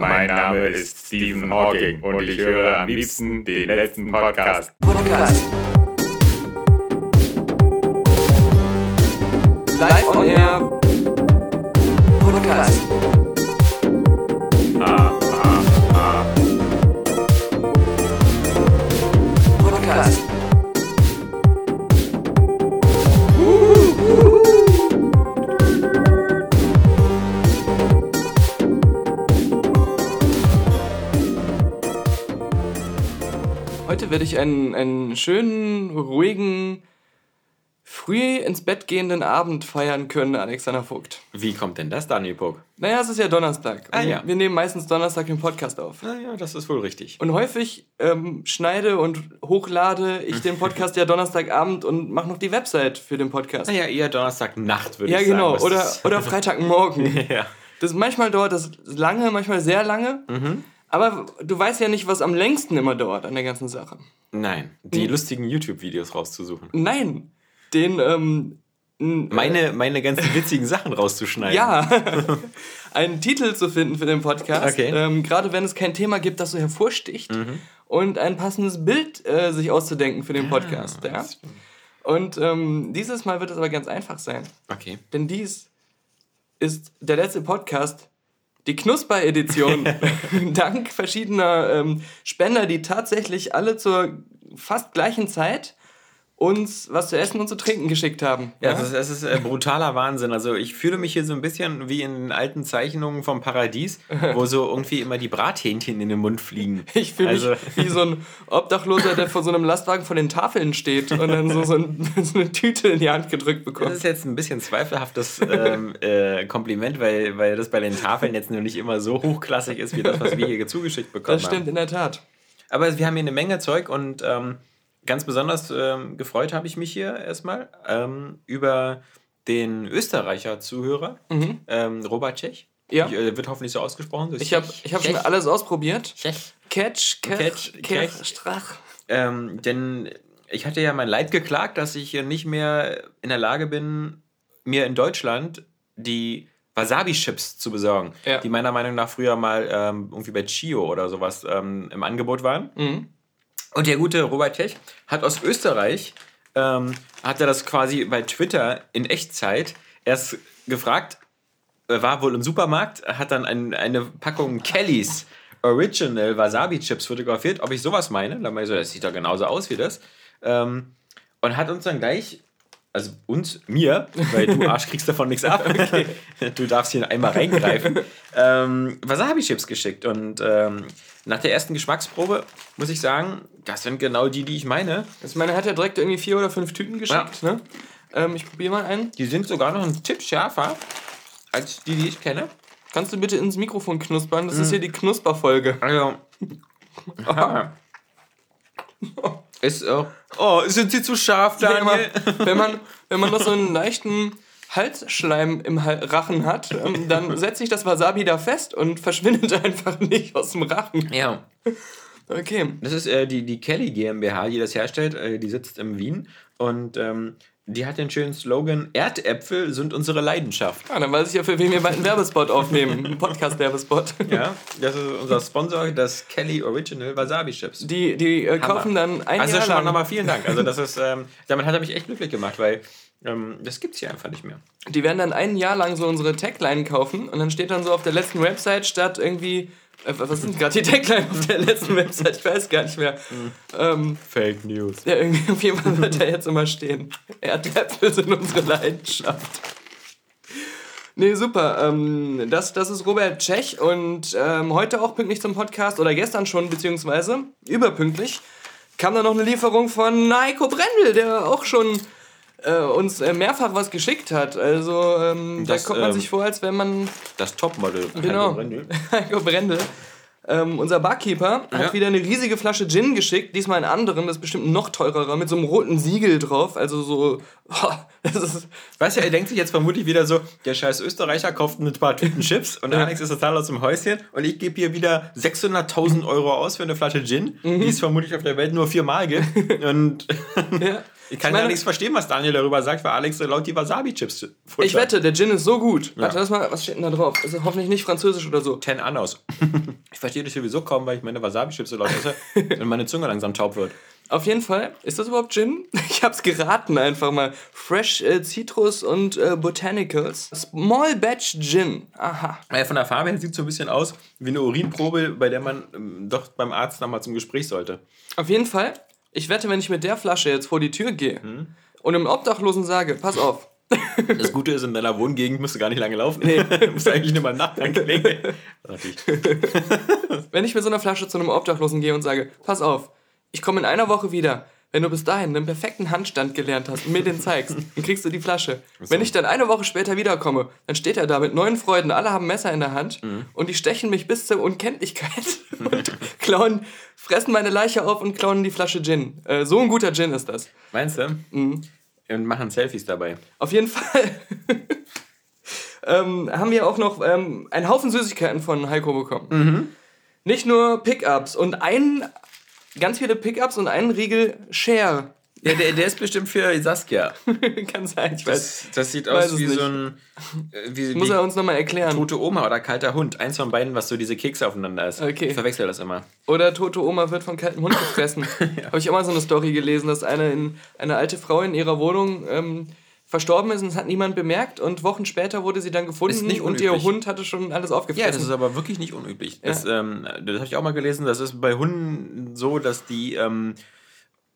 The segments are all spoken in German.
Mein Name ist Stephen Hawking und ich höre am liebsten den letzten Podcast. Podcast. Live on Air. Einen, einen schönen, ruhigen, früh ins Bett gehenden Abend feiern können, Alexander Vogt. Wie kommt denn das, Daniel Puck? Naja, es ist ja Donnerstag. Ah, ja. Wir nehmen meistens Donnerstag den Podcast auf. Naja, das ist wohl richtig. Und häufig ähm, schneide und hochlade ich den Podcast ja Donnerstagabend und mache noch die Website für den Podcast. Naja, eher Donnerstagnacht, würde Ja, ich sagen. genau. Was Oder, oder Freitagmorgen. ja. Das, manchmal dauert das lange, manchmal sehr lange. Mhm. Aber du weißt ja nicht, was am längsten immer dauert an der ganzen Sache. Nein, die Hm. lustigen YouTube-Videos rauszusuchen. Nein, den, ähm, n- Meine, meine ganzen witzigen Sachen rauszuschneiden. ja, einen Titel zu finden für den Podcast. Okay. Mhm. Ähm, Gerade wenn es kein Thema gibt, das so hervorsticht. Und ein passendes Bild äh, sich auszudenken für den Podcast. ja. das stimmt. Und ähm, dieses Mal wird es aber ganz einfach sein. Okay. Denn dies ist der letzte Podcast, die Knusper-Edition. Dank verschiedener ähm, Spender, die tatsächlich alle zur fast gleichen Zeit uns was zu essen und zu trinken geschickt haben. Ja, das ist, das ist äh, brutaler Wahnsinn. Also ich fühle mich hier so ein bisschen wie in den alten Zeichnungen vom Paradies, wo so irgendwie immer die Brathähnchen in den Mund fliegen. Ich fühle mich Also- wie so ein Obdachloser, der vor so einem Lastwagen vor den Tafeln steht und dann so, so, ein, so eine Tüte in die Hand gedrückt Das bekommt. ist jetzt ein bisschen zweifelhaftes ähm, äh, Kompliment, weil, weil das bei den Tafeln jetzt nur nicht immer so hochklassig ist, wie das, was wir hier zugeschickt bekommen Das stimmt haben. in der Tat. Aber wir haben hier eine Menge Zeug und ähm, ganz besonders ähm, gefreut habe ich mich hier erstmal ähm, über den Österreicher Zuhörer, ähm, Robert Tschech. Mhm. Ja. Ich, äh, wird hoffentlich so ausgesprochen. so Ich habe ich hab schon alles ausprobiert. Tschech. Catch, Catch, Catch. Strach. Ähm, denn ich hatte ja mein Leid geklagt, dass ich hier nicht mehr in der Lage bin, mir in Deutschland die Wasabi-Chips zu besorgen, Ja. die meiner Meinung nach früher mal ähm, irgendwie bei Chio oder sowas ähm, im Angebot waren. Mhm. Und der gute Robert Tech hat aus Österreich, ähm, hat er das quasi bei Twitter in Echtzeit erst gefragt, er war wohl im Supermarkt, hat dann ein, eine Packung Kellys Original Wasabi-Chips fotografiert, ob ich sowas meine. Dann meinte ich so, das sieht doch genauso aus wie das. Ähm, und hat uns dann gleich, also uns, mir, weil du Arsch kriegst davon nichts ab, du darfst hier einmal reingreifen, ähm, Wasabi-Chips geschickt. Und ähm, nach der ersten Geschmacksprobe muss ich sagen, das sind genau die, die ich meine. Also, meine, hat ja direkt irgendwie vier oder fünf Tüten geschickt. Ne? Ähm, ich probiere mal einen. Die sind sogar noch ein Tipp schärfer als die, die ich kenne. Kannst du bitte ins Mikrofon knuspern? Das Mhm. ist hier die Knusperfolge. Also. Ist, äh, oh, sind sie zu scharf, Wenn man, Daniel? wenn, man, wenn man noch so einen leichten Halsschleim im Rachen hat, ähm, dann setzt sich das Wasabi da fest und verschwindet einfach nicht aus dem Rachen. Ja. Okay. Das ist äh, die, die Kelly GmbH, die das herstellt. Äh, die sitzt in Wien. Und ähm, die hat den schönen Slogan: Erdäpfel sind unsere Leidenschaft. Ja, dann weiß ich ja, für wen wir bald einen Werbespot aufnehmen. Einen Podcast-Werbespot. Ja, das ist unser Sponsor, das Kelly Original Wasabi Chips. Die, die äh, kaufen dann ein also Jahr schon mal lang. nochmal vielen Dank. Also das ist, ähm, damit hat er mich echt glücklich gemacht, weil ähm, das gibt's hier einfach nicht mehr. Die werden dann ein Jahr lang so unsere Tagline kaufen und dann steht dann so auf der letzten Website statt irgendwie. Äh, was sind gerade die Tagline auf der letzten Website? Ich weiß gar nicht mehr. Ähm, Fake News. ja, irgendwie auf jeden Fall wird da jetzt immer stehen. Erdäpfel sind unsere Leidenschaft. Nee, super. Ähm, das, das ist Robert Tschech und ähm, heute auch pünktlich zum Podcast oder gestern schon, beziehungsweise überpünktlich, kam dann noch eine Lieferung von Naiko Brendel, der auch schon äh, uns äh, mehrfach was geschickt hat. Also ähm, Das, da kommt man ähm, sich vor, als wenn man Das Topmodel. Genau. Heiko Brendel. Heiko Brendel. Ähm, unser Barkeeper Ja. hat wieder eine riesige Flasche Gin geschickt, diesmal einen anderen, das ist bestimmt noch teurer, mit so einem roten Siegel drauf, also so Das ist, Weißt du, er denkt sich jetzt vermutlich wieder so, der scheiß Österreicher kauft ein paar Tüten Chips und Alex ist total aus dem Häuschen und ich gebe hier wieder 600.000 Euro aus für eine Flasche Gin, die es vermutlich auf der Welt nur viermal gibt. Und ja. ich kann meine- ja nichts verstehen, was Daniel darüber sagt, weil Alex so laut die Wasabi-Chips. Ich wette, der Gin ist so gut. Warte, lass mal, was steht denn da drauf? Ist hoffentlich nicht französisch oder so. 10 Annos. ich verstehe das sowieso kaum, weil ich meine Wasabi-Chips so laut esse und meine Zunge langsam taub wird. Auf jeden Fall, ist das überhaupt Gin? Ich hab's geraten einfach mal. Fresh äh, Citrus und äh, Botanicals. Small Batch Gin. Aha. Ja, von der Farbe her sieht so ein bisschen aus wie eine Urinprobe, bei der man ähm, doch beim Arzt nochmal zum Gespräch sollte. Auf jeden Fall, ich wette, wenn ich mit der Flasche jetzt vor die Tür gehe Hm? und einem Obdachlosen sage, pass auf, Das Gute ist, in deiner Wohngegend musst du gar nicht lange laufen. Nee. du musst eigentlich nur mal nachdenken. klingeln. Natürlich. wenn ich mit so einer Flasche zu einem Obdachlosen gehe und sage, pass auf, ich komme in einer Woche wieder. Wenn du bis dahin einen perfekten Handstand gelernt hast und mir den zeigst, dann kriegst du die Flasche. Wenn ich dann eine Woche später wiederkomme, dann steht er da mit neuen Freunden, alle haben Messer in der Hand Mhm. und die stechen mich bis zur Unkenntlichkeit und klauen, fressen meine Leiche auf und klauen die Flasche Gin. Äh, so ein guter Gin ist das. Meinst du? Und machen Selfies dabei. Auf jeden Fall ähm, haben wir auch noch ähm, einen Haufen Süßigkeiten von Heiko bekommen. Nicht nur Pickups und ein, ganz viele Pickups und einen Riegel Share. Ja, der, der ist bestimmt für Saskia. Kann sein, ich weiß. Das, das sieht weiß aus wie nicht. so ein. äh, Wie, Muss er uns nochmal erklären. tote Oma oder kalter Hund. Eins von beiden, was so diese Kekse aufeinander ist. Okay. Ich verwechsel das immer. Oder tote Oma wird von kaltem Hund gefressen. Habe ich immer so eine Story gelesen, dass eine, in, eine alte Frau in ihrer Wohnung ähm, verstorben ist und es hat niemand bemerkt und Wochen später wurde sie dann gefunden und ihr. Hund hatte schon alles Ja, aufgefressen. das ist aber wirklich nicht unüblich. Das, ähm, das habe ich auch mal gelesen. Das ist bei Hunden so, dass die, ähm,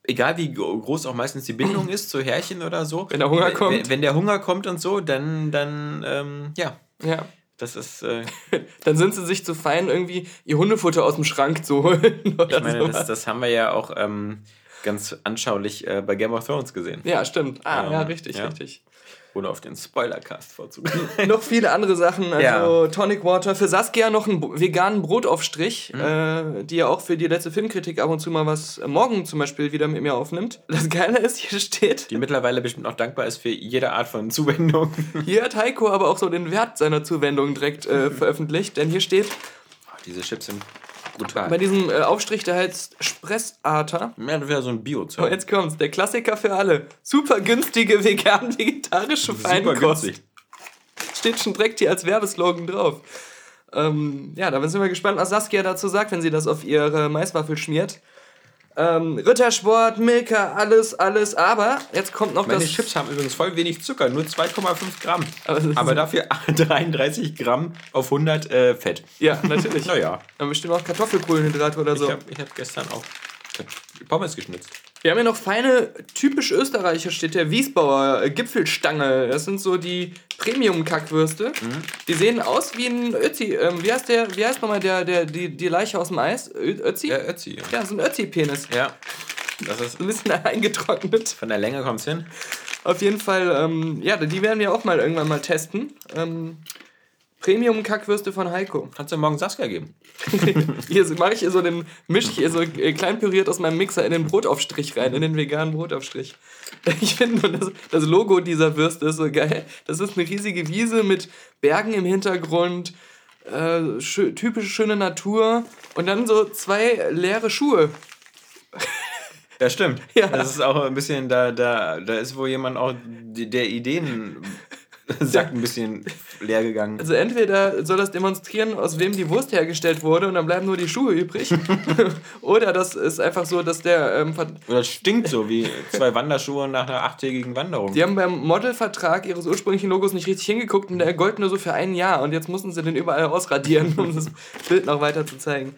egal wie gro- groß auch meistens die Bindung ist zu Härchen oder so, Wenn der Hunger wenn- kommt. wenn, der Hunger kommt und so, dann, dann ähm, ja, ja. das ist, äh, Dann sind sie sich zu fein, irgendwie ihr Hundefutter aus dem Schrank zu holen. Ich meine, das, das haben wir ja auch ähm, ganz anschaulich äh, bei Game of Thrones gesehen. ja, stimmt. Ah, Ähm, ja, richtig, ja. richtig. Ohne auf den Spoilercast vorzugreifen. Noch viele andere Sachen, also Ja. Tonic Water. Für Saskia noch einen veganen Brotaufstrich, Mhm. äh, die ja auch für die letzte Filmkritik ab und zu mal was äh, morgen zum Beispiel wieder mit mir aufnimmt. Das Geile ist, hier steht, Die mittlerweile bestimmt auch dankbar ist für jede Art von Zuwendung. hier hat Heiko aber auch so den Wert seiner Zuwendung direkt äh, veröffentlicht, denn hier steht, Diese Chips sind brutal. bei diesem äh, Aufstrich, der heißt Spressarter, Ja, das wäre so ein bio Oh, jetzt kommt's. Der Klassiker für alle. Super günstige vegan-vegetarische Super Feinkost. günstig. Steht schon direkt hier als Werbeslogan drauf. Ähm, ja, da sind wir gespannt, was Saskia dazu sagt, wenn sie das auf ihre Maiswaffel schmiert. Ähm, Rittersport, Milka, alles, alles. Aber jetzt kommt noch Meine das. Chips haben übrigens voll wenig Zucker, nur 2,5 Gramm. Aber Aber dafür 33 Gramm auf 100 äh, Fett. Ja, natürlich. Naja, Dann bestimmt auch Kartoffelkohlenhydrate oder so. ich habe hab gestern auch Pommes geschnitzt. Wir haben ja noch feine, typisch Österreicher steht der Wiesbauer äh, Gipfelstange. Das sind so die Premium-Kackwürste. Mhm. Die sehen aus wie ein Ötzi. Ähm, wie heißt der, wie heißt nochmal der, der, die, die Leiche aus dem Eis? Ö Ötzi? Ja, Ötzi. Ja, so ein Ötzi-Penis. Ja, das ist Ein bisschen eingetrocknet. von der Länge kommt's hin. Auf jeden Fall, ähm, ja, die werden wir auch mal irgendwann mal testen. Ähm, Premium-Kackwürste von Heiko. Kannst du morgen Saskia geben? Hier mache ich hier so den, misch ich hier so äh, klein püriert aus meinem Mixer in den Brotaufstrich rein, in den veganen Brotaufstrich. Ich finde nur das, das Logo dieser Würste ist so geil. Das ist eine riesige Wiese mit Bergen im Hintergrund, äh, schö typische schöne Natur und dann so zwei leere Schuhe. Ja, stimmt. Ja. Das ist auch ein bisschen, da, da, da ist wohl jemand auch der Ideen Sack ein bisschen leer gegangen. Also entweder soll das demonstrieren, aus wem die Wurst hergestellt wurde und dann bleiben nur die Schuhe übrig. Oder das ist einfach so, dass der ähm, Oder es stinkt so wie zwei Wanderschuhe nach einer achttägigen Wanderung. Die haben beim Modelvertrag ihres ursprünglichen Logos nicht richtig hingeguckt und der gold nur so für ein Jahr und jetzt mussten sie den überall ausradieren, um das Bild noch weiter zu zeigen.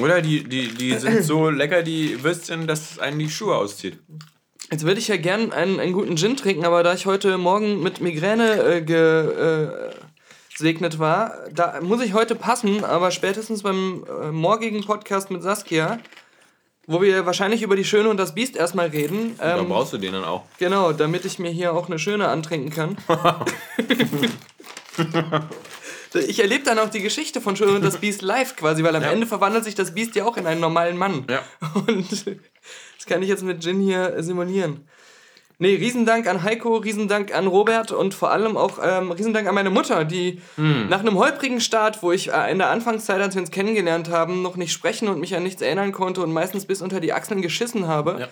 Oder die, die, die sind so lecker, die Würstchen, dass es einen die Schuhe auszieht. Jetzt würde ich ja gern einen, einen guten Gin trinken, aber da ich heute Morgen mit Migräne äh, gesegnet war, da muss ich heute passen, aber spätestens beim äh, morgigen Podcast mit Saskia, wo wir wahrscheinlich über die Schöne und das Biest erstmal reden. Da Ähm, brauchst du den dann auch. Genau, damit ich mir hier auch eine schöne antrinken kann. ich erlebe dann auch die Geschichte von Schön und das Biest live quasi, weil am Ja. Ende verwandelt sich das Biest ja auch in einen normalen Mann. Ja. Und das kann ich jetzt mit Gin hier simulieren. Nee, Riesendank an Heiko, Riesendank an Robert und vor allem auch ähm, Riesendank an meine Mutter, die Hm. nach einem holprigen Start, wo ich äh, in der Anfangszeit, als wir uns kennengelernt haben, noch nicht sprechen und mich an nichts erinnern konnte und meistens bis unter die Achseln geschissen habe, Ja.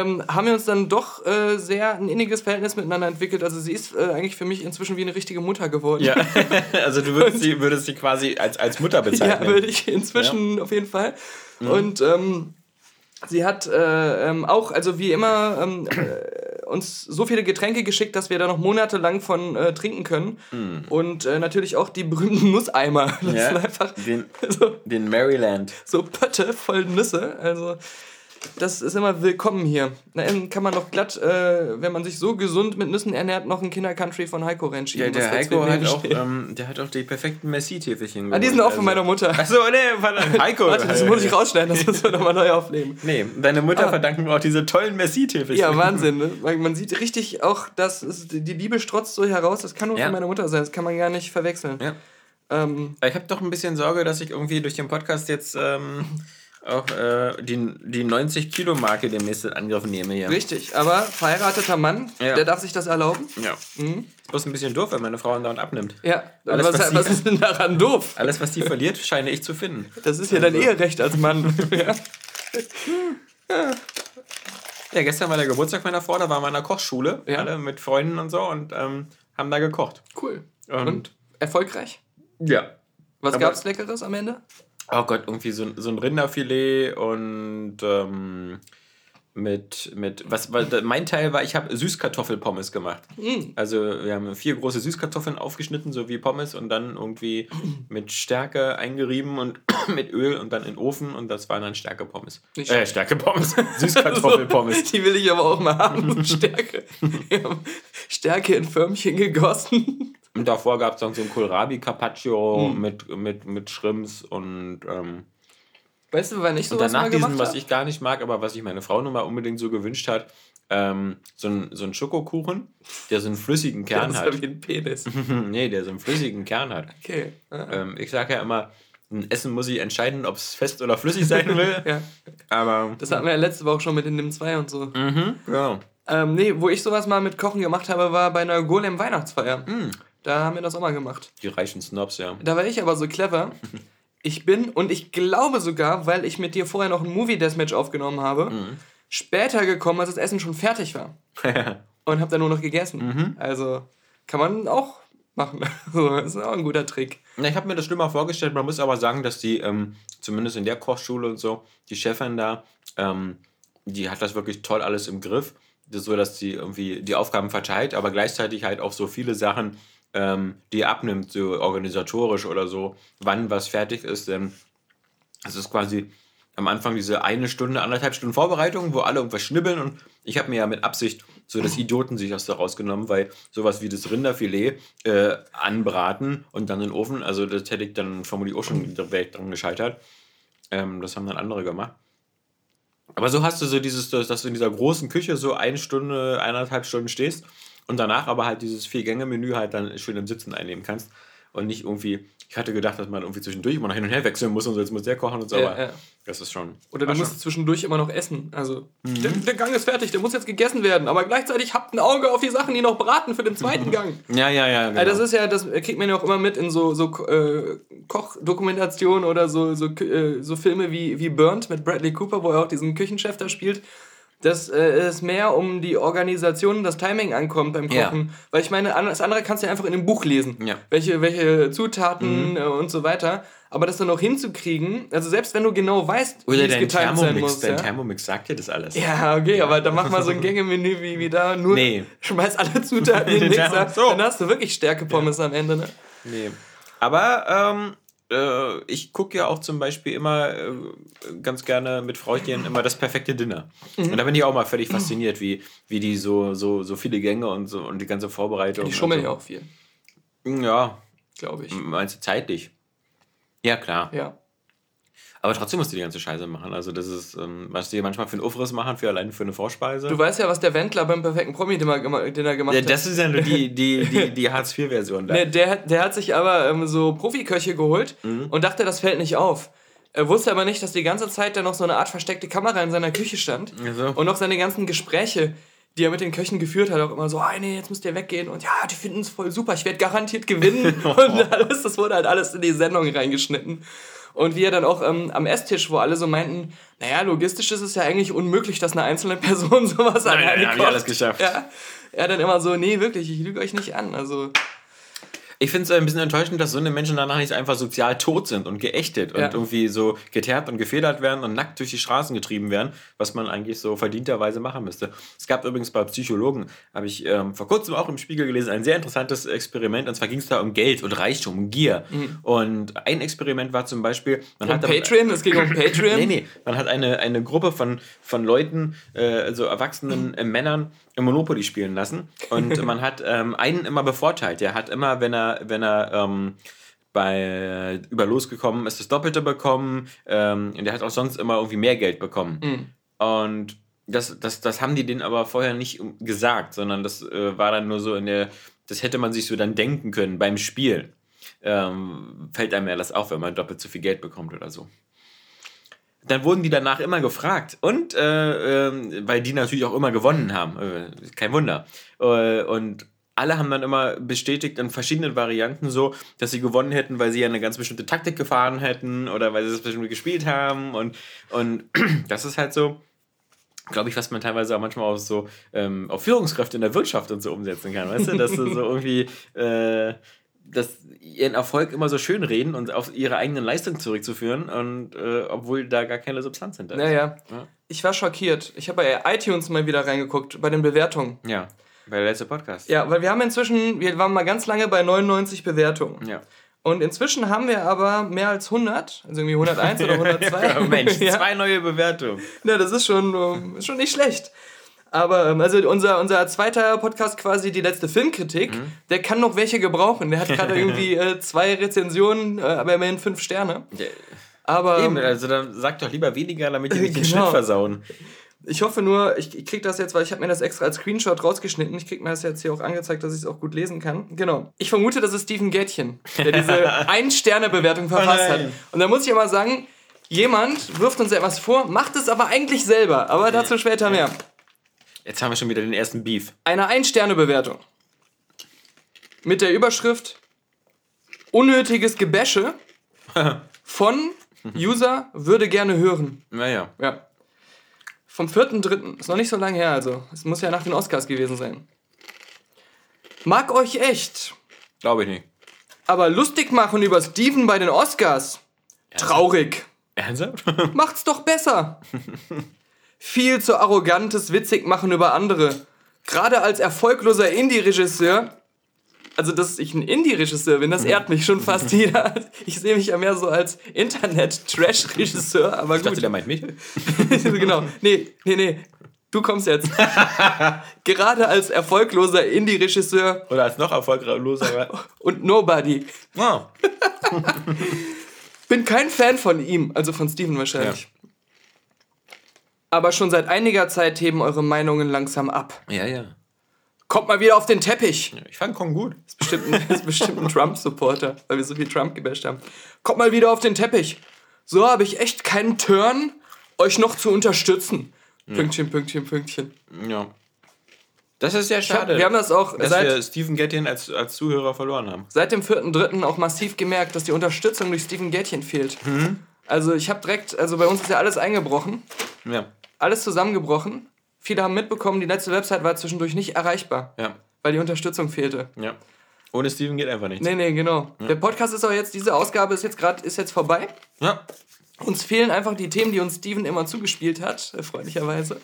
ähm, haben wir uns dann doch äh, sehr ein inniges Verhältnis miteinander entwickelt. Also sie ist äh, eigentlich für mich inzwischen wie eine richtige Mutter geworden. Ja, also du würdest sie, würdest sie quasi als, als Mutter bezeichnen. Ja, würde ich inzwischen auf jeden Fall. Und ähm, sie hat äh, ähm, auch, also wie immer, ähm, äh, uns so viele Getränke geschickt, dass wir da noch monatelang von äh, trinken können. Und äh, natürlich auch die berühmten Nusseimer. Das Ja, sind einfach den, so, den Maryland. so Pötte voll Nüsse. Also das ist immer willkommen hier. Na, dann kann man noch glatt, äh, wenn man sich so gesund mit Nüssen ernährt, noch ein Kindercountry von Heiko reinschieben. Ja, der Heiko hat auch, ähm, der hat auch die perfekten Messi-Täfelchen Ah, die sind auch von meiner Mutter. Achso, nee, verdammt, Heiko. Warte, das muss ich rausschneiden, das müssen wir nochmal neu aufnehmen. Nee, deine Mutter Ah. verdanken wir auch diese tollen Messi-Täfelchen. Ja, Wahnsinn. Ne? Man sieht richtig auch, dass die Liebe strotzt so heraus. Das kann nur Ja. von meiner Mutter sein. Das kann man gar nicht verwechseln. Ja. Ähm, Ich habe doch ein bisschen Sorge, dass ich irgendwie durch den Podcast jetzt ähm, auch äh, die, die 90-Kilo-Marke demnächst in Angriff nehme hier. richtig. Aber verheirateter Mann, Ja. der darf sich das erlauben. Ja. Ist bloß ein bisschen doof, wenn meine Frau andauernd abnimmt. Ja. Alles, was, was was, ist denn daran doof? Alles, was die verliert, scheine ich zu finden. Das ist ja dein Eherecht als Mann. ja. Ja, gestern war der Geburtstag meiner Frau, da waren wir in einer Kochschule, Ja. alle mit Freunden und so und ähm, haben da gekocht. Cool. Und- Und erfolgreich? Ja. Was Aber- gab's Leckeres am Ende? Oh Gott, irgendwie so, ein- so ein Rinderfilet und ähm, mit, mit, was war, mein Teil war, ich habe Süßkartoffelpommes gemacht. Mm. Also wir haben vier große Süßkartoffeln aufgeschnitten, so wie Pommes und dann irgendwie mit Stärke eingerieben und mit Öl und dann in den Ofen und das waren dann Stärkepommes. Äh, Stärkepommes. Süßkartoffelpommes. Die will ich aber auch mal haben. Stärke. Wir haben Stärke in Förmchen gegossen. Und davor gab es dann so ein Kohlrabi Carpaccio Hm. mit, mit, mit Shrimps und, ähm, Weißt du, wann ich und sowas danach diesen, was ich gar nicht mag, aber was sich meine Frau nun mal unbedingt so gewünscht hat, ähm, so ein, so ein Schokokuchen, der so einen flüssigen Kern Das hat. ist wie ein Penis. nee, der so einen flüssigen Kern hat. Okay. Ähm, ich sage ja immer, ein Essen muss ich entscheiden, ob es fest oder flüssig sein will. Ja. Aber Das hatten wir ja letzte Woche schon mit den NIM 2 und so. Mhm, ja. Ähm, nee, wo ich sowas mal mit Kochen gemacht habe, war bei einer Golem-Weihnachtsfeier. Hm. Da haben wir das auch mal gemacht. die reichen Snobs, ja. Da war ich aber so clever. Ich bin, und ich glaube sogar, weil ich mit dir vorher noch ein Movie-Deathmatch aufgenommen habe, Mhm. später gekommen, als das Essen schon fertig war. Und habe dann nur noch gegessen. Mhm. Also kann man auch machen. So, das ist auch ein guter Trick. Na, ich habe mir das schlimmer vorgestellt. Man muss aber sagen, dass die, ähm, zumindest in der Kochschule und so, die Chefin da, ähm, die hat das wirklich toll alles im Griff. Das so, dass die irgendwie die Aufgaben verteilt, aber gleichzeitig halt auch so viele Sachen, ähm, die abnimmt, so organisatorisch oder so, wann was fertig ist. Denn es ist quasi am Anfang diese eine Stunde, anderthalb Stunden Vorbereitung, wo alle irgendwas schnibbeln und ich habe mir ja mit Absicht so das Idioten sich aus da rausgenommen, weil sowas wie das Rinderfilet äh, anbraten und dann in den Ofen, also das hätte ich dann vermutlich auch schon direkt dran gescheitert. Ähm, das haben dann andere gemacht. Aber so hast du so dieses, dass du in dieser großen Küche so eine Stunde, eineinhalb Stunden stehst und danach aber halt dieses Vier-Gänge-Menü halt dann schön im Sitzen einnehmen kannst und nicht irgendwie, ich hatte gedacht, dass man irgendwie zwischendurch immer noch hin und her wechseln muss und so, jetzt muss der kochen und so, Ja, aber ja. das ist schon. Oder du schon- musst zwischendurch immer noch essen. Also, Mhm. der, der Gang ist fertig, der muss jetzt gegessen werden. Aber gleichzeitig habt ein Auge auf die Sachen, die noch braten für den zweiten Gang. Ja, ja, ja. Genau. Also das ist ja, das kriegt man ja auch immer mit in so, so äh, Kochdokumentationen oder so, so, äh, so Filme wie, wie Burnt mit Bradley Cooper, wo er auch diesen Küchenchef da spielt. Dass äh, es mehr um die Organisation und das Timing ankommt beim Ja. Kochen. Weil ich meine, das andere kannst du ja einfach in dem Buch lesen. Ja. Welche, welche Zutaten äh, und so weiter. Aber das dann noch hinzukriegen, also selbst wenn du genau weißt, wie es getimt sein Thermomix, muss. dein Ja? Thermomix sagt dir das alles. Ja, okay, aber dann mach mal so ein Gängemenü wie, wie da. Nur Nee. schmeiß alle Zutaten in den Den Mixer. So. Dann hast du wirklich Stärkepommes am Ende. Ne? Nee. Aber ähm, äh, ich gucke ja auch zum Beispiel immer äh, ganz gerne mit Frauchen immer das perfekte Dinner. Mhm. Und da bin ich auch mal völlig fasziniert, wie, wie die so, so, so viele Gänge und so und die ganze Vorbereitung. Die schummeln ja so. auch viel, Ja, glaube ich. meinst du zeitlich? Ja, klar. Ja. Aber trotzdem musst du die ganze Scheiße machen. Also, das ist, ähm, was die manchmal für einen Aufriss machen, für allein für eine Vorspeise. Du weißt ja, was der Wendler beim perfekten Promi-Dinner gema- Dinner gemacht ja, hat. das ist ja nur die, die, die, die Hartz-IV-Version. Nee, der, hat- der hat sich aber ähm, so Profiköche geholt Mhm. und dachte, das fällt nicht auf. Er wusste aber nicht, dass die ganze Zeit da noch so eine Art versteckte Kamera in seiner Küche stand Ach so. und noch seine ganzen Gespräche, die er mit den Köchen geführt hat, auch immer so, ah nee, jetzt müsst ihr weggehen und ja, die finden es voll super, ich werde garantiert gewinnen und alles, das wurde halt alles in die Sendung reingeschnitten. Und wie er dann auch ähm, am Esstisch, wo alle so meinten, naja, logistisch ist es ja eigentlich unmöglich, dass eine einzelne Person sowas nein, alleine hab ich kocht. alles geschafft. Ja, er dann immer so, nee, wirklich, ich lüge euch nicht an. Also, Ich finde es ein bisschen enttäuschend, dass so eine Menschen danach nicht einfach sozial tot sind und geächtet und Ja. irgendwie so geteert und gefedert werden und nackt durch die Straßen getrieben werden, was man eigentlich so verdienterweise machen müsste. Es gab übrigens bei Psychologen, habe ich ähm, vor kurzem auch im Spiegel gelesen, ein sehr interessantes Experiment. Und zwar ging es da um Geld und Reichtum, um Gier. Und ein Experiment war zum Beispiel, man um hat Patreon, es ging um Patreon. Nee, nee. Man hat eine, eine Gruppe von, von Leuten, äh, also erwachsenen äh, Männern, im Monopoly spielen lassen. Und man hat ähm, einen immer bevorteilt. Der hat immer, wenn er, wenn er ähm, bei über losgekommen ist, das Doppelte bekommen. Ähm, und der hat auch sonst immer irgendwie mehr Geld bekommen. Und das, das, das haben die denen aber vorher nicht gesagt, sondern das äh, war dann nur so in der, das hätte man sich so dann denken können beim Spiel. Ähm, fällt einem ja das auf, wenn man doppelt so viel Geld bekommt oder so dann wurden die danach immer gefragt. Und äh, ähm, weil die natürlich auch immer gewonnen haben. Äh, kein Wunder. Äh, und alle haben dann immer bestätigt in verschiedenen Varianten so, dass sie gewonnen hätten, weil sie ja eine ganz bestimmte Taktik gefahren hätten oder weil sie das bestimmt gespielt haben. Und, und das ist halt so, glaube ich, was man teilweise auch manchmal auch so ähm, auf Führungskräfte in der Wirtschaft und so umsetzen kann. Weißt du, dass du so irgendwie. Dass ihren Erfolg immer so schön reden und auf ihre eigenen Leistungen zurückzuführen und äh, obwohl da gar keine Substanz hinter ist. Naja, Ja. ich war schockiert. Ich habe bei iTunes mal wieder reingeguckt, bei den Bewertungen. Ja, bei der letzte Podcast. Ja, weil wir haben inzwischen, wir waren mal ganz lange bei 99 Bewertungen. Ja. Und inzwischen haben wir aber mehr als 100, also irgendwie 101 oder 102. Mensch, ja. zwei neue Bewertungen. Ja, das ist schon, ähm, ist schon nicht schlecht. Aber ähm, also unser, unser zweiter Podcast, quasi die letzte Filmkritik, Mhm. der kann noch welche gebrauchen. Der hat gerade irgendwie äh, zwei Rezensionen, äh, aber immerhin fünf Sterne. Aber Eben, ähm, also dann sag doch lieber weniger, damit die nicht den Genau. Schnitt versauen. ich hoffe nur, ich, ich krieg das jetzt, weil ich habe mir das extra als Screenshot rausgeschnitten. Ich krieg mir das jetzt hier auch angezeigt, dass ich es auch gut lesen kann. Genau. Ich vermute, das ist Steven Gätchen, der diese Ein-Sterne-Bewertung verfasst hat. nein. Und da muss ich immer sagen, jemand wirft uns etwas vor, macht es aber eigentlich selber. Aber dazu später mehr. Jetzt haben wir schon wieder den ersten Beef. eine Ein-Sterne-Bewertung. Mit der Überschrift Unnötiges Gebäsche von User würde gerne hören. Naja. Ja. Vom 4.3. Ist noch nicht so lange her, also. Es muss ja nach den Oscars gewesen sein. Mag euch echt, Glaube ich nicht. aber lustig machen über Steven bei den Oscars. Traurig. Ernsthaft? Macht's doch besser. Viel zu arrogantes witzig machen über andere. Gerade als erfolgloser Indie-Regisseur. Also, dass ich ein Indie-Regisseur bin, das ehrt mich schon fast jeder. Ich sehe mich ja mehr so als Internet-Trash-Regisseur, aber Ich dachte, gut. der meint mich. genau. Nee, nee, nee. Du kommst jetzt. Gerade als erfolgloser Indie-Regisseur Oder als noch erfolgloser. und Nobody. Oh. Bin kein Fan von ihm, also von Steven wahrscheinlich. Aber schon seit einiger Zeit heben eure Meinungen langsam ab. Ja, ja. Kommt mal wieder auf den Teppich. Ich fand Kong gut. Ist bestimmt ein, ist bestimmt ein Trump-Supporter, weil wir so viel Trump gebasht haben. Kommt mal wieder auf den Teppich. So habe ich echt keinen Turn, euch noch zu unterstützen. Pünktchen, Pünktchen, Pünktchen. Ja. Das ist sehr Ich hab, schade. wir haben das auch dass seit, wir Stephen Gettin als, als Zuhörer verloren haben. seit dem 4.3. auch massiv gemerkt, dass die Unterstützung durch Steven Gätchen fehlt. Also ich habe direkt, also bei uns ist ja alles eingebrochen. Ja. alles zusammengebrochen. Viele haben mitbekommen, die letzte Website war zwischendurch nicht erreichbar, Ja. weil die Unterstützung fehlte. Ja. Ohne Steven geht einfach nichts. Nee, nee, genau. Der Podcast ist auch jetzt, diese Ausgabe ist jetzt gerade, ist jetzt vorbei. Ja. Uns fehlen einfach die Themen, die uns Steven immer zugespielt hat, freundlicherweise.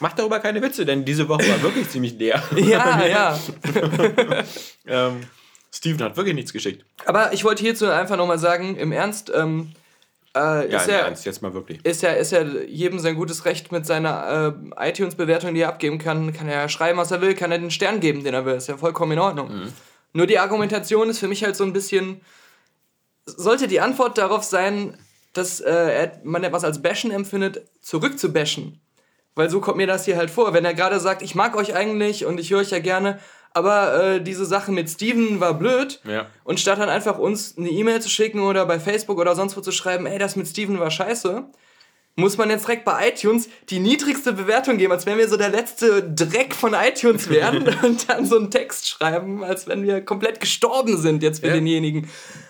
Mach darüber keine Witze, denn diese Woche war wirklich ziemlich leer. Ja, ja. ähm, Steven hat wirklich nichts geschickt. Aber ich wollte hierzu einfach nochmal sagen, im Ernst, ähm, äh, Ja, ist, ja, Ernst, jetzt mal wirklich. ist, ja, ist ja jedem sein gutes Recht mit seiner äh, iTunes-Bewertung, die er abgeben kann, kann er schreiben, was er will, kann er den Stern geben, den er will. Ist ja vollkommen in Ordnung. Nur die Argumentation ist für mich halt so ein bisschen. Sollte die Antwort darauf sein, dass äh, man etwas als Bashen empfindet, zurückzubashen. Weil so kommt mir das hier halt vor. Wenn er gerade sagt, ich mag euch eigentlich und ich höre euch ja gerne, aber äh, diese Sache mit Steven war blöd. Ja. Und statt dann einfach uns eine E-Mail zu schicken oder bei Facebook oder sonst wo zu schreiben, ey, das mit Steven war scheiße, muss man jetzt direkt bei iTunes die niedrigste Bewertung geben, als wenn wir so der letzte Dreck von iTunes wären und dann so einen Text schreiben, als wenn wir komplett gestorben sind jetzt für Ja. denjenigen.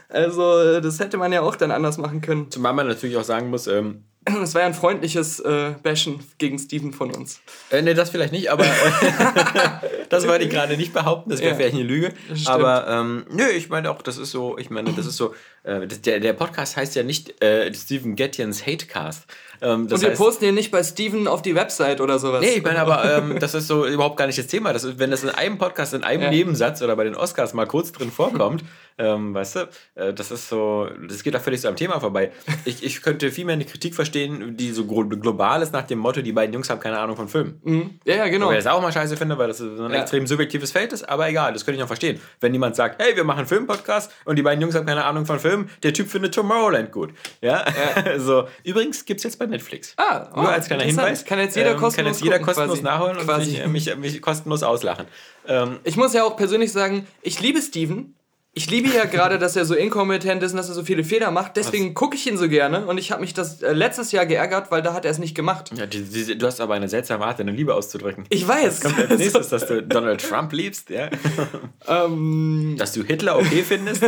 Also, das hätte man ja auch dann anders machen können. Zumal man natürlich auch sagen muss, ähm, Das war ja ein freundliches äh, Bashen gegen Steven von uns. Äh, nee, das vielleicht nicht, aber das wollte ich gerade nicht behaupten, das wäre Ja. vielleicht eine Lüge. Aber ähm, nö, ich meine auch, das ist so, ich meine, das ist so, äh, der, der Podcast heißt ja nicht äh, Steven Getjens Hatecast. Ähm, Und wir heißt, posten den nicht bei Steven auf die Website oder sowas. Nee, ich meine aber, ähm, das ist so überhaupt gar nicht das Thema. Das wenn das in einem Podcast, in einem Ja. Nebensatz oder bei den Oscars mal kurz drin vorkommt, ähm, weißt du, äh, das ist so, das geht da völlig so am Thema vorbei. Ich, ich könnte viel mehr eine Kritik verstehen, die so global ist nach dem Motto, die beiden Jungs haben keine Ahnung von Filmen. Mhm. Ja, ja, genau. Weil ich das auch mal scheiße finde, weil das so ein Ja. extrem subjektives Feld ist, aber egal, das könnte ich noch verstehen. Wenn jemand sagt, hey, wir machen einen Filmpodcast und die beiden Jungs haben keine Ahnung von Filmen, der Typ findet Tomorrowland gut. Ja, so. Übrigens gibt es jetzt bei Netflix. Ah, oh, Nur als kleiner. Hinweis. Kann jetzt jeder ähm, kostenlos Kann jetzt jeder kostenlos quasi. nachholen und Quasi. äh, mich, mich kostenlos auslachen. Ähm, Ich muss ja auch persönlich sagen, ich liebe Steven. Ich liebe ja gerade, dass er so inkompetent ist und dass er so viele Fehler macht. Deswegen gucke ich ihn so gerne. Und ich habe mich das äh, letztes Jahr geärgert, weil da hat er es nicht gemacht. ja, die, die, du hast aber eine seltsame Art, deine Liebe auszudrücken. Ich weiß. Kommt als nächstes, dass du Donald Trump liebst, ja? ähm, Dass du Hitler okay findest.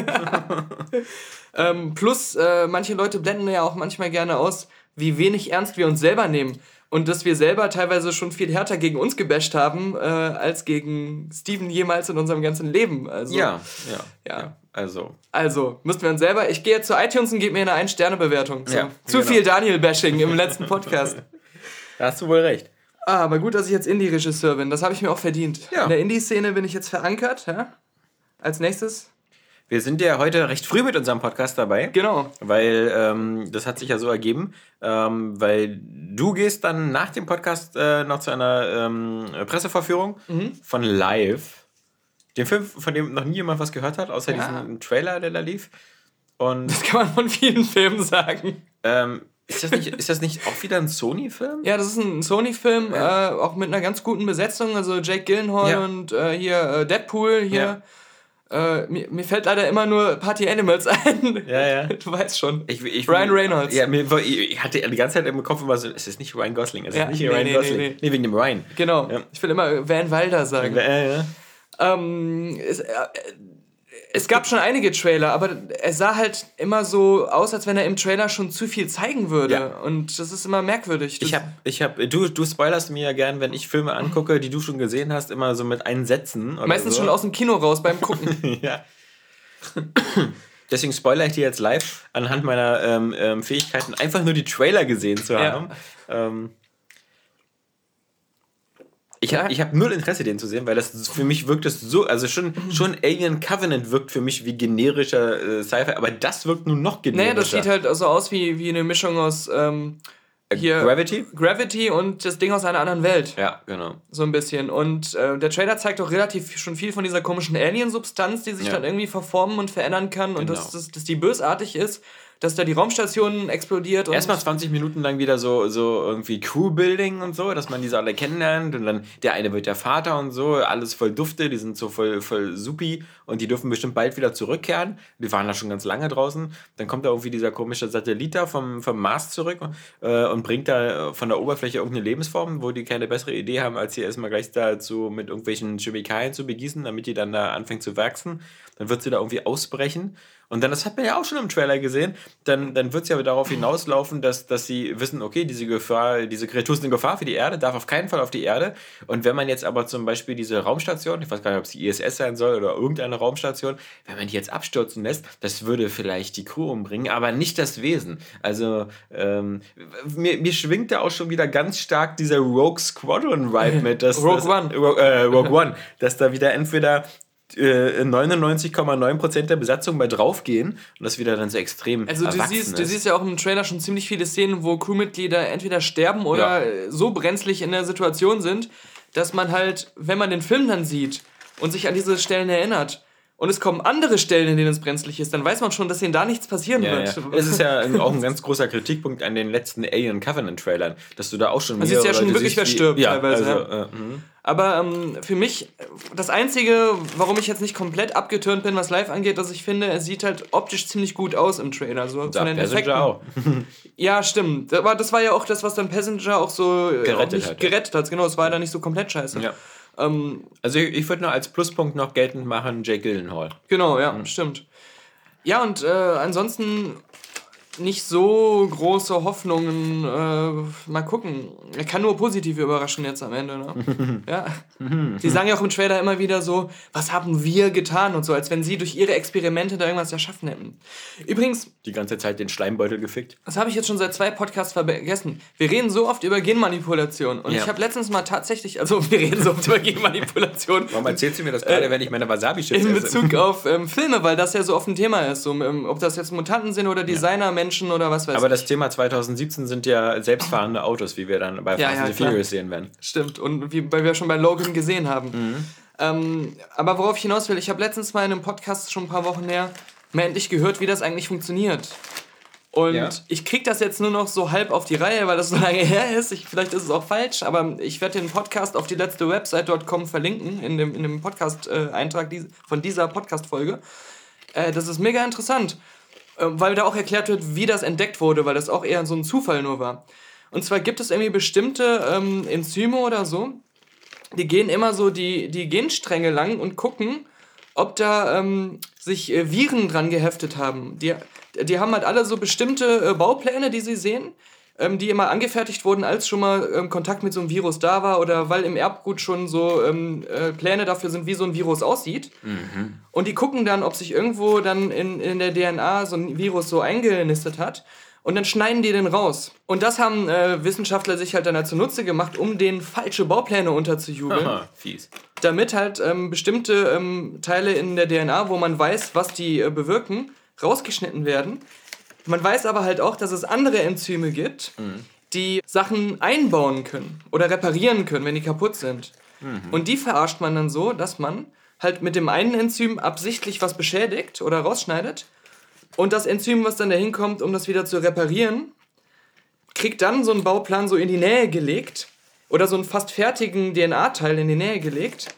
ähm, plus, äh, manche Leute blenden ja auch manchmal gerne aus, wie wenig ernst wir uns selber nehmen. Und dass wir selber teilweise schon viel härter gegen uns gebasht haben, äh, als gegen Steven jemals in unserem ganzen Leben. Also, ja, ja, Ja. ja. Also, Also, müssten wir uns selber. Ich gehe jetzt zu iTunes und gebe mir eine Ein-Sterne-Bewertung. So. Ja, Zu genau. viel Daniel-Bashing im letzten Podcast. da hast du wohl recht. Ah, aber gut, dass ich jetzt Indie-Regisseur bin. Das habe ich mir auch verdient. Ja. In der Indie-Szene bin ich jetzt verankert. Ja? Als nächstes. Wir sind ja heute recht früh mit unserem Podcast dabei. Genau. Weil ähm, das hat sich ja so ergeben, ähm, weil du gehst dann nach dem Podcast äh, noch zu einer ähm, Presseverführung Mhm. von Live. Den Film, von dem noch nie jemand was gehört hat, außer Ja. diesem Trailer, der da lief. Und Das kann man von vielen Filmen sagen. ähm, ist, das nicht, ist das nicht auch wieder ein Sony-Film? Ja, das ist ein Sony-Film, äh, auch mit einer ganz guten Besetzung. Also Jake Gyllenhaal Ja. und äh, hier äh, Deadpool. Hier. Äh, mir, mir fällt leider immer nur Party Animals ein. Ja, ja. Du weißt schon. Ich, ich, Ryan Reynolds. Ja, mir, ich hatte die ganze Zeit im Kopf immer so, es ist nicht Ryan Gosling, es Ja, ist nicht nee, Ryan nee, Gosling. nee, Nee, wegen dem Ryan. Genau. Ja. Ich will immer Van Wilder sagen. Äh, äh. Ähm, es, äh, es gab schon einige Trailer, aber er sah halt immer so aus, als wenn er im Trailer schon zu viel zeigen würde. Ja. Und das ist immer merkwürdig. Das, Ich hab, ich hab, du, du spoilerst mir ja gern, wenn ich Filme angucke, die du schon gesehen hast, immer so mit Einsätzen. Meistens so. schon aus dem Kino raus beim Gucken. ja. Deswegen spoilere ich dir jetzt live anhand meiner ähm, ähm, Fähigkeiten, einfach nur die Trailer gesehen zu Ja. haben. Ähm, ich habe hab null Interesse, den zu sehen, weil das für mich wirkt es so, also schon, schon Alien Covenant wirkt für mich wie generischer äh, Sci-Fi, aber das wirkt nun noch generischer. naja, das sieht halt so aus wie, wie eine Mischung aus ähm, hier Gravity? Gravity und das Ding aus einer anderen Welt. Ja, genau. So ein bisschen. Und äh, der Trailer zeigt auch relativ schon viel von dieser komischen Alien-Substanz, die sich Ja. dann irgendwie verformen und verändern kann. Und Genau. dass, dass, dass die bösartig ist, dass da die Raumstation explodiert. Und Erstmal 20 Minuten lang wieder so, so irgendwie Crew-Building und so, dass man diese alle kennenlernt und dann der eine wird der Vater und so, alles voll dufte, die sind so voll, voll supi und die dürfen bestimmt bald wieder zurückkehren. Die waren da schon ganz lange draußen. Dann kommt da irgendwie dieser komische Satellit da vom, vom Mars zurück äh, und bringt da äh, von der Oberfläche irgendeine Lebensform, wo die keine bessere Idee haben, als hier erstmal gleich dazu mit irgendwelchen Chemikalien zu begießen, damit die dann da anfängt zu wachsen. Dann wird sie da irgendwie ausbrechen. Und dann, das hat man ja auch schon im Trailer gesehen, dann, dann wird es ja darauf hinauslaufen, dass, dass sie wissen, okay, diese Gefahr, diese Kreatur ist eine Gefahr für die Erde, darf auf keinen Fall auf die Erde. Und wenn man jetzt aber zum Beispiel diese Raumstation, ich weiß gar nicht, ob es die ISS sein soll oder irgendeine Raumstation, wenn man die jetzt abstürzen lässt, das würde vielleicht die Crew umbringen, aber nicht das Wesen. Also ähm, mir, mir schwingt da auch schon wieder ganz stark dieser Rogue Squadron Vibe mit. Dass, Rogue dass, One. Rogue, äh, Rogue One, dass da wieder entweder 99,9% der Besatzung bei draufgehen und das wieder dann so extrem Also du siehst, du ist. siehst ja auch im Trailer schon ziemlich viele Szenen, wo Crewmitglieder entweder sterben oder Ja. äh, so brenzlig in der Situation sind, dass man halt, wenn man den Film dann sieht und sich an diese Stellen erinnert und es kommen andere Stellen, in denen es brenzlig ist, dann weiß man schon, dass ihnen da nichts passieren Ja, wird. ja. Das ist ja auch ein ganz großer Kritikpunkt an den letzten Alien Covenant Trailern, dass du da auch schon Man sieht ja mehrere schon Leute wirklich, wer stirbt ja, teilweise, Also, ja. äh, mhm. Aber ähm, für mich, das Einzige, warum ich jetzt nicht komplett abgeturnt bin, was live angeht, dass ich finde, er sieht halt optisch ziemlich gut aus im Trailer. So von den Passenger Effekten. auch. Ja, stimmt. Aber das war ja auch das, was dann Passenger auch so äh, Gerettet nicht hat, ja. gerettet hat. Genau, es war ja dann nicht so komplett scheiße. Ja. Ähm, Also ich, ich würde nur als Pluspunkt noch geltend machen, Jake Gyllenhaal. genau, ja, stimmt. Ja, und äh, ansonsten nicht so große Hoffnungen. Äh, mal gucken. Er kann nur positiv überraschen jetzt am Ende. Ne? ja. Sie sagen ja auch im Trailer immer wieder so, was haben wir getan und so, als wenn sie durch ihre Experimente da irgendwas erschaffen hätten. Übrigens, Die ganze Zeit den Schleimbeutel gefickt. das habe ich jetzt schon seit zwei Podcasts vergessen. Wir reden so oft über Genmanipulation. Und Ja. ich habe letztens mal tatsächlich, also wir reden so oft über Genmanipulation. Warum erzählst du mir das gerade, wenn ich meine Wasabi-Chips In esse? Bezug auf ähm, Filme, weil das ja so oft ein Thema ist. So, ähm, ob das jetzt Mutanten sind oder Designermenschen oder was weiß Aber ich. das Thema 2017 sind ja selbstfahrende Autos, wie wir dann bei Ja, Fast ja, and. Furious sehen werden. Stimmt. Und wie weil wir schon bei Logan gesehen haben. Mhm. Ähm, aber worauf ich hinaus will, ich habe letztens mal in einem Podcast schon ein paar Wochen her mal endlich gehört, wie das eigentlich funktioniert. Und Ja. ich krieg das jetzt nur noch so halb auf die Reihe, weil das so lange her ist. Ich, vielleicht ist es auch falsch, aber ich werde den Podcast auf die letzte Website.com verlinken, in dem, in dem Podcast-Eintrag dies- von dieser Podcast-Folge. Äh, das ist mega interessant, äh, weil da auch erklärt wird, wie das entdeckt wurde, weil das auch eher so ein Zufall nur war. Und zwar gibt es irgendwie bestimmte ähm, Enzyme oder so, die gehen immer so die, die Genstränge lang und gucken, ob da ähm, sich äh, Viren dran geheftet haben. Die, die haben halt alle so bestimmte äh, Baupläne, die sie sehen, ähm, die immer angefertigt wurden, als schon mal ähm, Kontakt mit so einem Virus da war oder weil im Erbgut schon so ähm, äh, Pläne dafür sind, wie so ein Virus aussieht. Und die gucken dann, ob sich irgendwo dann in, in der DNA so ein Virus so eingenistet hat. Und dann schneiden die den raus. Und das haben äh, Wissenschaftler sich halt dann halt zunutze gemacht, um den falsche Baupläne unterzujubeln Aha, fies. damit halt ähm, bestimmte ähm, Teile in der DNA, wo man weiß, was die äh, bewirken, rausgeschnitten werden. Man weiß aber halt auch, dass es andere Enzyme gibt, die Sachen einbauen können oder reparieren können, wenn die kaputt sind. Und die verarscht man dann so, dass man halt mit dem einen Enzym absichtlich was beschädigt oder rausschneidet und das Enzym, was dann dahin kommt, um das wieder zu reparieren, kriegt dann so einen Bauplan so in die Nähe gelegt oder so einen fast fertigen DNA-Teil in die Nähe gelegt,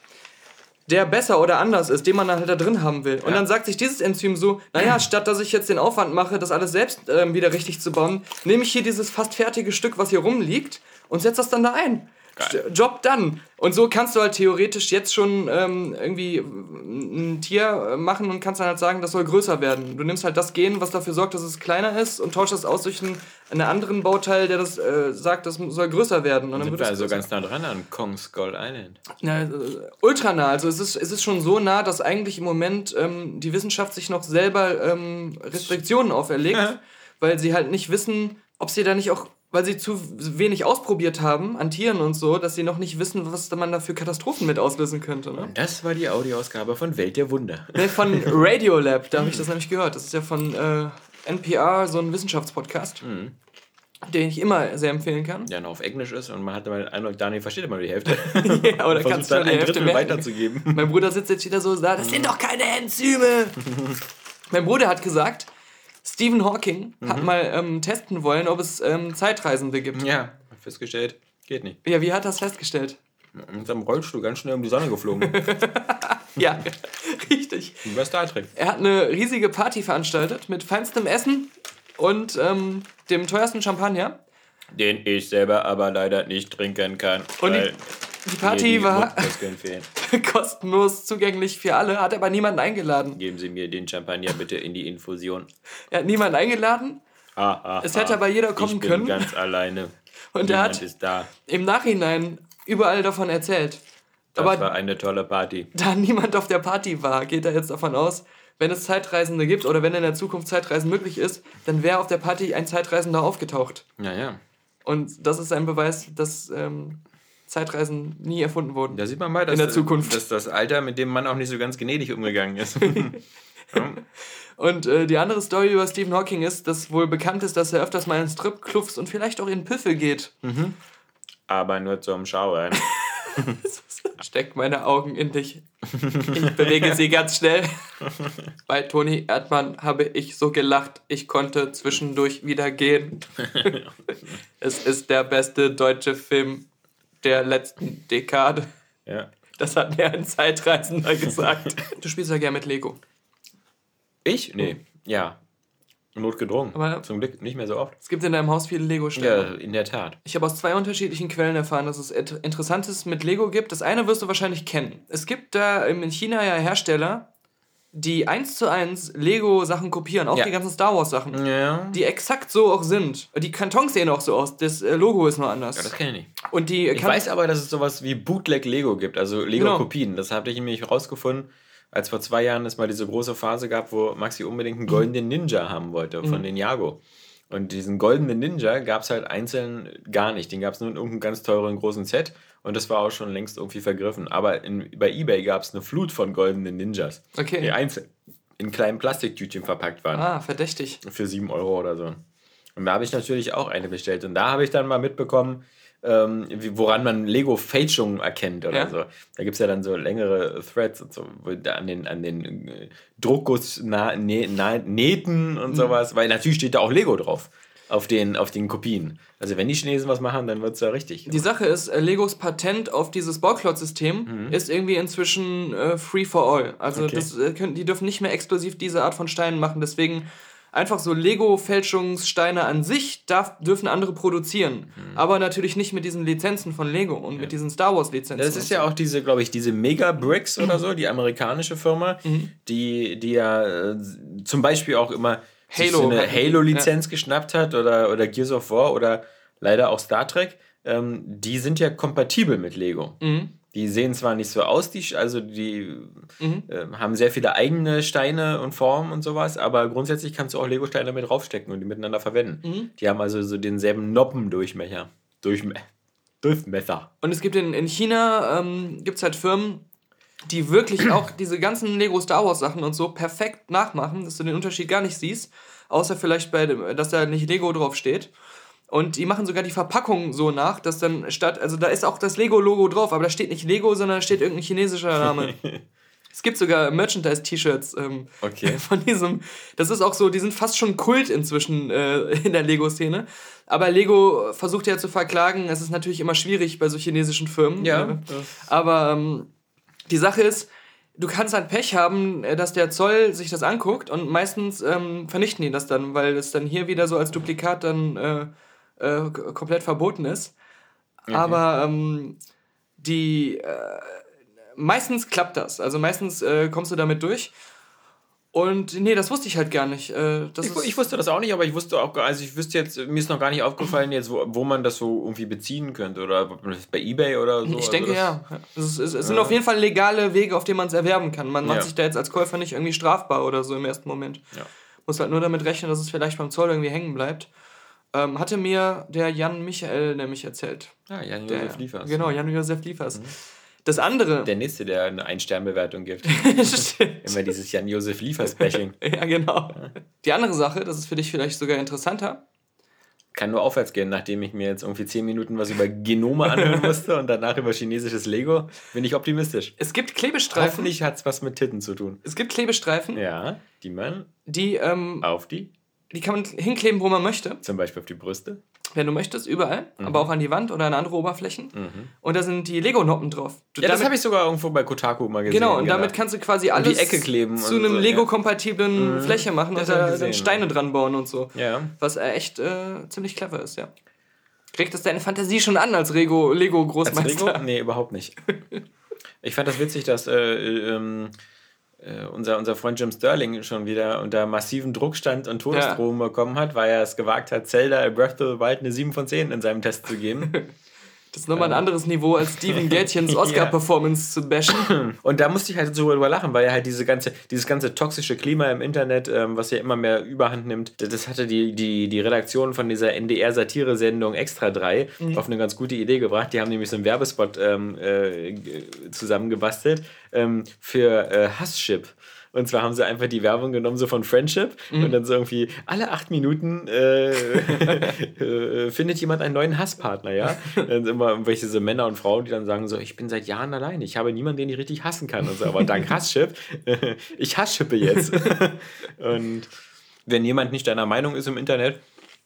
der besser oder anders ist, den man dann halt da drin haben will. Und dann sagt sich dieses Enzym so, naja, statt dass ich jetzt den Aufwand mache, das alles selbst ähm, wieder richtig zu bauen, nehme ich hier dieses fast fertige Stück, was hier rumliegt, und setze das dann da ein. St- Job done. Und so kannst du halt theoretisch jetzt schon ähm, irgendwie ein Tier äh, machen und kannst dann halt sagen, das soll größer werden. Du nimmst halt das Gen, was dafür sorgt, dass es kleiner ist und tauschst das aus durch einen, einen anderen Bauteil, der das äh, sagt, das soll größer werden. Und dann Sind wird wir also größer. ganz nah dran an Kong Skull Island. Ja, äh, ultra nah. Also es ist, es ist schon so nah, dass eigentlich im Moment ähm, die Wissenschaft sich noch selber ähm, Restriktionen auferlegt, weil sie halt nicht wissen, ob sie da nicht auch, weil sie zu wenig ausprobiert haben an Tieren und so, dass sie noch nicht wissen, was man da für Katastrophen mit auslösen könnte. Ne? Das war die Audioausgabe von Welt der Wunder. Nee, von Radiolab, da habe ich das nämlich gehört. Das ist ja von äh, NPR, so ein Wissenschaftspodcast, den ich immer sehr empfehlen kann. Der noch auf Englisch ist und man hat mal den Eindruck, Daniel versteht immer nur die Hälfte. Ja, oder Versucht kannst du dann die ein Hälfte Drittel merken. weiterzugeben. Mein Bruder sitzt jetzt wieder so da, das sind doch keine Enzyme. mein Bruder hat gesagt, Stephen Hawking hat mal ähm, testen wollen, ob es ähm, Zeitreisende gibt. Ja, hab festgestellt, geht nicht. Ja, wie hat er das festgestellt? Mit seinem Rollstuhl ganz schnell um die Sonne geflogen. Ja, richtig. Bei Star Trek. Er hat eine riesige Party veranstaltet mit feinstem Essen und ähm, dem teuersten Champagner. Den ich selber aber leider nicht trinken kann. Und die- Die Party die war kostenlos zugänglich für alle, hat aber niemanden eingeladen. Geben Sie mir den Champagner bitte in die Infusion. Er hat niemanden eingeladen Ah, ah, Es hätte ah. aber jeder kommen ich bin können. ganz alleine. und er hat ist da. im Nachhinein überall davon erzählt. Das aber war eine tolle Party. da niemand auf der Party war, geht er jetzt davon aus, wenn es Zeitreisende gibt oder wenn in der Zukunft Zeitreisen möglich ist, dann wäre auf der Party ein Zeitreisender aufgetaucht. Ja, ja. Und das ist ein Beweis, dass ähm, Zeitreisen nie erfunden wurden. Da sieht man mal, dass, In der Zukunft. dass das Alter mit dem Mann auch nicht so ganz gnädig umgegangen ist. ja. Und äh, die andere Story über Stephen Hawking ist, dass wohl bekannt ist, dass er öfters mal in Stripclubs und vielleicht auch in Püffel geht. Aber nur zum Schauen. Steck meine Augen in dich. Ich bewege sie ganz schnell. Bei Toni Erdmann habe ich so gelacht, ich konnte zwischendurch wieder gehen. Es ist der beste deutsche Film der letzten Dekade. Ja. Das hat mir ein Zeitreisender gesagt. Du spielst ja gerne mit Lego. Ich? Nee. Ja. Notgedrungen. Aber- Zum Glück nicht mehr so oft. Es gibt in deinem Haus viele Lego-Steine. Ja, in der Tat. Ich habe aus zwei unterschiedlichen Quellen erfahren, dass es Interessantes mit Lego gibt. Das eine wirst du wahrscheinlich kennen. Es gibt da in China ja Hersteller, die eins zu eins Lego-Sachen kopieren, auch Ja. die ganzen Star Wars-Sachen. Ja. Die exakt so auch sind. Die Kartons sehen auch so aus. Das äh, Logo ist nur anders. Das kenne ich nicht. Und die Ich weiß aber, dass es sowas wie Bootleg Lego gibt, also Lego-Kopien. Das habe ich nämlich rausgefunden, als vor zwei Jahren es mal diese große Phase gab, wo Maxi unbedingt einen goldenen Ninja haben wollte von den Jago. Und diesen goldenen Ninja gab es halt einzeln gar nicht. Den gab es nur in irgendeinem ganz teuren großen Set und das war auch schon längst irgendwie vergriffen. Aber in, bei Ebay gab es eine Flut von goldenen Ninjas, Okay. die einzeln in kleinen Plastiktütchen verpackt waren Ah, verdächtig. für 7 Euro oder so. Und da habe ich natürlich auch eine bestellt. Und da habe ich dann mal mitbekommen, ähm, wie, woran man Lego-Fälschungen erkennt oder Ja. so. Da gibt es ja dann so längere Threads und so, an den, an den äh, Druckguss-Nähten Mhm. und sowas, weil natürlich steht da auch Lego drauf. Auf den, auf den Kopien. Also wenn die Chinesen was machen, dann wird es ja richtig. Die Sache ist, äh, Legos Patent auf dieses Bauklotzsystem ist irgendwie inzwischen äh, free for all. Also Mhm. Okay. das, äh, können, die dürfen nicht mehr exklusiv diese Art von Steinen machen. Deswegen einfach so Lego-Fälschungssteine an sich darf, dürfen andere produzieren. Mhm. Aber natürlich nicht mit diesen Lizenzen von Lego und mit diesen Star Wars-Lizenzen. Das ist ja auch diese, glaube ich, diese Mega Bricks oder so, die amerikanische Firma, Mhm. die, die ja äh, zum Beispiel auch immer Halo so eine Halo-Lizenz geschnappt hat oder, oder Gears of War oder leider auch Star Trek. Ähm, die sind ja kompatibel mit Lego. Mhm. Die sehen zwar nicht so aus, die, also die äh, haben sehr viele eigene Steine und Formen und sowas, aber grundsätzlich kannst du auch Lego-Steine mit draufstecken und die miteinander verwenden. Mhm. Die haben also so denselben Noppendurchmesser. Durchme Durchmesser. Und es gibt in, in China ähm, gibt es halt Firmen, die wirklich auch diese ganzen Lego Star Wars Sachen und so perfekt nachmachen, dass du den Unterschied gar nicht siehst, außer vielleicht bei dem, dass da nicht Lego drauf steht. Und die machen sogar die Verpackung so nach, dass dann statt, also da ist auch das Lego-Logo drauf, aber da steht nicht Lego, sondern da steht irgendein chinesischer Name. es gibt sogar Merchandise-T-Shirts ähm, Okay. von diesem. Das ist auch so, die sind fast schon Kult inzwischen äh, in der Lego-Szene. Aber Lego versucht ja zu verklagen. Es ist natürlich immer schwierig bei so chinesischen Firmen. Ja, Äh, aber ähm, die Sache ist, du kannst halt Pech haben, äh, dass der Zoll sich das anguckt und meistens ähm, vernichten die das dann, weil es dann hier wieder so als Duplikat dann äh, äh, komplett verboten ist. Aber ähm, die äh, meistens klappt das. Also meistens äh, kommst du damit durch. Und nee, das wusste ich halt gar nicht. Äh, das Ich, ich wusste das auch nicht, aber ich wusste auch, also ich wüsste jetzt, mir ist noch gar nicht aufgefallen jetzt, wo, wo man das so irgendwie beziehen könnte oder bei Ebay oder so. Ich also denke das, ja. Es, es, es sind auf jeden Fall legale Wege, auf denen man es erwerben kann. Man macht Ja. sich da jetzt als Käufer nicht irgendwie strafbar oder so im ersten Moment. Ja. Muss halt nur damit rechnen, dass es vielleicht beim Zoll irgendwie hängen bleibt. Ähm, hatte mir der Jan Michael nämlich erzählt. Ja, Jan Der, Josef Liefers. Genau, Jan-Josef Liefers. Das andere. Der nächste, der eine Ein-Stern-Bewertung gibt. Stimmt. Immer dieses Jan Josef Liefers-Bashing. ja, genau. Die andere Sache, das ist für dich vielleicht sogar interessanter. Kann nur aufwärts gehen, nachdem ich mir jetzt irgendwie 10 Minuten was über Genome anhören musste und danach über chinesisches Lego, bin ich optimistisch. Es gibt Klebestreifen. Hoffentlich hat es was mit Titten zu tun. Es gibt Klebestreifen, Ja, die man die, ähm, auf die, die kann man hinkleben, wo man möchte. zum Beispiel auf die Brüste. Wenn du möchtest, überall. Mhm. Aber auch an die Wand oder an andere Oberflächen. Und da sind die Lego-Noppen drauf. Du, Ja, das damit- habe ich sogar irgendwo bei Kotaku mal gesehen. Genau, und damit kannst du quasi alles die Ecke kleben zu einem so, ja. Mhm. Lego-kompatiblen Fläche machen Das und da gesehen, Steine dran bauen und so. Ja. Was äh, echt äh, ziemlich clever ist, ja. Regt es deine Fantasie schon an als Lego- Als Lego-Großmeister? Lego? Nee, überhaupt nicht. Ich fand das witzig, dass äh, ähm, äh, unser, unser Freund Jim Sterling schon wieder unter massiven Druck stand und Todesdrohungen bekommen hat, weil er es gewagt hat, Zelda Breath of the Wild eine 7 von 10 in seinem Test zu geben. Das ist nochmal ein anderes Niveau, als Steven Gätchens Oscar-Performance zu bashen. Und da musste ich halt so drüber lachen, weil ja halt diese ganze, dieses ganze toxische Klima im Internet, ähm, was ja immer mehr Überhand nimmt, das- hatte die, die, die Redaktion von dieser NDR-Satire-Sendung Extra 3 auf eine ganz gute Idee gebracht. Die haben nämlich so einen Werbespot ähm, äh, zusammengebastelt ähm, für äh, Hasschip. Und zwar haben sie einfach die Werbung genommen, so von Friendship. Mhm. Und dann so irgendwie, alle acht Minuten äh, äh, findet jemand einen neuen Hasspartner, ja? Dann sind immer irgendwelche so Männer und Frauen, die dann sagen so, ich bin seit Jahren allein, ich habe niemanden, den ich richtig hassen kann. Und so, aber dank Hasschip, äh, ich hasschippe jetzt. und wenn jemand nicht deiner Meinung ist im Internet,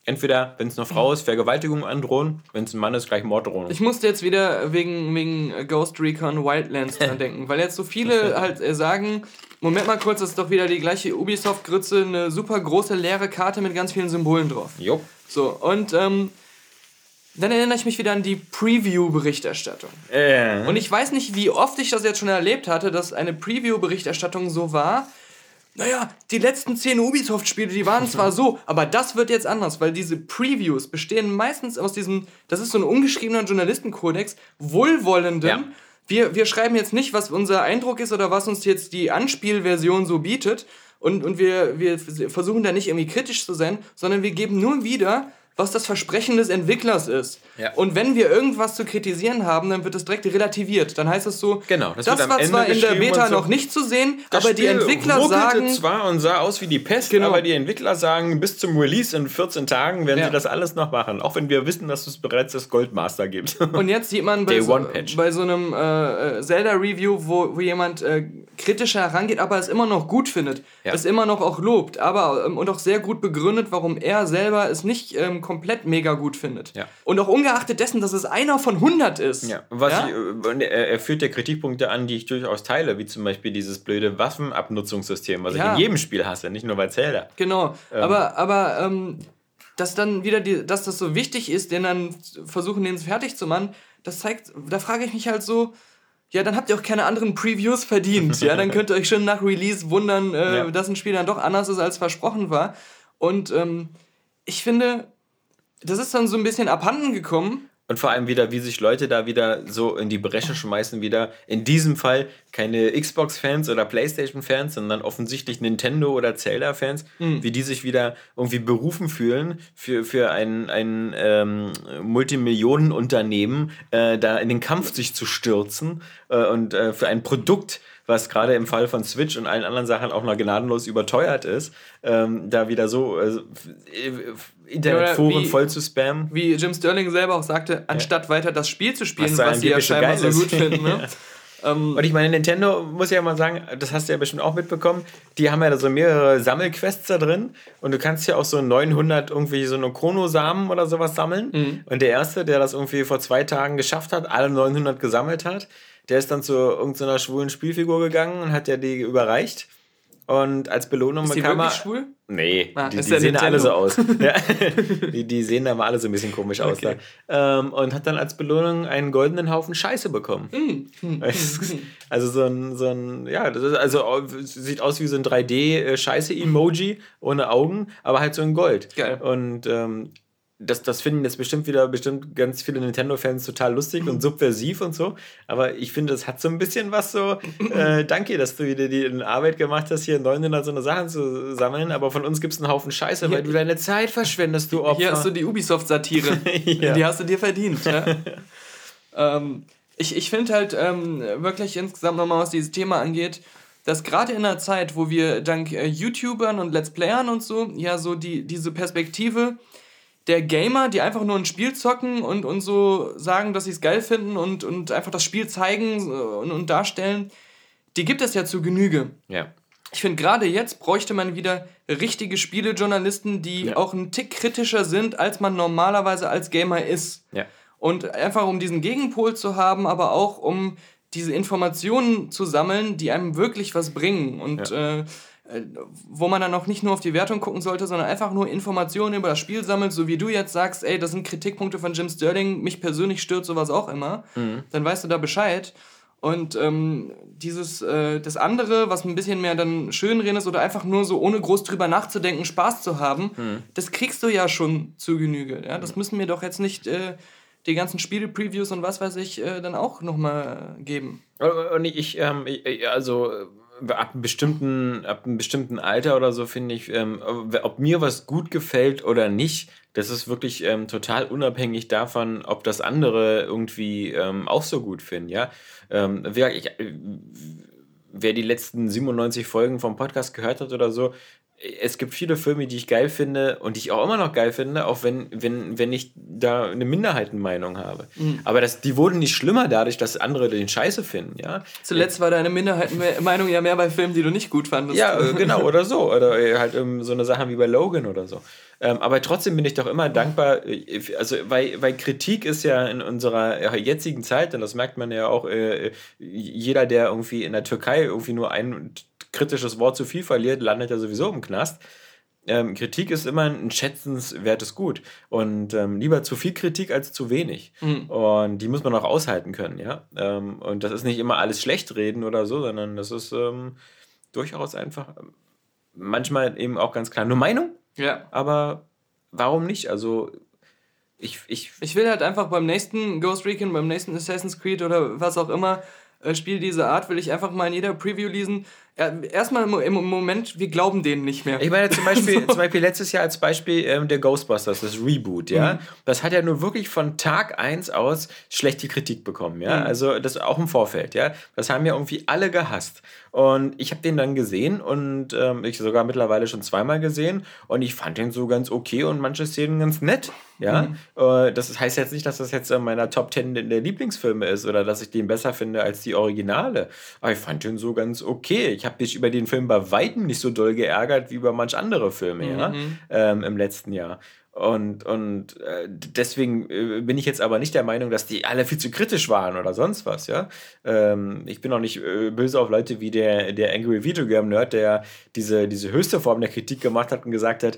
entweder, wenn es eine Frau ist, Vergewaltigung androhen, wenn es ein Mann ist, gleich Morddrohung. Ich musste jetzt wieder wegen, wegen Ghost Recon Wildlands dran denken, weil jetzt so viele halt äh, sagen, Moment mal kurz, das ist doch wieder die gleiche Ubisoft-Grütze, eine super große leere Karte mit ganz vielen Symbolen drauf. Jo. So, und ähm, dann erinnere ich mich wieder an die Preview-Berichterstattung. Äh. Und ich weiß nicht, wie oft ich das jetzt schon erlebt hatte, dass eine Preview-Berichterstattung so war. Naja, die letzten zehn Ubisoft-Spiele, die waren zwar so, aber das wird jetzt anders, weil diese Previews bestehen meistens aus diesem, das ist so ein ungeschriebener Journalistenkodex, wohlwollenden. Ja. Wir, wir schreiben jetzt nicht, was unser Eindruck ist oder was uns jetzt die Anspielversion so bietet. Und, und wir, wir versuchen da nicht irgendwie kritisch zu sein, sondern wir geben nur wieder, was das Versprechen des Entwicklers ist. Ja. Und wenn wir irgendwas zu kritisieren haben, dann wird das direkt relativiert. Dann heißt es so, Genau, das das, war Ende zwar in der Beta so. noch nicht zu sehen, Das aber die Spiel Entwickler ruckelte sagen, zwar und sah aus wie die Pest, Genau. aber die Entwickler sagen, bis zum Release in 14 Tagen werden Ja. sie das alles noch machen. Auch wenn wir wissen, dass es bereits das Goldmaster gibt. Und jetzt sieht man bei, so, bei so einem äh, äh, Zelda-Review, wo, wo jemand äh, kritischer herangeht, aber es immer noch gut findet, Ja. es immer noch auch lobt, aber ähm, und auch sehr gut begründet, warum er selber es nicht ähm, komplett mega gut findet. Ja. Und auch ungeachtet dessen, dass es einer von 100 ist. Ja, was Ja? Ich, äh, er, führt ja Kritikpunkte an, die ich durchaus teile, wie zum Beispiel dieses blöde Waffenabnutzungssystem, was Ja. ich in jedem Spiel hasse, nicht nur bei Zelda. Genau, aber, aber ähm, dass dann wieder, die, dass das so wichtig ist, den dann versuchen, den fertig zu machen, das zeigt, da frage ich mich halt so, ja, dann habt ihr auch keine anderen Previews verdient. Ja, dann könnt ihr euch schon nach Release wundern, äh, Ja. dass ein Spiel dann doch anders ist, als versprochen war. Und ähm, ich finde, das ist dann so ein bisschen abhanden gekommen. Und vor allem wieder, wie sich Leute da wieder so in die Bresche schmeißen, wieder in diesem Fall keine Xbox-Fans oder Playstation-Fans, sondern offensichtlich Nintendo- oder Zelda-Fans, wie die sich wieder irgendwie berufen fühlen, für, für ein, ein ähm, Multimillionenunternehmen äh, da in den Kampf sich zu stürzen äh, und äh, für ein Produkt, was gerade im Fall von Switch und allen anderen Sachen auch noch gnadenlos überteuert ist, ähm, da wieder so äh, Internetforen Oder wie- voll zu spammen. Wie Jim Sterling selber auch sagte, anstatt weiter das Spiel zu spielen, Was was, sie ja scheinbar so gut finden. Ne? ähm, Und ich meine, Nintendo muss ja mal sagen, das hast du ja bestimmt auch mitbekommen, die haben ja da so mehrere Sammelquests da drin und du kannst ja auch so 900 irgendwie so eine Chronosamen oder sowas sammeln. Und der Erste, der das irgendwie vor zwei Tagen geschafft hat, alle 900 gesammelt hat, der ist dann zu irgendeiner schwulen Spielfigur gegangen und hat ja die überreicht. Und als Belohnung ist die bekam er. wirklich schwul? Nee, Ah, die, die sehen da alle so aus. ja. die, die sehen da mal alle so ein bisschen komisch aus. Okay. Da. Ähm, und hat dann als Belohnung einen goldenen Haufen Scheiße bekommen. Hm, Also so ein, so ein ja, das ist also sieht aus wie so ein 3D-Scheiße-Emoji ohne Augen, aber halt so in Gold. Geil. Und ähm, das, das finden jetzt bestimmt wieder bestimmt ganz viele Nintendo-Fans total lustig und subversiv und so. Aber ich finde, es hat so ein bisschen was so. Äh, danke, dass du wieder die Arbeit gemacht hast, hier 900 so eine Sachen zu sammeln. Aber von uns gibt es einen Haufen Scheiße, weil du deine Zeit verschwendest, du Opfer. Hier hast du die Ubisoft-Satire. Ja. Die hast du dir verdient. Ja? ähm, ich ich finde halt ähm, wirklich insgesamt nochmal, was dieses Thema angeht, dass gerade in einer Zeit, wo wir dank äh, YouTubern und Let's Playern und so, ja, so die, diese Perspektive der Gamer, die einfach nur ein Spiel zocken und, und so sagen, dass sie es geil finden und, und einfach das Spiel zeigen äh, und, und darstellen, die gibt es ja zu Genüge. ja. Ich finde, gerade jetzt bräuchte man wieder richtige Spielejournalisten, die Ja. auch einen Tick kritischer sind, als man normalerweise als Gamer ist. Ja. Und einfach um diesen Gegenpol zu haben, aber auch um diese Informationen zu sammeln, die einem wirklich was bringen. Und äh, äh, wo man dann auch nicht nur auf die Wertung gucken sollte, sondern einfach nur Informationen über das Spiel sammelt, so wie du jetzt sagst, ey, das sind Kritikpunkte von Jim Sterling, mich persönlich stört sowas auch immer, dann weißt du da Bescheid. Und ähm, dieses, äh, das andere, was ein bisschen mehr dann schönreden ist oder einfach nur so ohne groß drüber nachzudenken, Spaß zu haben, das kriegst du ja schon zu Genüge. Ja? Das müssen mir doch jetzt nicht äh, die ganzen Spiele-Previews und was weiß ich äh, dann auch nochmal geben. Und ich, ähm, ich- also äh, ab einem bestimmten, ab einem bestimmten Alter oder so finde ich, ähm, ob mir was gut gefällt oder nicht, das ist wirklich ähm, total unabhängig davon, ob das andere irgendwie ähm, auch so gut finden, ja. Ähm, ich, äh, wer die letzten 97 Folgen vom Podcast gehört hat oder so, es gibt viele Filme, die ich geil finde und die ich auch immer noch geil finde, auch wenn, wenn, wenn ich da eine Minderheitenmeinung habe. Mhm. Aber das, die wurden nicht schlimmer dadurch, dass andere den Scheiße finden, ja. Zuletzt war deine Minderheitenmeinung ja mehr bei Filmen, die du nicht gut fandest. Ja, äh, genau, oder so. Oder äh, halt ähm, so eine Sache wie bei Logan oder so. Ähm, aber trotzdem bin ich doch immer dankbar, äh, also weil, weil Kritik ist ja in unserer äh, jetzigen Zeit, und das merkt man ja auch, äh, jeder, der irgendwie in der Türkei irgendwie nur ein kritisches Wort zu viel verliert, landet ja sowieso im Knast. Ähm, Kritik ist immer ein schätzenswertes Gut. Und ähm, lieber zu viel Kritik als zu wenig. Mhm. Und die muss man auch aushalten können, ja. Ähm, und das ist nicht immer alles schlecht reden oder so, sondern das ist ähm, durchaus einfach manchmal eben auch ganz klar nur Meinung, ja. aber warum nicht? Also ich, ich, Ich will halt einfach beim nächsten Ghost Recon, beim nächsten Assassin's Creed oder was auch immer, äh, Spiel dieser Art, will ich einfach mal in jeder Preview lesen. Erstmal im, Moment, wir glauben denen nicht mehr. Ich meine zum Beispiel, zum Beispiel letztes Jahr als Beispiel ähm, der Ghostbusters, das Reboot, ja. Mhm. Das hat ja nur wirklich von Tag 1 aus schlechte Kritik bekommen, ja. Mhm. Also das auch im Vorfeld, ja. Das haben ja irgendwie alle gehasst. Und ich habe den dann gesehen und ähm, ich sogar mittlerweile schon zweimal gesehen und ich fand den so ganz okay und manche Szenen ganz nett, ja. Mhm. Äh, das heißt jetzt nicht, dass das jetzt in meiner Top 10 der Lieblingsfilme ist oder dass ich den besser finde als die Originale. Aber ich fand den so ganz okay. Ich habe mich über den Film bei Weitem nicht so doll geärgert wie über manch andere Filme, ja, Mhm. ähm, im letzten Jahr. Und, und äh, deswegen äh, bin ich jetzt aber nicht der Meinung, dass die alle viel zu kritisch waren oder sonst was, ja. Ähm, ich bin auch nicht äh, böse auf Leute wie der, der Angry Video Game Nerd, der diese, diese höchste Form der Kritik gemacht hat und gesagt hat,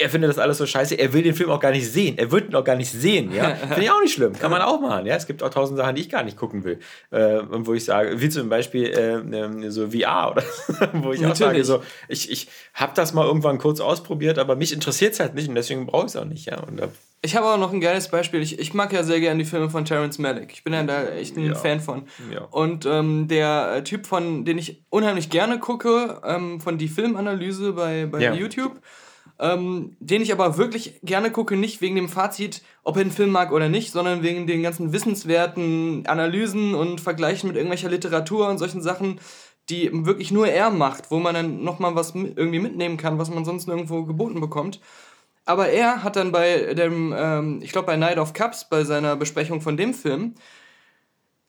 er findet das alles so scheiße, er will den Film auch gar nicht sehen. Er wird ihn auch gar nicht sehen, ja. Finde ich auch nicht schlimm. Kann man auch machen, ja. Es gibt auch tausend Sachen, die ich gar nicht gucken will. Äh, wo ich sage, wie zum Beispiel äh, so VR oder wo ich auch sage, Natürlich. so, ich, ich habe das mal irgendwann kurz ausprobiert, aber mich interessiert es halt nicht und deswegen brauche ich es auch nicht, ja. Und, äh, Ich habe auch noch ein geiles Beispiel. Ich, ich mag ja sehr gerne die Filme von Terrence Malick. Ich bin ja da echt ein Ja. Fan von. Ja. Und ähm, der äh, Typ, von den ich unheimlich gerne gucke, ähm, von die Filmanalyse bei, bei Ja. YouTube, ähm, den ich aber wirklich gerne gucke, nicht wegen dem Fazit, ob er den Film mag oder nicht, sondern wegen den ganzen wissenswerten Analysen und Vergleichen mit irgendwelcher Literatur und solchen Sachen, die wirklich nur er macht, wo man dann nochmal was irgendwie mitnehmen kann, was man sonst nirgendwo geboten bekommt. Aber er hat dann bei dem, ähm, ich glaube bei Night of Cups, bei seiner Besprechung von dem Film,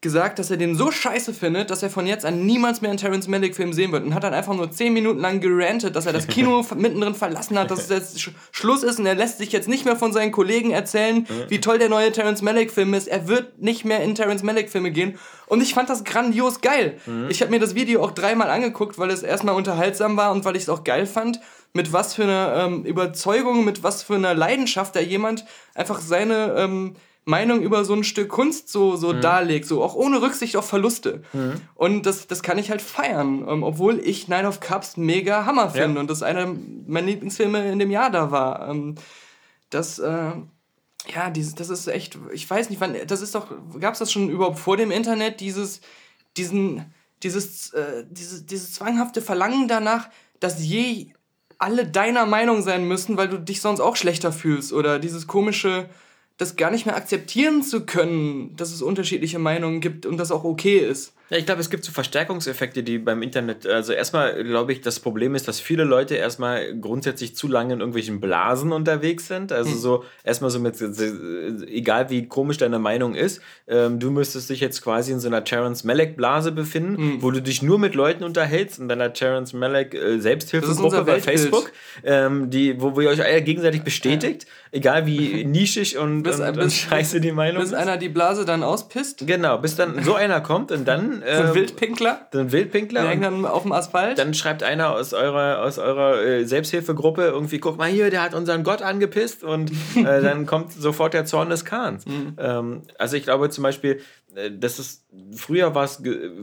gesagt, dass er den so scheiße findet, dass er von jetzt an niemals mehr einen Terrence Malick Film sehen wird. Und hat dann einfach nur 10 Minuten lang gerantet, dass er das Kino mittendrin verlassen hat, dass es jetzt Sch Schluss ist. Und er lässt sich jetzt nicht mehr von seinen Kollegen erzählen, wie toll der neue Terrence Malick Film ist. Er wird nicht mehr in Terrence Malick Filme gehen. Und ich fand das grandios geil. Ich habe mir das Video auch dreimal angeguckt, weil es erstmal unterhaltsam war und weil ich es auch geil fand, mit was für einer ähm, Überzeugung, mit was für einer Leidenschaft da jemand einfach seine ähm, Meinung über so ein Stück Kunst so, so darlegt, so auch ohne Rücksicht auf Verluste. Und das, das kann ich halt feiern, ähm, obwohl ich Nine of Cups mega Hammer finde und das einer meiner Lieblingsfilme in dem Jahr da war. Ähm, das, äh, ja, dieses, das ist echt, ich weiß nicht, wann, das ist doch, gab es das schon überhaupt vor dem Internet, dieses, diesen, dieses, äh, dieses, dieses zwanghafte Verlangen danach, dass je alle deiner Meinung sein müssen, weil du dich sonst auch schlechter fühlst oder dieses komische, das gar nicht mehr akzeptieren zu können, dass es unterschiedliche Meinungen gibt und das auch okay ist. Ja, ich glaube, es gibt so Verstärkungseffekte, die beim Internet, also erstmal glaube ich, das Problem ist, dass viele Leute erstmal grundsätzlich zu lange in irgendwelchen Blasen unterwegs sind. Also so erstmal so mit, egal wie komisch deine Meinung ist, ähm, du müsstest dich jetzt quasi in so einer Terrence Malick Blase befinden, wo du dich nur mit Leuten unterhältst in deiner Terrence Malick äh, Selbsthilfegruppe bei. Facebook, ähm, die, wo, wo ihr euch gegenseitig bestätigt, egal wie nischig und, Bis- und, und bis- scheiße die Meinung Bis ist. einer die Blase dann auspisst, Genau, bis dann so einer kommt und dann so ein ähm, Wildpinkler, so ein Wildpinkler dann auf dem Asphalt. dann schreibt einer aus eurer, aus eurer äh, Selbsthilfegruppe irgendwie, guck mal hier, der hat unseren Gott angepisst und äh, dann kommt sofort der Zorn des Kahns. Ähm, also ich glaube zum Beispiel, äh, das ist, früher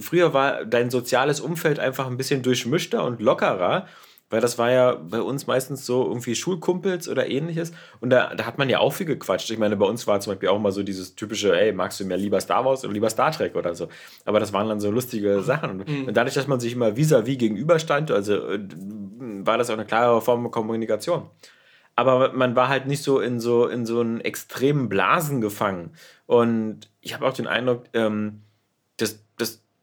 früher war dein soziales Umfeld einfach ein bisschen durchmischter und lockerer. Weil das war ja bei uns meistens so irgendwie Schulkumpels oder ähnliches. Und da, da hat man ja auch viel gequatscht. Ich meine, bei uns war zum Beispiel auch mal so dieses typische, ey, magst du mehr lieber Star Wars oder lieber Star Trek oder so. Aber das waren dann so lustige Sachen. Und dadurch, dass man sich immer vis-à-vis gegenüberstand, also äh, war das auch eine klare Form von Kommunikation. Aber man war halt nicht so in so, in so einen extremen Blasen gefangen. Und ich habe auch den Eindruck, ähm, dass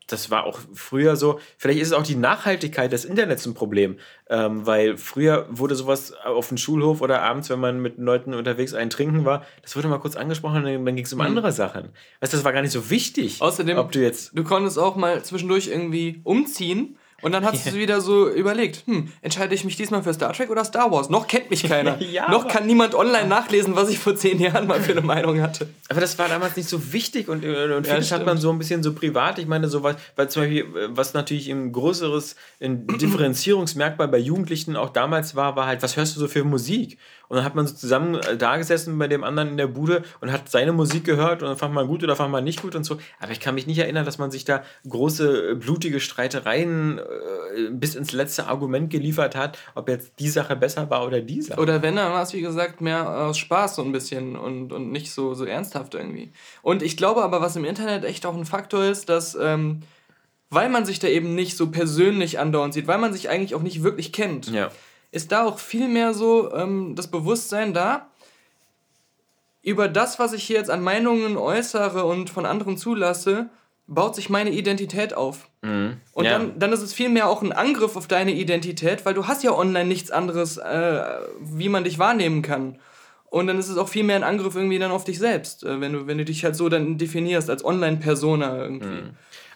das war auch früher so. Vielleicht ist es auch die Nachhaltigkeit des Internets ein Problem, ähm, weil früher wurde sowas auf dem Schulhof oder abends, wenn man mit Leuten unterwegs einen trinken war, das wurde mal kurz angesprochen und dann, dann ging es um andere Sachen. Weißt du, das war gar nicht so wichtig. Außerdem, ob du jetzt du konntest auch mal zwischendurch irgendwie umziehen und dann hast du wieder so überlegt, hm, entscheide ich mich diesmal für Star Trek oder Star Wars? Noch kennt mich keiner. Ja, Noch kann niemand online nachlesen, was ich vor zehn Jahren mal für eine Meinung hatte. Aber das war damals nicht so wichtig und, und vieles hat man so ein bisschen so privat. Ich meine, so was, weil zum Beispiel, was natürlich ein größeres ein Differenzierungsmerkmal bei Jugendlichen auch damals war, war halt, was hörst du so für Musik? Und dann hat man so zusammen äh, da gesessen bei dem anderen in der Bude und hat seine Musik gehört und dann fand man gut oder fand man nicht gut und so. Aber ich kann mich nicht erinnern, dass man sich da große, äh, blutige Streitereien äh, bis ins letzte Argument geliefert hat, ob jetzt die Sache besser war oder die Sache. Oder wenn, dann war es wie gesagt mehr aus Spaß so ein bisschen und, und nicht so, so ernsthaft irgendwie. Und ich glaube aber, was im Internet echt auch ein Faktor ist, dass, ähm, weil man sich da eben nicht so persönlich andauernd sieht, weil man sich eigentlich auch nicht wirklich kennt, ja. Ist da auch viel mehr so ähm, das Bewusstsein da, über das, was ich hier jetzt an Meinungen äußere und von anderen zulasse, baut sich meine Identität auf. Und Ja. dann, dann ist es vielmehr auch ein Angriff auf deine Identität, weil du hast ja online nichts anderes, äh, wie man dich wahrnehmen kann. Und dann ist es auch vielmehr ein Angriff irgendwie dann auf dich selbst, äh, wenn, du, wenn du dich halt so dann definierst als Online-Persona irgendwie.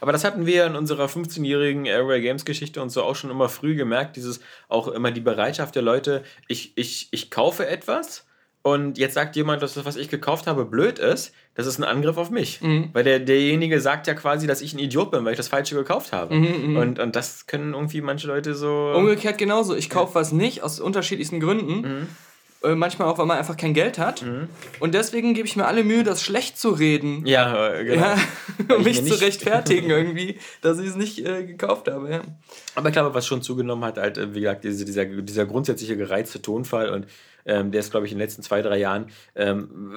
Aber das hatten wir in unserer 15-jährigen Airway Games Geschichte und so auch schon immer früh gemerkt, dieses auch immer die Bereitschaft der Leute, ich, ich, ich kaufe etwas und jetzt sagt jemand, dass das, was ich gekauft habe, blöd ist, das ist ein Angriff auf mich. Weil der, derjenige sagt ja quasi, dass ich ein Idiot bin, weil ich das Falsche gekauft habe. und, und das können irgendwie manche Leute so... Umgekehrt genauso. Ich kaufe was nicht aus unterschiedlichsten Gründen. Äh, manchmal auch, weil man einfach kein Geld hat. Und deswegen gebe ich mir alle Mühe, das schlecht zu reden. ja, äh, genau. Ja, um mich zu rechtfertigen irgendwie, dass ich es nicht äh, gekauft habe. Ja. Aber ich glaube, was schon zugenommen hat, halt, äh, wie gesagt, diese, dieser, dieser grundsätzliche gereizte Tonfall und ähm, der ist, glaube ich, in den letzten zwei, drei Jahren, ähm,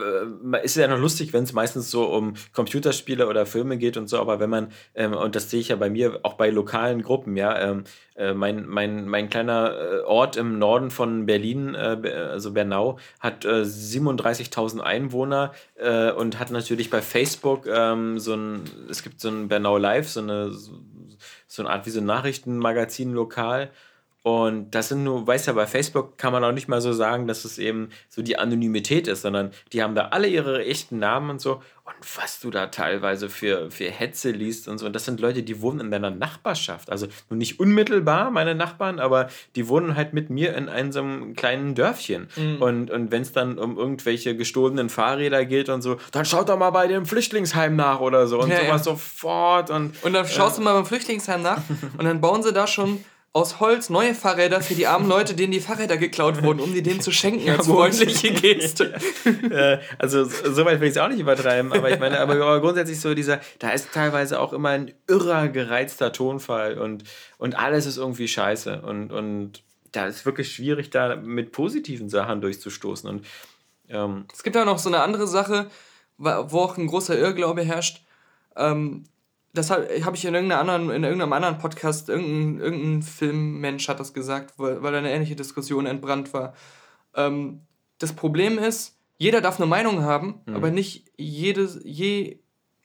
äh, ist ja noch lustig, wenn es meistens so um Computerspiele oder Filme geht und so, aber wenn man, ähm, und das sehe ich ja bei mir, auch bei lokalen Gruppen, ja, ähm, äh, mein, mein, mein kleiner äh, Ort im Norden von Berlin, äh, also Bernau, hat äh, 37.000 Einwohner äh, und hat natürlich bei Facebook ähm, so ein, es gibt so ein Bernau Live, so eine, so eine Art wie so ein Nachrichtenmagazin lokal. Und das sind nur, weißt ja, bei Facebook kann man auch nicht mal so sagen, dass es eben so die Anonymität ist, sondern die haben da alle ihre echten Namen und so. Und was du da teilweise für, für Hetze liest und so. Und das sind Leute, die wohnen in deiner Nachbarschaft. Also nur nicht unmittelbar, meine Nachbarn, aber die wohnen halt mit mir in einem so einem kleinen Dörfchen. Und, und wenn es dann um irgendwelche gestohlenen Fahrräder geht und so, dann schaut doch mal bei dem Flüchtlingsheim nach oder so. Und Ja, sowas ja. sofort. Und Und dann schaust du mal beim Flüchtlingsheim nach und dann bauen sie da schon aus Holz neue Fahrräder für die armen Leute, denen die Fahrräder geklaut wurden, um die denen zu schenken als freundliche Geste. also so weit will ich es auch nicht übertreiben, aber ich meine, aber, grundsätzlich so dieser, da ist teilweise auch immer ein irrer gereizter Tonfall und, und alles ist irgendwie scheiße und, und da ist wirklich schwierig, da mit positiven Sachen durchzustoßen und ähm, Es gibt auch noch so eine andere Sache, wo auch ein großer Irrglaube herrscht. Ähm, das habe hab ich in, anderen, in irgendeinem anderen Podcast, irgendein, irgendein Filmmensch hat das gesagt, weil, weil da eine ähnliche Diskussion entbrannt war. Ähm, das Problem ist, jeder darf eine Meinung haben, aber nicht jedes, je,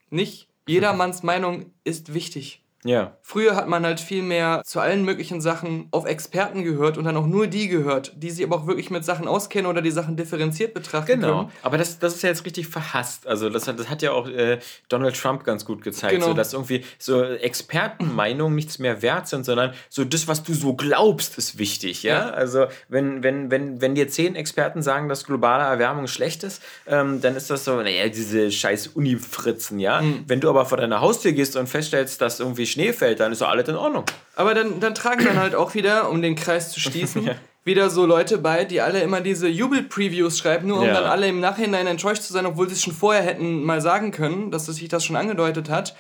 nicht jedermanns Meinung ist wichtig. Ja, Früher hat man halt viel mehr zu allen möglichen Sachen auf Experten gehört und dann auch nur die gehört, die sich aber auch wirklich mit Sachen auskennen oder die Sachen differenziert betrachten Genau, können. aber das, das ist ja jetzt richtig verhasst. Also das hat, das hat ja auch äh, Donald Trump ganz gut gezeigt, Genau. so, dass irgendwie so Expertenmeinungen nichts mehr wert sind, sondern so das, was du so glaubst, ist wichtig. Ja, Ja. also wenn, wenn, wenn, wenn dir zehn Experten sagen, dass globale Erwärmung schlecht ist, ähm, dann ist das so, naja, diese scheiß Uni-Fritzen, ja. Mhm. Wenn du aber vor deiner Haustür gehst und feststellst, dass irgendwie Schnee fällt, dann ist doch alles in Ordnung. Aber dann, dann tragen dann halt auch wieder, um den Kreis zu schließen, wieder so Leute bei, die alle immer diese Jubel-Previews schreiben, nur um Ja. dann alle im Nachhinein enttäuscht zu sein, obwohl sie es schon vorher hätten mal sagen können, dass sich das schon angedeutet hat.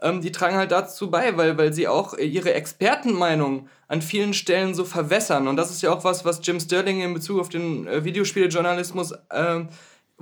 Ähm, die tragen halt dazu bei, weil, weil sie auch ihre Expertenmeinung an vielen Stellen so verwässern. Und das ist ja auch was, was Jim Sterling in Bezug auf den äh, Videospielejournalismus ähm,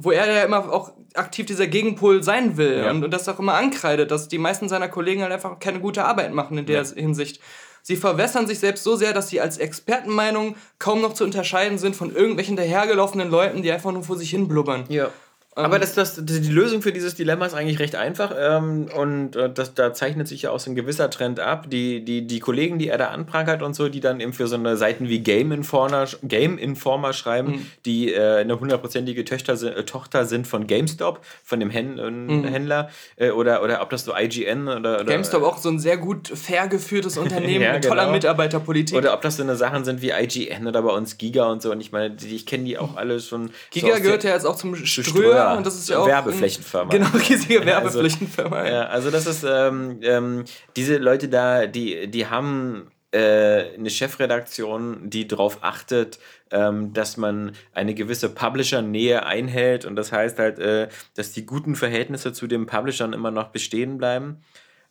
wo er ja immer auch aktiv dieser Gegenpol sein will Ja. und, und das auch immer ankreidet, dass die meisten seiner Kollegen halt einfach keine gute Arbeit machen in der Hinsicht. Sie verwässern sich selbst so sehr, dass sie als Expertenmeinung kaum noch zu unterscheiden sind von irgendwelchen dahergelaufenen Leuten, die einfach nur vor sich hin blubbern. Ja. Aber das, das, die Lösung für dieses Dilemma ist eigentlich recht einfach ähm, und äh, das, da zeichnet sich ja auch so ein gewisser Trend ab. Die, die, die Kollegen, die er da anprangert und so, die dann eben für so eine Seiten wie Game Informer, Game Informer schreiben, die äh, eine hundertprozentige äh, Tochter sind von GameStop, von dem Hän äh, Händler äh, oder, oder ob das so IGN oder, oder GameStop auch so ein sehr gut fair geführtes Unternehmen Ja, mit toller genau. Mitarbeiterpolitik. Oder ob das so eine Sachen sind wie IGN oder bei uns Giga und so. Und ich meine, die, ich kenne die auch alle schon. Giga so gehört ja jetzt auch zum Ströer. Ströer und das ist ja auch Werbeflächenfirma. Genau, riesige Also, Werbeflächenfirma. Ja, also das ist, ähm, ähm, diese Leute da, die, die haben äh, eine Chefredaktion, die darauf achtet, ähm, dass man eine gewisse Publisher-Nähe einhält und das heißt halt, äh, dass die guten Verhältnisse zu den Publishern immer noch bestehen bleiben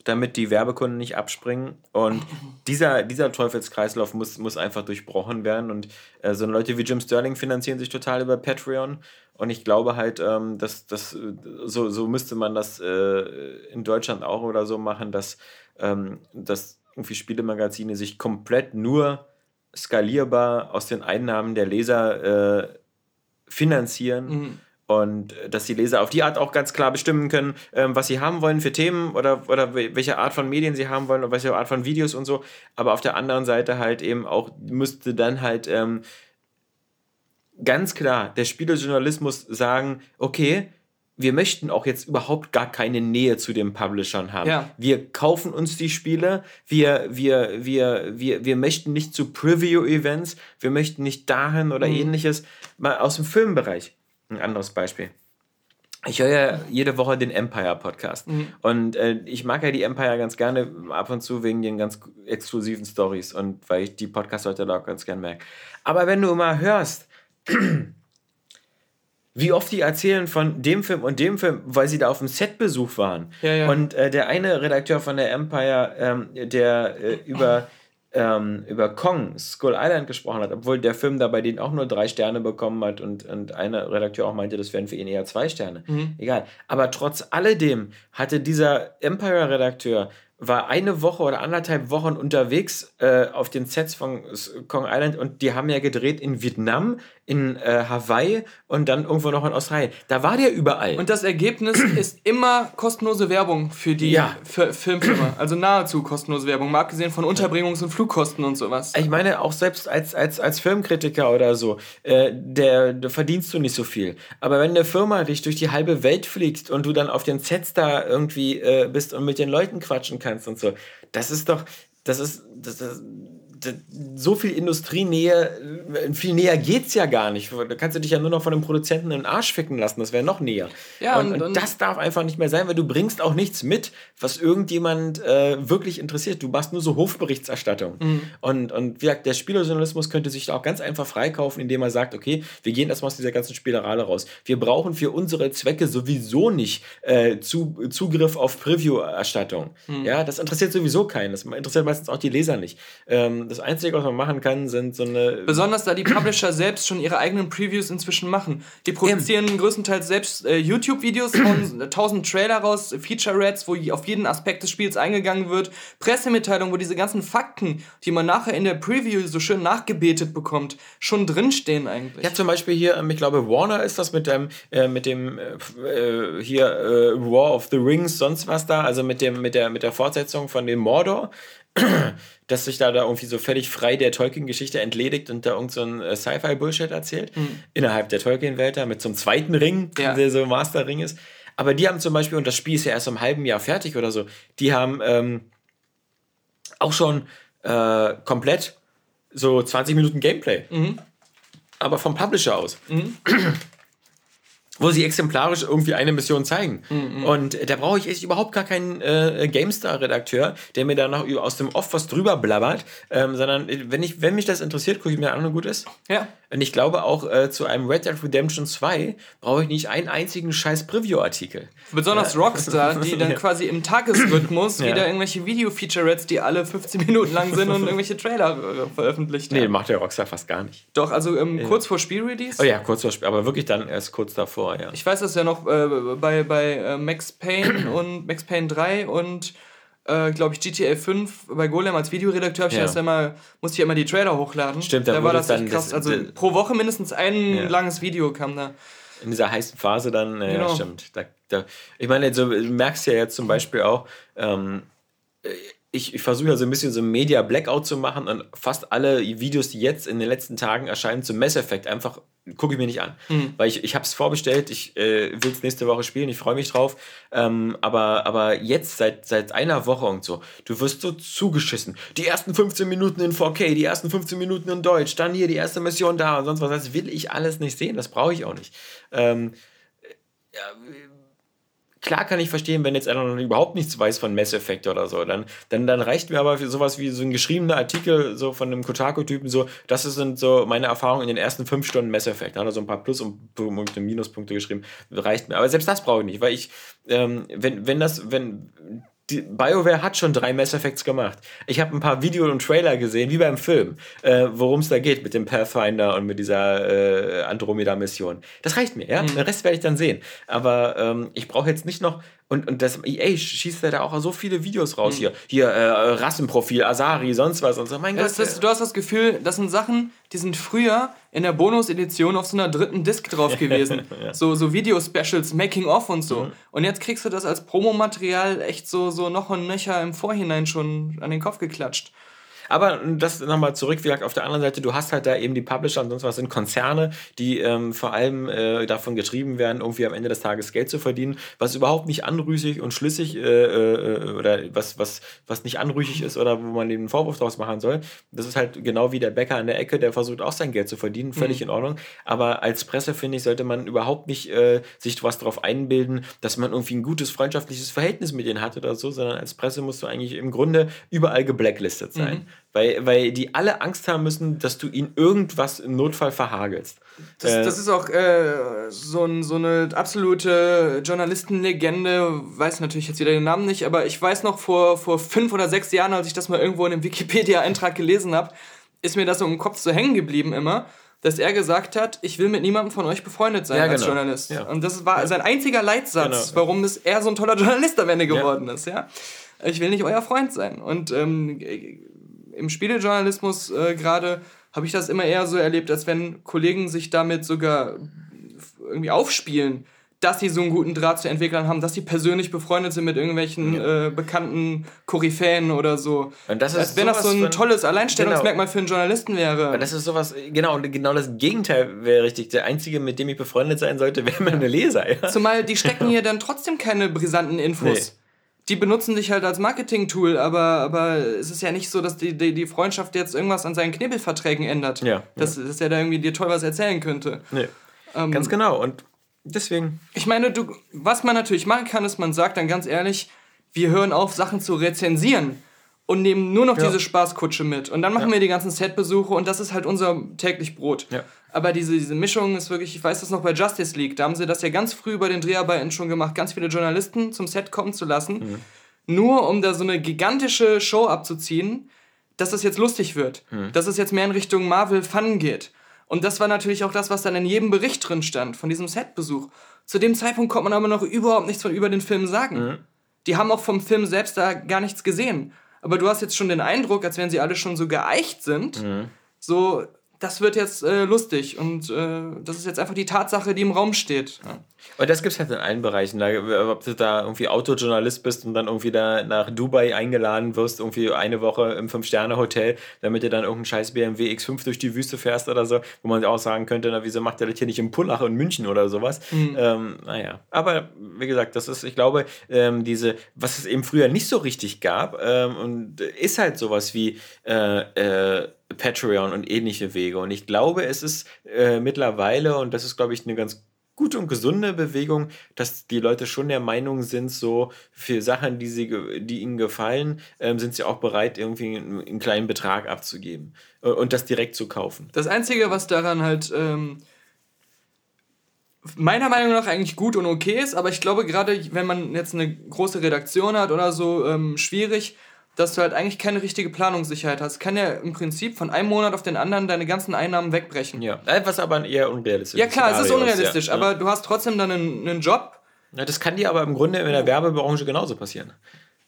damit die Werbekunden nicht abspringen. Und dieser, dieser Teufelskreislauf muss, muss einfach durchbrochen werden. Und äh, so Leute wie Jim Sterling finanzieren sich total über Patreon. Und ich glaube halt, ähm, dass, dass äh, so, so müsste man das äh, in Deutschland auch oder so machen, dass, ähm, dass irgendwie Spielemagazine sich komplett nur skalierbar aus den Einnahmen der Leser äh, finanzieren Mhm. Und äh, dass die Leser auf die Art auch ganz klar bestimmen können, ähm, was sie haben wollen für Themen oder, oder wel- welche Art von Medien sie haben wollen oder welche Art von Videos und so. Aber auf der anderen Seite halt eben auch müsste dann halt ähm, ganz klar der Spielejournalismus sagen, okay, wir möchten auch jetzt überhaupt gar keine Nähe zu den Publishern haben. Ja. Wir kaufen uns die Spiele, wir, wir, wir, wir, wir möchten nicht zu Preview-Events, wir möchten nicht dahin oder ähnliches. Mal aus dem Filmbereich. Ein anderes Beispiel. Ich höre ja jede Woche den Empire-Podcast. Und äh, ich mag ja die Empire ganz gerne ab und zu wegen den ganz exklusiven Stories und weil ich die Podcast-Leute da auch ganz gerne merke. Aber wenn du mal hörst, wie oft die erzählen von dem Film und dem Film, weil sie da auf dem Setbesuch waren. Ja, ja. Und äh, der eine Redakteur von der Empire, ähm, der äh, über, ähm, über Kong, Skull Island gesprochen hat, obwohl der Film da bei denen auch nur drei Sterne bekommen hat und, und einer Redakteur auch meinte, das wären für ihn eher zwei Sterne. Egal. Aber trotz alledem hatte dieser Empire-Redakteur war eine Woche oder anderthalb Wochen unterwegs äh, auf den Sets von Kong Island und die haben ja gedreht in Vietnam, in äh, Hawaii und dann irgendwo noch in Australien. Da war der überall. Und das Ergebnis ist immer kostenlose Werbung für die Ja. Filmfirma. Also nahezu kostenlose Werbung, mal abgesehen von Unterbringungs- und Flugkosten und sowas. Ich meine, auch selbst als, als, als Filmkritiker oder so, äh, der, da verdienst du nicht so viel. Aber wenn eine Firma dich durch die halbe Welt fliegt und du dann auf den Sets da irgendwie äh, bist und mit den Leuten quatschen kannst und so, das ist doch, das ist, das, das, so viel Industrienähe, äh, viel näher geht's ja gar nicht. Da kannst du dich ja nur noch von dem Produzenten in den Arsch ficken lassen, das wäre noch näher. Ja, und, und- und, das darf einfach nicht mehr sein, weil du bringst auch nichts mit, was irgendjemand äh, wirklich interessiert. Du machst nur so Hofberichterstattung. Mhm. Und, und wie gesagt, der Spielerjournalismus könnte sich da auch ganz einfach freikaufen, indem er sagt, okay, wir gehen erstmal aus dieser ganzen Spielerei raus. Wir brauchen für unsere Zwecke sowieso nicht äh, zu, Zugriff auf Preview-Erstattung. Mhm. Ja, das interessiert sowieso keinen. Das interessiert meistens auch die Leser nicht. Ähm, das Einzige, was man machen kann, sind so eine... Besonders da die Publisher selbst schon ihre eigenen Previews inzwischen machen. Die produzieren größtenteils selbst äh, YouTube-Videos, hauen tausend Trailer raus, Feature-Reds, wo auf jeden Aspekt des Spiels eingegangen wird, Pressemitteilungen, wo diese ganzen Fakten, die man nachher in der Preview so schön nachgebetet bekommt, schon drinstehen eigentlich. Ja, zum Beispiel hier, ähm, ich glaube, Warner ist das mit dem, äh, mit dem äh, äh, hier äh, War of the Rings, sonst was da, also mit dem, mit der, mit der Fortsetzung von dem Mordor, dass sich da, da irgendwie so völlig frei der Tolkien-Geschichte entledigt und da irgend so ein äh, Sci-Fi-Bullshit erzählt, innerhalb der Tolkien-Welt da, mit so einem zweiten Ring, Ja. der so Master-Ring ist. Aber die haben zum Beispiel, und das Spiel ist ja erst im halben Jahr fertig oder so, die haben ähm, auch schon äh, komplett so 20 Minuten Gameplay. Aber vom Publisher aus. Wo sie exemplarisch irgendwie eine Mission zeigen. Und da brauche ich echt überhaupt gar keinen äh, GameStar-Redakteur, der mir da noch aus dem Off was drüber blabbert, ähm, sondern äh, wenn, ich, wenn mich das interessiert, gucke ich mir an und gut ist. Ja. Und ich glaube auch, äh, zu einem Red Dead Redemption 2 brauche ich nicht einen einzigen scheiß Preview-Artikel. Besonders Rockstar, die dann Ja. quasi im Tagesrhythmus Ja. wieder irgendwelche Video-Feature-Reds, die alle 15 Minuten lang sind und irgendwelche Trailer äh, veröffentlicht Nee, haben. macht der Rockstar fast gar nicht. Doch, also ähm, kurz vor Spielrelease. Oh ja, kurz vor Spiel, aber wirklich dann erst kurz davor, ja. Ich weiß das ja noch äh, bei, bei äh, Max Payne und Max Payne 3 und äh, glaube ich GTA 5 bei Golem als Videoredakteur hab ich Ja. ja immer, musste ich ja immer die Trailer hochladen. Stimmt, da da war das dann krass. das- also pro Woche mindestens ein Ja. langes Video kam da. In dieser heißen Phase dann, äh, Genau. ja, stimmt. Da, da, ich meine, so, du merkst ja jetzt zum Beispiel auch, ähm, ich, ich versuche ja so ein bisschen so ein Media Blackout zu machen und fast alle Videos, die jetzt in den letzten Tagen erscheinen zum Mass Effect, einfach gucke ich mir nicht an. Weil ich, ich habe es vorbestellt, ich äh, will es nächste Woche spielen, ich freue mich drauf. Ähm, aber, aber jetzt, seit, seit einer Woche und so, du wirst so zugeschissen. Die ersten 15 Minuten in 4K, die ersten 15 Minuten in Deutsch, dann hier die erste Mission da und sonst was. Das will ich alles nicht sehen, das brauche ich auch nicht. Ähm, ja, klar kann ich verstehen, wenn jetzt einer noch überhaupt nichts weiß von Mass Effect oder so, dann, dann, dann reicht mir aber für sowas wie so ein geschriebener Artikel so von einem Kotaku-Typen so, das sind so meine Erfahrungen in den ersten fünf Stunden Mass Effect. Da hat er so ein paar Plus- und Punkte, Minuspunkte geschrieben, reicht mir. Aber selbst das brauche ich nicht, weil ich, ähm, wenn, wenn das, wenn die BioWare hat schon drei Mass Effects gemacht. Ich habe ein paar Video und Trailer gesehen, wie beim Film, äh, worum es da geht mit dem Pathfinder und mit dieser äh, Andromeda-Mission. Das reicht mir, ja. Den Rest werde ich dann sehen. Aber ähm, ich brauche jetzt nicht noch. Und, und das EA schießt ja da auch so viele Videos raus hier. Hier, äh, Rassenprofil, Asari, sonst was und so. Mein Das, Gott. das, du hast das Gefühl, das sind Sachen, die sind früher in der Bonus-Edition auf so einer dritten Disc drauf gewesen. So, so Video-Specials, Making-of und so. Und jetzt kriegst du das als Promomaterial echt so, so noch und nöcher im Vorhinein schon an den Kopf geklatscht. Aber das nochmal zurück, wie gesagt, auf der anderen Seite, du hast halt da eben die Publisher und sonst was sind Konzerne, die ähm, vor allem äh, davon getrieben werden, irgendwie am Ende des Tages Geld zu verdienen, was überhaupt nicht anrüchig und schlüssig äh, äh, oder was, was, was nicht anrüchig ist oder wo man eben einen Vorwurf draus machen soll. Das ist halt genau wie der Bäcker an der Ecke, der versucht auch sein Geld zu verdienen, völlig in Ordnung. Aber als Presse, finde ich, sollte man überhaupt nicht äh, sich was darauf einbilden, dass man irgendwie ein gutes freundschaftliches Verhältnis mit denen hat oder so, sondern als Presse musst du eigentlich im Grunde überall geblacklistet sein. Weil, weil die alle Angst haben müssen, dass du ihnen irgendwas im Notfall verhagelst. Das, Äh, das ist auch äh, so, ein, so eine absolute Journalistenlegende, weiß natürlich jetzt wieder den Namen nicht, aber ich weiß noch vor, vor fünf oder sechs Jahren, als ich das mal irgendwo in einem Wikipedia-Eintrag gelesen habe, ist mir das so im Kopf so hängen geblieben immer, dass er gesagt hat, ich will mit niemandem von euch befreundet sein Ja, als genau. Journalist. Ja. Und das war sein einziger Leitsatz, Genau. warum das er so ein toller Journalist am Ende geworden ist. Ja? Ich will nicht euer Freund sein. Und ähm, im Spielejournalismus äh, gerade habe ich das immer eher so erlebt, als wenn Kollegen sich damit sogar irgendwie aufspielen, dass sie so einen guten Draht zu Entwicklern haben, dass sie persönlich befreundet sind mit irgendwelchen äh, bekannten Koryphäen oder so. Und das ist als wenn das so ein tolles Alleinstellungsmerkmal für einen Journalisten wäre. Das ist sowas, genau, und genau das Gegenteil wäre richtig. Der Einzige, mit dem ich befreundet sein sollte, wäre meine Leser. Ja? Zumal die stecken hier dann trotzdem keine brisanten Infos. Nee. Die benutzen dich halt als Marketing-Tool, aber, aber es ist ja nicht so, dass die, die, die Freundschaft jetzt irgendwas an seinen Knebelverträgen ändert. Ja, Dass, dass er da irgendwie dir toll was erzählen könnte. Nee. Ähm, Ganz genau. Und deswegen. Ich meine, du, was man natürlich machen kann, ist, man sagt dann ganz ehrlich, wir hören auf, Sachen zu rezensieren und nehmen nur noch Ja. diese Spaßkutsche mit. Und dann machen wir die ganzen Setbesuche und das ist halt unser täglich Brot. Ja. Aber diese, diese Mischung ist wirklich, ich weiß das noch bei Justice League, da haben sie das ja ganz früh bei den Dreharbeiten schon gemacht, ganz viele Journalisten zum Set kommen zu lassen, Mhm. nur um da so eine gigantische Show abzuziehen, dass das jetzt lustig wird, Mhm. dass es jetzt mehr in Richtung Marvel Fun geht. Und das war natürlich auch das, was dann in jedem Bericht drin stand, von diesem Setbesuch. Zu dem Zeitpunkt konnte man aber noch überhaupt nichts von über den Film sagen. Mhm. Die haben auch vom Film selbst da gar nichts gesehen. Aber du hast jetzt schon den Eindruck, als wenn sie alle schon so geeicht sind, Mhm. so, das wird jetzt äh, lustig. Und äh, das ist jetzt einfach die Tatsache, die im Raum steht. Ja. Und das gibt es halt in allen Bereichen. Da, ob du da irgendwie Autojournalist bist und dann irgendwie da nach Dubai eingeladen wirst, irgendwie eine Woche im Fünf-Sterne-Hotel, damit du dann irgendeinen scheiß BMW X5 durch die Wüste fährst oder so, wo man auch sagen könnte, na, wieso macht der das hier nicht in Pullach in München oder sowas? Ähm, naja. Aber wie gesagt, das ist, ich glaube, ähm, diese, was es eben früher nicht so richtig gab, ähm, und ist halt sowas wie äh, äh, Patreon und ähnliche Wege. Und ich glaube, es ist äh, mittlerweile, und das ist, glaube ich, eine ganz gute und gesunde Bewegung, dass die Leute schon der Meinung sind, so für Sachen, die, sie, die ihnen gefallen, ähm, sind sie auch bereit, irgendwie einen, einen kleinen Betrag abzugeben äh, und das direkt zu kaufen. Das Einzige, was daran halt ähm, meiner Meinung nach eigentlich gut und okay ist, aber ich glaube gerade, wenn man jetzt eine große Redaktion hat oder so, ähm, schwierig, dass du halt eigentlich keine richtige Planungssicherheit hast. Kann ja im Prinzip von einem Monat auf den anderen deine ganzen Einnahmen wegbrechen. Ja, Äh, was aber eher unrealistisch Ja klar, es ist Szenario unrealistisch, ja. aber du hast trotzdem dann einen, einen Job. Ja, das kann dir aber im Grunde in der Werbebranche genauso passieren.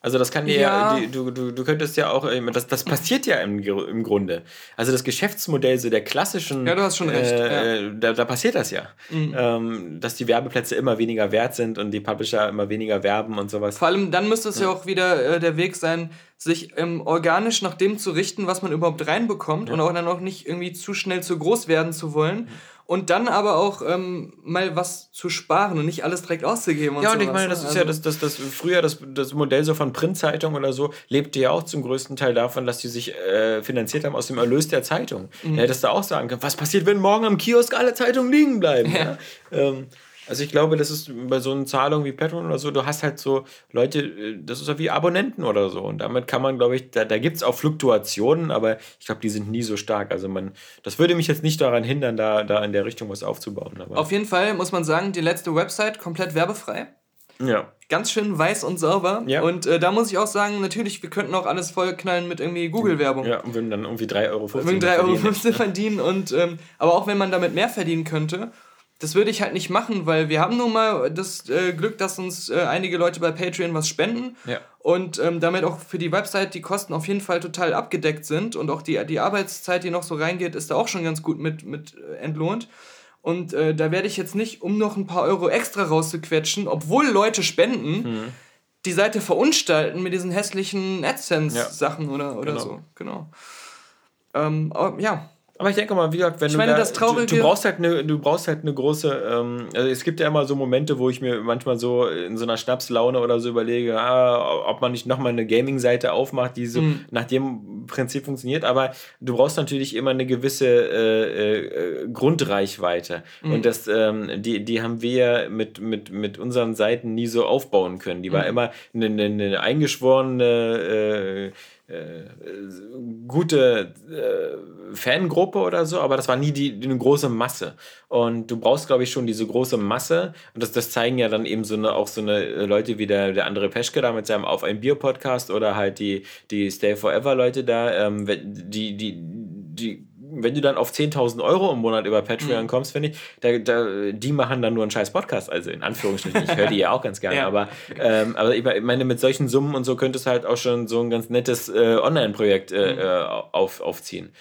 Also das kann dir Ja. ja, du, du, du könntest ja auch, äh, das, das passiert ja im, im Grunde. Also das Geschäftsmodell so der klassischen, Ja, du hast schon recht, Äh, äh, da, da passiert das ja, ähm, dass die Werbeplätze immer weniger wert sind und die Publisher immer weniger werben und sowas. Vor allem dann müsste es ja, auch wieder äh, der Weg sein, sich ähm, organisch nach dem zu richten, was man überhaupt reinbekommt und auch dann auch nicht irgendwie zu schnell zu groß werden zu wollen. Und dann aber auch ähm, mal was zu sparen und nicht alles direkt auszugeben. Und Ja, und ich sowas, meine, das ne? ist ja das, das, das früher das, das Modell so von Printzeitung oder so, lebte ja auch zum größten Teil davon, dass die sich äh, finanziert haben aus dem Erlös der Zeitung. Mhm. Da hättest du auch sagen können, was passiert, wenn morgen am Kiosk alle Zeitungen liegen bleiben? Ja. Ähm, also ich glaube, das ist bei so einer Zahlung wie Patreon oder so, du hast halt so Leute, äh, das ist ja wie Abonnenten oder so. Und damit kann man, glaube ich, da, da gibt es auch Fluktuationen, aber ich glaube, die sind nie so stark. Also man, das würde mich jetzt nicht daran hindern, da, da in der Richtung was aufzubauen. Aber, Auf jeden Fall muss man sagen, die letzte Website komplett werbefrei. ja. Ganz schön weiß und sauber. Ja. Und äh, da muss ich auch sagen, natürlich, wir könnten auch alles vollknallen mit irgendwie Google-Werbung. ja, und würden dann irgendwie 3,50 Euro Irgendwie 3,50 Euro verdienen. verdienen. Und, ähm, aber auch wenn man damit mehr verdienen könnte, das würde ich halt nicht machen, weil wir haben nun mal das äh, Glück, dass uns äh, einige Leute bei Patreon was spenden. Ja. Und ähm, damit auch für die Website die Kosten auf jeden Fall total abgedeckt sind. Und auch die, die Arbeitszeit, die noch so reingeht, ist da auch schon ganz gut mit, mit äh, entlohnt. Und äh, da werde ich jetzt nicht, um noch ein paar Euro extra rauszuquetschen, obwohl Leute spenden, Mhm. die Seite verunstalten mit diesen hässlichen AdSense-Sachen oder, oder Genau. so. Genau. Ähm, aber, ja, Aber ich denke mal, wie gesagt, wenn Ich du meine, da, das Traurige- du, du brauchst halt eine, du brauchst halt eine große, ähm, also es gibt ja immer so Momente, wo ich mir manchmal so in so einer Schnapslaune oder so überlege, ah, ob man nicht nochmal eine Gaming-Seite aufmacht, die so Mhm. nach dem Prinzip funktioniert, aber du brauchst natürlich immer eine gewisse äh, äh, Grundreichweite Mhm. und das, ähm, die, die haben wir ja mit, mit, mit unseren Seiten nie so aufbauen können. Die war Mhm. immer eine, eine, eine eingeschworene äh, äh, gute äh, Fangruppe oder so, aber das war nie die, die eine große Masse. Und du brauchst, glaube ich, schon diese große Masse. Und das, das zeigen ja dann eben so eine, auch so eine äh, Leute wie der, der André Peschke da mit seinem Auf ein Bier Podcast oder halt die, die Stay Forever Leute da, ähm, die, die, die wenn du dann auf 10.000 Euro im Monat über Patreon kommst, finde ich, da, da, die machen dann nur einen scheiß Podcast, also in Anführungsstrichen. Ich höre die ja auch ganz gerne, Ja. aber, ähm, aber ich meine, mit solchen Summen und so könntest du halt auch schon so ein ganz nettes äh, Online-Projekt äh, äh, auf, aufziehen.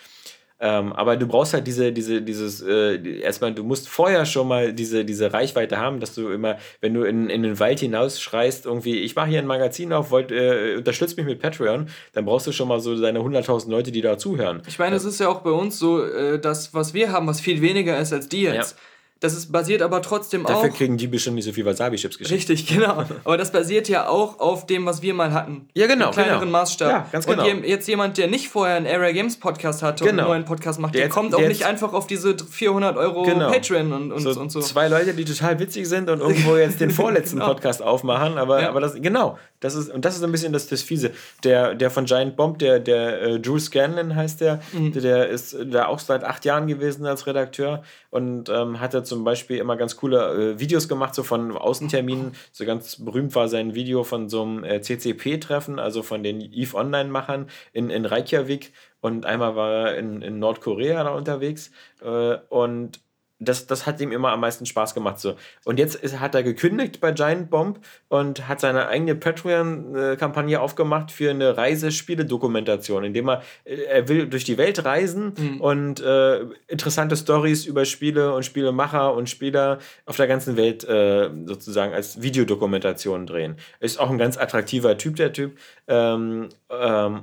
Ähm, aber du brauchst halt diese, diese, dieses, äh, erstmal, du musst vorher schon mal diese, diese Reichweite haben, dass du immer, wenn du in, in den Wald hinaus schreist, irgendwie, ich mache hier ein Magazin auf, wollt, äh, unterstützt mich mit Patreon, dann brauchst du schon mal so deine 100.000 Leute, die da zuhören. Ich meine, es ist ja auch bei uns so, äh, das, was wir haben, was viel weniger ist als die jetzt. Ja. Das ist basiert aber trotzdem Dafür auch. kriegen die bestimmt nicht so viel Wasabi-Chips geschickt. Richtig, genau. Aber das basiert ja auch auf dem, was wir mal hatten. Ja, genau, Im kleineren genau. Maßstab. Ja, ganz genau. Und jetzt jemand, der nicht vorher einen Area Games Podcast hatte und Genau. einen neuen Podcast macht, der, Der jetzt- kommt auch der nicht jetzt- einfach auf diese 400 Euro Genau. Patreon und, und so, so, und so. zwei Leute, die total witzig sind und irgendwo jetzt den vorletzten Genau. Podcast aufmachen, aber, Ja. aber das, genau, das ist, und das ist ein bisschen das, das Fiese. Der, der von Giant Bomb, der, der äh, Drew Scanlon heißt der, Mhm. der, der ist da auch seit acht Jahren gewesen als Redakteur und ähm, hat er zum Beispiel immer ganz coole äh, Videos gemacht, so von Außenterminen. So ganz berühmt war sein Video von so einem äh, CCP-Treffen, also von den EVE Online-Machern in, in Reykjavik und einmal war er in, in Nordkorea da unterwegs äh, und das, das hat ihm immer am meisten Spaß gemacht. So. Und jetzt ist, hat er gekündigt bei Giant Bomb und hat seine eigene Patreon-Kampagne aufgemacht für eine Reisespiele-Dokumentation, indem er, äh, er will durch die Welt reisen und äh, interessante Stories über Spiele und Spielemacher und Spieler auf der ganzen Welt äh, sozusagen als Videodokumentation drehen. Ist auch ein ganz attraktiver Typ, der Typ. Ähm, ähm,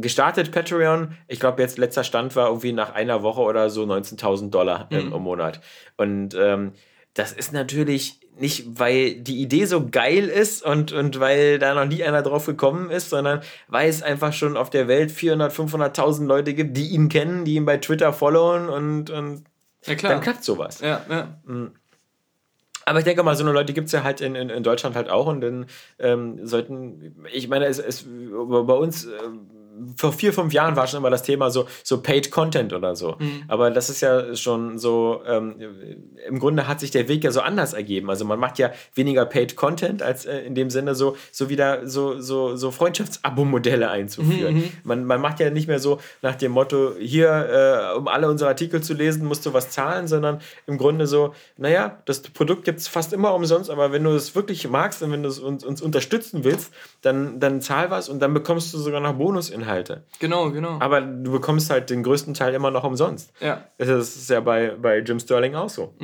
gestartet Patreon, ich glaube jetzt letzter Stand war irgendwie nach einer Woche oder so 19.000 Dollar im, im Monat. Und ähm, das ist natürlich nicht, weil die Idee so geil ist und, und weil da noch nie einer drauf gekommen ist, sondern weil es einfach schon auf der Welt 400, 500.000 Leute gibt, die ihn kennen, die ihn bei Twitter followen und, und ja, klar. dann klappt sowas. ja, ja. Aber ich denke mal, so eine Leute gibt es ja halt in, in, in Deutschland halt auch und dann ähm, sollten, ich meine, es, es, bei uns äh, vor vier, fünf Jahren war schon immer das Thema so, so Paid Content oder so. Mhm. Aber das ist ja schon so, ähm, im Grunde hat sich der Weg ja so anders ergeben. Also man macht ja weniger Paid Content, als äh, in dem Sinne so, so wieder so, so, so Freundschafts-Abo-Modelle einzuführen. Mhm, man, man macht ja nicht mehr so nach dem Motto, hier, äh, um alle unsere Artikel zu lesen, musst du was zahlen, sondern im Grunde so, naja, das Produkt gibt es fast immer umsonst, aber wenn du es wirklich magst und wenn du es uns, uns unterstützen willst, dann, dann zahl was und dann bekommst du sogar noch Bonusinhalte. Genau, genau. Aber du bekommst halt den größten Teil immer noch umsonst. ja. Das ist ja bei, bei Jim Sterling auch so.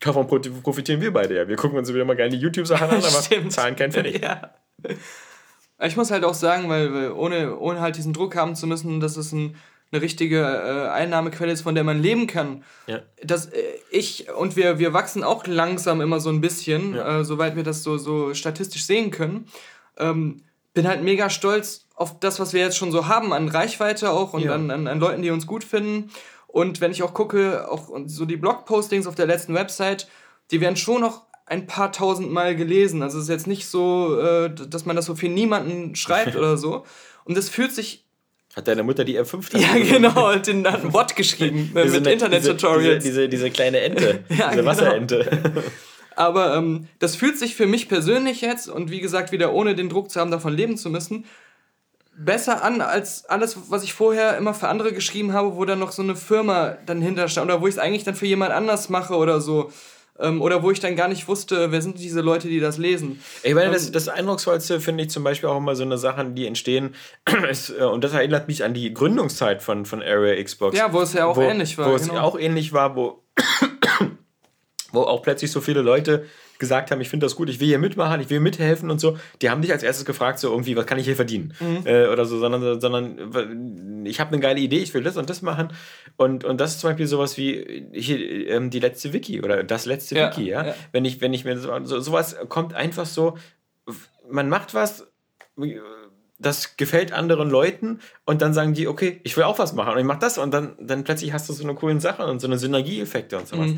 Davon pro- profitieren wir beide ja. Wir gucken uns wieder mal gerne die YouTube-Sachen an, aber zahlen kein Pfennig. Ja. Ich muss halt auch sagen, weil, ohne, ohne halt diesen Druck haben zu müssen, dass es ein, eine richtige äh, Einnahmequelle ist, von der man leben kann. Ja. dass äh, ich und wir, wir wachsen auch langsam immer so ein bisschen, Ja. äh, soweit wir das so, so statistisch sehen können. Ähm, bin halt mega stolz auf das, was wir jetzt schon so haben an Reichweite auch und Ja. an, an, an Leuten, die uns gut finden. Und wenn ich auch gucke, auch so die Blogpostings auf der letzten Website, die werden schon noch ein paar tausend Mal gelesen. Also es ist jetzt nicht so, äh, dass man das so für niemanden schreibt oder so. Und das fühlt sich Hat deine Mutter die F5 ja, genau, den hat ein Bot geschrieben äh, Diese mit ne- Internet-Tutorials. Diese, diese, diese kleine Ente, Ja, diese genau. Wasserente. Aber ähm, das fühlt sich für mich persönlich jetzt, und wie gesagt, wieder ohne den Druck zu haben, davon leben zu müssen, besser an als alles, was ich vorher immer für andere geschrieben habe, wo dann noch so eine Firma dann hinterstand oder wo ich es eigentlich dann für jemand anders mache oder so. Ähm, oder wo ich dann gar nicht wusste, wer sind diese Leute, die das lesen. Ich meine, Ähm, das, das Eindrucksvollste finde ich zum Beispiel auch immer so eine Sachen, die entstehen. ist, äh, und das erinnert mich an die Gründungszeit von, von Area Xbox. Ja, wo es ja auch ähnlich war, Wo es genau. auch ähnlich war, wo, wo auch plötzlich so viele Leute gesagt haben, ich finde das gut, ich will hier mitmachen, ich will mithelfen und so. Die haben nicht als erstes gefragt, so irgendwie, was kann ich hier verdienen? Mhm. Äh, oder so, sondern, sondern ich habe eine geile Idee, ich will das und das machen. Und, und das ist zum Beispiel sowas wie hier, ähm, die letzte Wiki oder das letzte Ja, Wiki, ja. ja. Wenn ich, wenn ich mir so, so, sowas kommt einfach so, man macht was, das gefällt anderen Leuten und dann sagen die, okay, ich will auch was machen und ich mach das und dann, dann plötzlich hast du so eine coole Sache und so eine Synergieeffekte und sowas.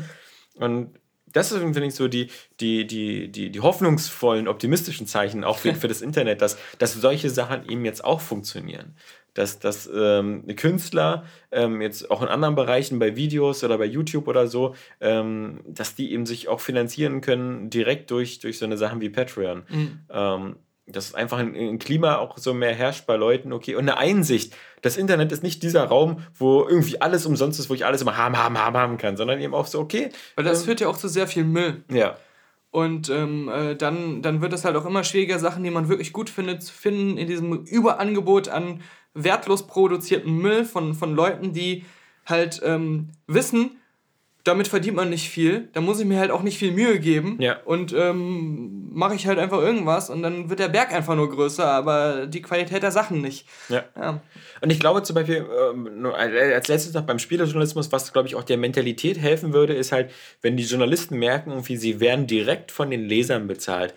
Und das ist, finde ich, so die, die, die, die, die hoffnungsvollen, optimistischen Zeichen auch für, für das Internet, dass, dass solche Sachen eben jetzt auch funktionieren. Dass, dass ähm, Künstler ähm, jetzt auch in anderen Bereichen, bei Videos oder bei YouTube oder so, ähm, dass die eben sich auch finanzieren können, direkt durch, durch so eine Sachen wie Patreon. Ähm, dass einfach ein, ein Klima auch so mehr herrscht bei Leuten, okay, und eine Einsicht. Das Internet ist nicht dieser Raum, wo irgendwie alles umsonst ist, wo ich alles immer haben, haben, haben, haben kann, sondern eben auch so, okay. Weil das ähm, führt ja auch zu sehr viel Müll. ja. Und ähm, äh, dann, dann wird es halt auch immer schwieriger, Sachen, die man wirklich gut findet, zu finden in diesem Überangebot an wertlos produzierten Müll von, von Leuten, die halt ähm, wissen, damit verdient man nicht viel, da muss ich mir halt auch nicht viel Mühe geben. Ja. Und ähm, mache ich halt einfach irgendwas und dann wird der Berg einfach nur größer, aber die Qualität der Sachen nicht. Ja. Ja. Und ich glaube zum Beispiel, ähm, nur als letztes noch beim Spielejournalismus, was glaube ich auch der Mentalität helfen würde, ist halt, wenn die Journalisten merken, irgendwie, sie werden direkt von den Lesern bezahlt.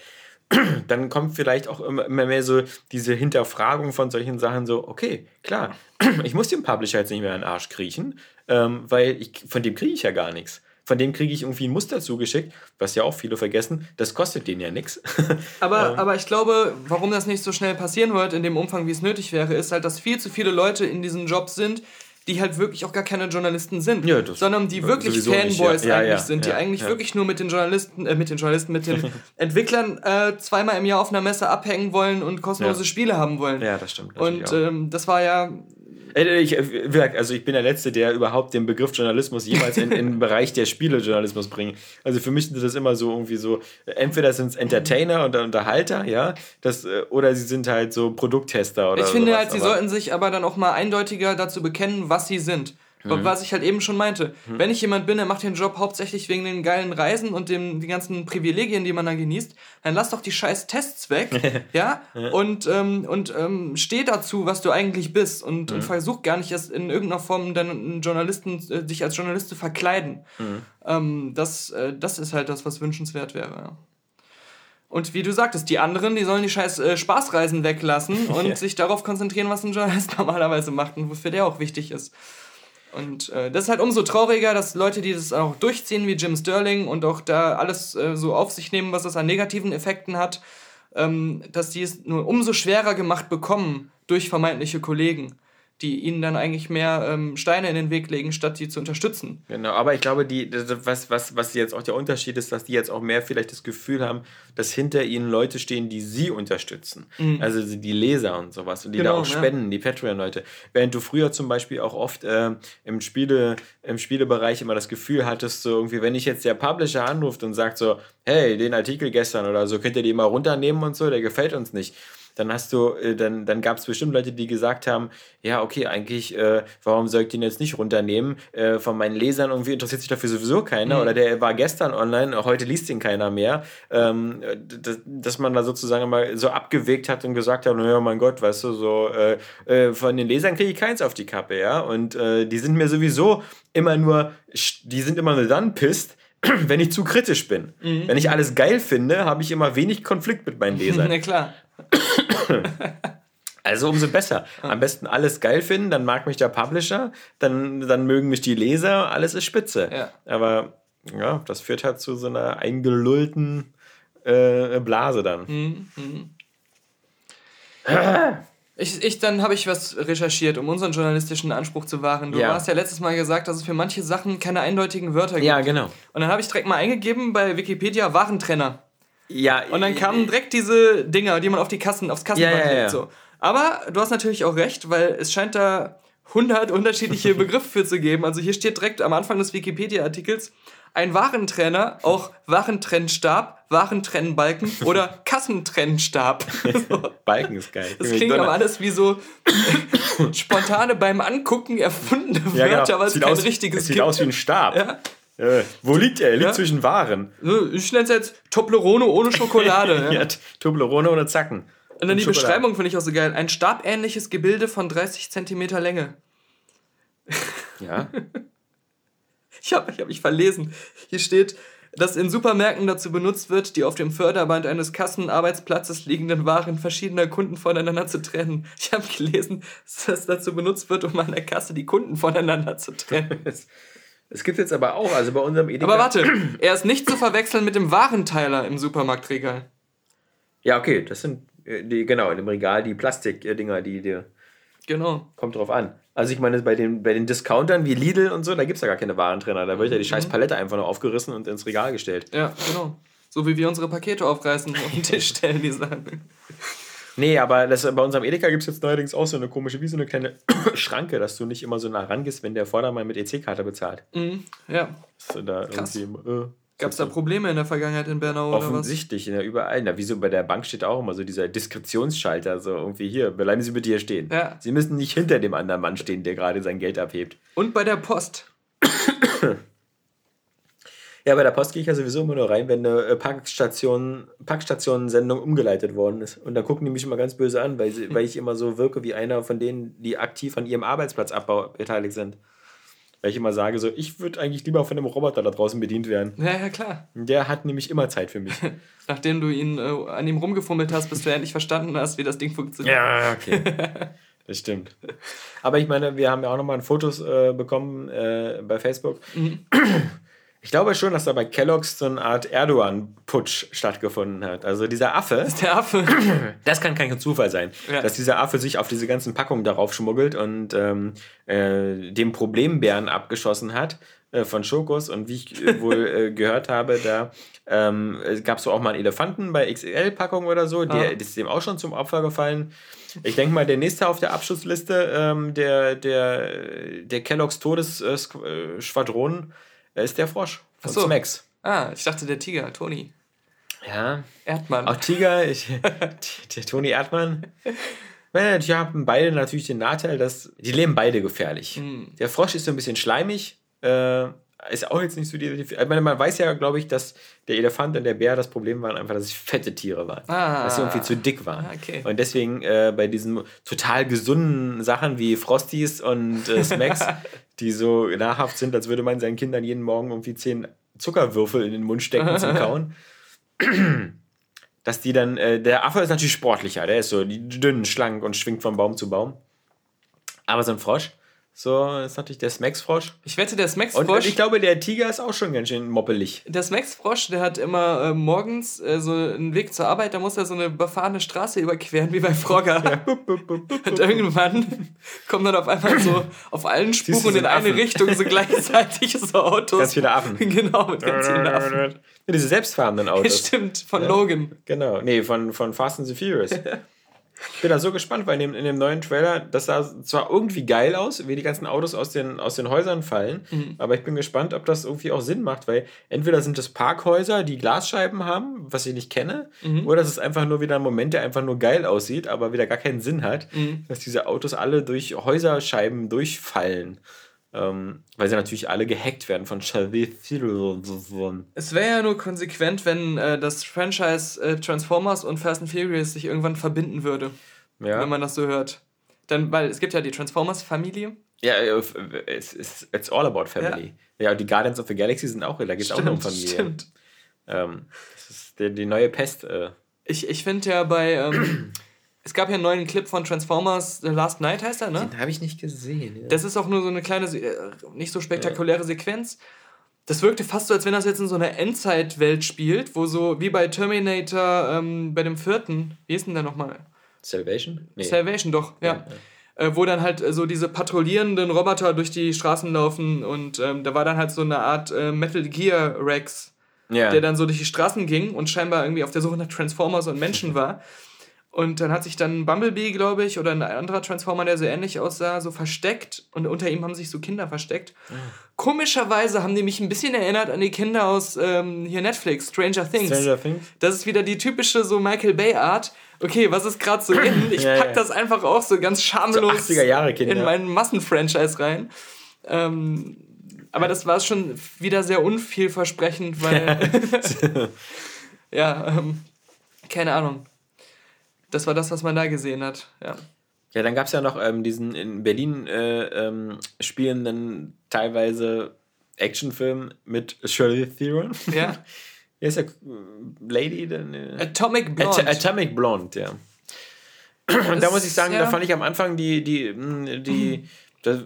Dann kommt vielleicht auch immer, immer mehr so diese Hinterfragung von solchen Sachen so, okay, klar, ich muss dem Publisher jetzt nicht mehr in den Arsch kriechen, ähm, weil ich, von dem kriege ich ja gar nichts. Von dem kriege ich irgendwie ein Muster zugeschickt, was ja auch viele vergessen, das kostet denen ja nichts. Aber, aber ich glaube, warum das nicht so schnell passieren wird, in dem Umfang, wie es nötig wäre, ist halt, dass viel zu viele Leute in diesen Jobs sind, die halt wirklich auch gar keine Journalisten sind, Ja, das- sondern die wirklich Fanboys ja. Eigentlich ja, sind, die eigentlich wirklich nur mit den Journalisten, äh, mit den Journalisten, mit den Entwicklern äh, zweimal im Jahr auf einer Messe abhängen wollen und kostenlose. Spiele haben wollen. ja, das stimmt. natürlich Und ähm, das war ja, Ich, äh, wie gesagt, also ich bin der Letzte, der überhaupt den Begriff Journalismus jemals in, in den Bereich der Spielejournalismus bringt. Also für mich sind das immer so irgendwie so, äh, entweder sind es Entertainer und Unterhalter, ja, das, äh, oder sie sind halt so Produkttester oder ich finde sowas, halt, sie sollten sich aber dann auch mal eindeutiger dazu bekennen, was sie sind. Mhm. Was ich halt eben schon meinte. Wenn ich jemand bin, der macht den Job hauptsächlich wegen den geilen Reisen und dem, den ganzen Privilegien, die man da genießt, dann lass doch die scheiß Tests weg, ja? Und, ähm, und ähm, steh dazu, was du eigentlich bist und, Mhm. und versuch gar nicht erst in irgendeiner Form dann einen Journalisten, äh, dich als Journalist zu verkleiden. Mhm. Ähm, das, äh, das ist halt das, was wünschenswert wäre, ja. Und wie du sagtest, die anderen, die sollen die scheiß äh, Spaßreisen weglassen und Ja. sich darauf konzentrieren, was ein Journalist normalerweise macht und wofür der auch wichtig ist. Und äh, das ist halt umso trauriger, dass Leute, die das auch durchziehen, wie Jim Sterling und auch da alles äh, so auf sich nehmen, was das an negativen Effekten hat, ähm, dass die es nur umso schwerer gemacht bekommen durch vermeintliche Kollegen, die ihnen dann eigentlich mehr ähm, Steine in den Weg legen, statt sie zu unterstützen. Genau, aber ich glaube, die, was, was, was jetzt auch der Unterschied ist, dass die jetzt auch mehr vielleicht das Gefühl haben, dass hinter ihnen Leute stehen, die sie unterstützen. Also die Leser und sowas und die da Genau, auch ja. spenden, die Patreon-Leute. Während du früher zum Beispiel auch oft ähm, im, Spiele, im Spielebereich immer das Gefühl hattest, so irgendwie, wenn ich jetzt der Publisher anruft und sagt so, hey, den Artikel gestern oder so, könnt ihr den mal runternehmen und so, der gefällt uns nicht. Dann hast du, äh, dann, dann gab es bestimmt Leute, die gesagt haben, ja, okay, eigentlich, äh, warum soll ich den jetzt nicht runternehmen? Äh, von meinen Lesern irgendwie interessiert sich dafür sowieso keiner oder der war gestern online, heute liest ihn keiner mehr. Ähm, äh, dass, man da sozusagen immer so abgewegt hat und gesagt hat, naja, mein Gott, weißt du, so äh, äh, von den Lesern kriege ich keins auf die Kappe, ja. Und äh, die sind mir sowieso immer nur, die sind immer nur dann pisst, wenn ich zu kritisch bin. Wenn ich alles geil finde, habe ich immer wenig Konflikt mit meinen Lesern. Na klar. Also umso besser. Am besten alles geil finden, dann mag mich der Publisher, dann, dann mögen mich die Leser, alles ist spitze. Ja. Aber ja, das führt halt zu so einer eingelullten äh, Blase dann. Mhm. Ich, ich, dann habe ich was recherchiert, um unseren journalistischen Anspruch zu wahren. Du Ja. hast ja letztes Mal gesagt, dass es für manche Sachen keine eindeutigen Wörter gibt. Ja, genau. Und dann habe ich direkt mal eingegeben bei Wikipedia Warentrenner. Ja, Und dann kamen direkt diese Dinger, die man auf die Kassen, aufs Kassenband Ja, ja, ja. legt. So. Aber du hast natürlich auch recht, weil es scheint da 100 unterschiedliche Begriffe für zu geben. Also hier steht direkt am Anfang des Wikipedia-Artikels ein Warentrenner, auch Warentrennstab, Warentrennbalken oder Kassentrennstab. So. Balken ist geil. Das klingt aber alles wie so spontane beim Angucken erfundene ja, genau. Wörter, weil es sieht kein aus, richtiges es sieht gibt. aus wie ein Stab. Ja. Äh, wo liegt er? Er liegt Ja. zwischen Waren. Ich nenne es jetzt Toblerone ohne Schokolade. ja. Toblerone ohne Zacken. Und dann die Schokolade. Beschreibung finde ich auch so geil. Ein stabähnliches Gebilde von 30 Zentimeter Länge. Ja. Ich habe ich hab mich verlesen. Hier steht, dass in Supermärkten dazu benutzt wird, die auf dem Förderband eines Kassenarbeitsplatzes liegenden Waren verschiedener Kunden voneinander zu trennen. Ich habe gelesen, dass das dazu benutzt wird, um an der Kasse die Kunden voneinander zu trennen. Es gibt jetzt aber auch, also bei unserem Edeka. Aber warte, er ist nicht zu verwechseln mit dem Warenteiler im Supermarktregal. Ja, okay, das sind äh, die, genau, in dem Regal die Plastikdinger, die dir. Genau. Kommt drauf an. Also ich meine, bei den, bei den Discountern wie Lidl und so, da gibt es ja gar keine Warentrenner. Da wird ja die scheiß Palette einfach nur aufgerissen und ins Regal gestellt. Ja, genau. So wie wir unsere Pakete aufreißen und auf den Tisch stellen, die Sachen. Nee, aber das, bei unserem Edeka gibt es jetzt neuerdings auch so eine komische, wie so eine kleine Schranke, dass du nicht immer so nah rangehst, wenn der Vordermann mit EC-Karte bezahlt. Ja. Dass du da Krass. irgendwie, äh, Gab es da Probleme in der Vergangenheit in Bernau oder was? Offensichtlich, ja, überall. Na, wieso bei der Bank steht auch immer so dieser Diskretionsschalter, so irgendwie hier, bleiben Sie bitte hier stehen. Ja. Sie müssen nicht hinter dem anderen Mann stehen, der gerade sein Geld abhebt. Und bei der Post. Ja, bei der Post gehe ich ja sowieso immer nur rein, wenn eine äh, Packstation, Packstationen-Sendung umgeleitet worden ist. Und dann gucken die mich immer ganz böse an, weil, sie, weil ich immer so wirke wie einer von denen, die aktiv an ihrem Arbeitsplatzabbau beteiligt sind. Weil ich immer sage, so, ich würde eigentlich lieber von einem Roboter da draußen bedient werden. Ja, ja, klar. Der hat nämlich immer Zeit für mich. Nachdem du ihn äh, an ihm rumgefummelt hast, bis du endlich verstanden hast, wie das Ding funktioniert. Ja, okay. Das stimmt. Aber ich meine, wir haben ja auch nochmal Fotos äh, bekommen äh, bei Facebook. Ich glaube schon, dass da bei Kellogg's so eine Art Erdogan-Putsch stattgefunden hat. Also dieser Affe, Der Affe. das kann kein Zufall sein, Ja. dass dieser Affe sich auf diese ganzen Packungen darauf schmuggelt und ähm, äh, dem Problembären abgeschossen hat äh, von Schokos. Und wie ich äh, wohl äh, gehört habe, da ähm, gab es so auch mal einen Elefanten bei XL-Packungen oder so, der Ah. ist dem auch schon zum Opfer gefallen. Ich denke mal, der nächste auf der Abschussliste ähm, der, der, der Kellogg's Todesschwadron äh, ist der Frosch von so. Smacks. Ah, ich dachte der Tiger, Toni. Ja, Erdmann. auch Tiger, ich, der Toni Erdmann. Die haben beide natürlich den Nachteil, dass die leben beide gefährlich. Der Frosch ist so ein bisschen schleimig, äh, ist auch jetzt nicht so die. die- Ich meine, man weiß ja, glaube ich, dass der Elefant und der Bär das Problem waren einfach, dass es fette Tiere waren. Ah. dass sie irgendwie zu dick waren. Ah, okay. Und deswegen äh, bei diesen total gesunden Sachen wie Frosties und äh, Smacks, die so nahrhaft sind, als würde man seinen Kindern jeden Morgen irgendwie zehn Zuckerwürfel in den Mund stecken zum Kauen dass die dann, äh, der Affe ist natürlich sportlicher, der ist so dünn, schlank und schwingt von Baum zu Baum. Aber so ein Frosch, So, das ist natürlich der Smacks-Frosch. Ich wette, der Und Smacks-Frosch, ich glaube, der Tiger ist auch schon ganz schön moppelig. der Smacks-Frosch, der hat immer äh, morgens äh, so einen Weg zur Arbeit, da muss er so eine befahrene Straße überqueren, wie bei Frogger. Und irgendwann kommen dann auf einmal so auf allen Spuren in eine? Richtung so gleichzeitig so Autos. Ganz viele Affen. Genau, mit ganz vielen Affen. Ja, diese selbstfahrenden Autos. Stimmt, von Logan. Genau, nee, von, von Fast and the Furious. Ich bin da so gespannt, weil in dem, in dem neuen Trailer, das sah zwar irgendwie geil aus, wie die ganzen Autos aus den, aus den Häusern fallen, Mhm. aber ich bin gespannt, ob das irgendwie auch Sinn macht, weil entweder sind es Parkhäuser, die Glasscheiben haben, was ich nicht kenne, Mhm. oder es ist einfach nur wieder ein Moment, der einfach nur geil aussieht, aber wieder gar keinen Sinn hat, Mhm. dass diese Autos alle durch Häuserscheiben durchfallen. Ähm, weil sie natürlich alle gehackt werden von Theron. Es wäre ja nur konsequent, wenn äh, das Franchise äh, Transformers und Fast and Furious sich irgendwann verbinden würde, Ja. wenn man das so hört. Dann, weil es gibt ja die Transformers-Familie. Ja, äh, it's, it's, it's all about family. Ja, und die Guardians of the Galaxy sind auch, da geht es auch um Familie. stimmt. Ähm, das ist die, die neue Pest. Äh. Ich, ich finde ja bei, ähm, es gab ja einen neuen Clip von Transformers The Last Night, heißt er, ne? habe ich nicht gesehen. Ja. Das ist auch nur so eine kleine, äh, nicht so spektakuläre Sequenz. Das wirkte fast so, als wenn das jetzt in so einer Endzeitwelt spielt, wo so wie bei Terminator ähm, bei dem vierten, wie ist denn der nochmal? Salvation? Nee. Salvation doch, ja. Äh, wo dann halt äh, so diese patrouillierenden Roboter durch die Straßen laufen und ähm, da war dann halt so eine Art äh, Metal Gear Rex, ja. der dann so durch die Straßen ging und scheinbar irgendwie auf der Suche nach Transformers und Menschen war. Und dann hat sich dann Bumblebee, glaube ich, oder ein anderer Transformer, der so ähnlich aussah, so versteckt. Und unter ihm haben sich so Kinder versteckt. Komischerweise haben die mich ein bisschen erinnert an die Kinder aus ähm, hier Netflix, Stranger Things. Stranger Things? Das ist wieder die typische so Michael Bay-Art. Okay, was ist gerade so in? Ich Ja, pack ja. das einfach auch so ganz schamlos So 80er-Jahre-Kinder. in meinen Massenfranchise rein. Ähm, aber das war schon wieder sehr unvielversprechend, weil. ja, ähm, keine Ahnung. Das war das, was man da gesehen hat. Ja. Ja, dann gab es ja noch ähm, diesen in Berlin äh, ähm, spielenden teilweise Actionfilm mit Shirley Theron. ja. Wie ist der Lady? Denn, äh, Atomic Blonde. At Atomic Blonde, ja. Und da muss ich sagen, ja. da fand ich am Anfang die, die, mh, die, da,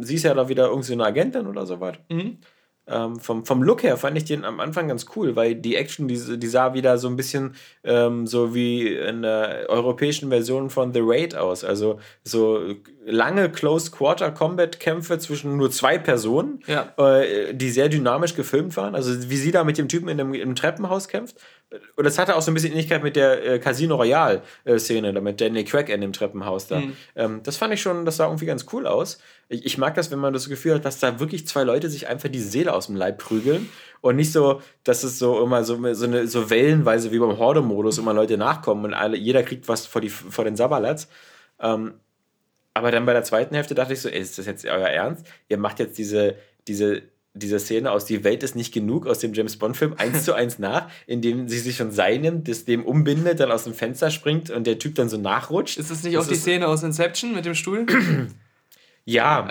sie ist ja da wieder irgendwie so eine Agentin oder sowas. Mhm. Ähm, vom, vom Look her fand ich den am Anfang ganz cool, weil die Action, die, die sah wieder so ein bisschen ähm, so wie in der europäischen Version von The Raid aus. Also so lange Close-Quarter-Combat-Kämpfe zwischen nur zwei Personen, Ja. äh, die sehr dynamisch gefilmt waren. Also wie sie da mit dem Typen in dem, im Treppenhaus kämpft. Und das hatte auch so ein bisschen Ähnlichkeit mit der äh, Casino Royale-Szene, da mit Danny Craig in dem Treppenhaus da. Ähm, das fand ich schon, das sah irgendwie ganz cool aus. Ich, ich mag das, wenn man das Gefühl hat, dass da wirklich zwei Leute sich einfach die Seele aus dem Leib prügeln und nicht so, dass es so immer so, so, eine, so wellenweise wie beim Horde-Modus immer Leute nachkommen und alle, jeder kriegt was vor, die, vor den Sabberlatz. Ähm, aber dann bei der zweiten Hälfte dachte ich so, ey, ist das jetzt euer Ernst? Ihr macht jetzt diese, diese, diese Szene aus Die Welt ist nicht genug aus dem James Bond-Film eins zu eins nach, indem sie sich von Seil nimmt, das dem umbindet, dann aus dem Fenster springt und der Typ dann so nachrutscht. Ist das nicht auch die Szene aus Inception mit dem Stuhl? Ja,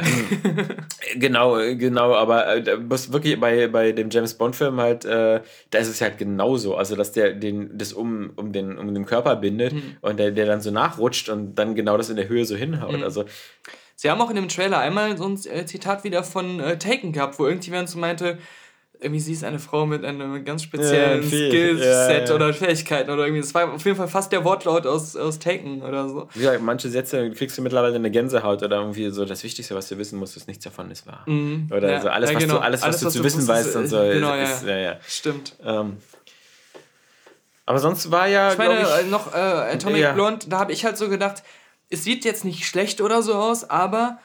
genau, genau, aber äh, muss wirklich bei, bei dem James Bond-Film halt, äh, da ist es halt genauso. Also, dass der den, das um, um, den, um den Körper bindet und der, der dann so nachrutscht und dann genau das in der Höhe so hinhaut. Also, Sie haben auch in dem Trailer einmal so ein äh, Zitat wieder von äh, Taken gehabt, wo irgendjemand so meinte, irgendwie sie ist eine Frau mit einem ganz speziellen Ja. Skillset Ja, oder Fähigkeiten oder irgendwie. Das war auf jeden Fall fast der Wortlaut aus, aus Taken oder so. wie gesagt, manche Sätze kriegst du mittlerweile eine Gänsehaut oder irgendwie so, das Wichtigste, was du wissen musst, ist nichts davon ist wahr. Oder Ja, so, alles, was genau. du, alles, was Alles, du was zu du wissen wusstest, weißt und äh, so. genau, ist, ja. ja, ja. Stimmt. Ähm, aber sonst war ja, Ich meine, glaub äh, noch äh, Atomic. Blonde, da habe ich halt so gedacht, es sieht jetzt nicht schlecht oder so aus, aber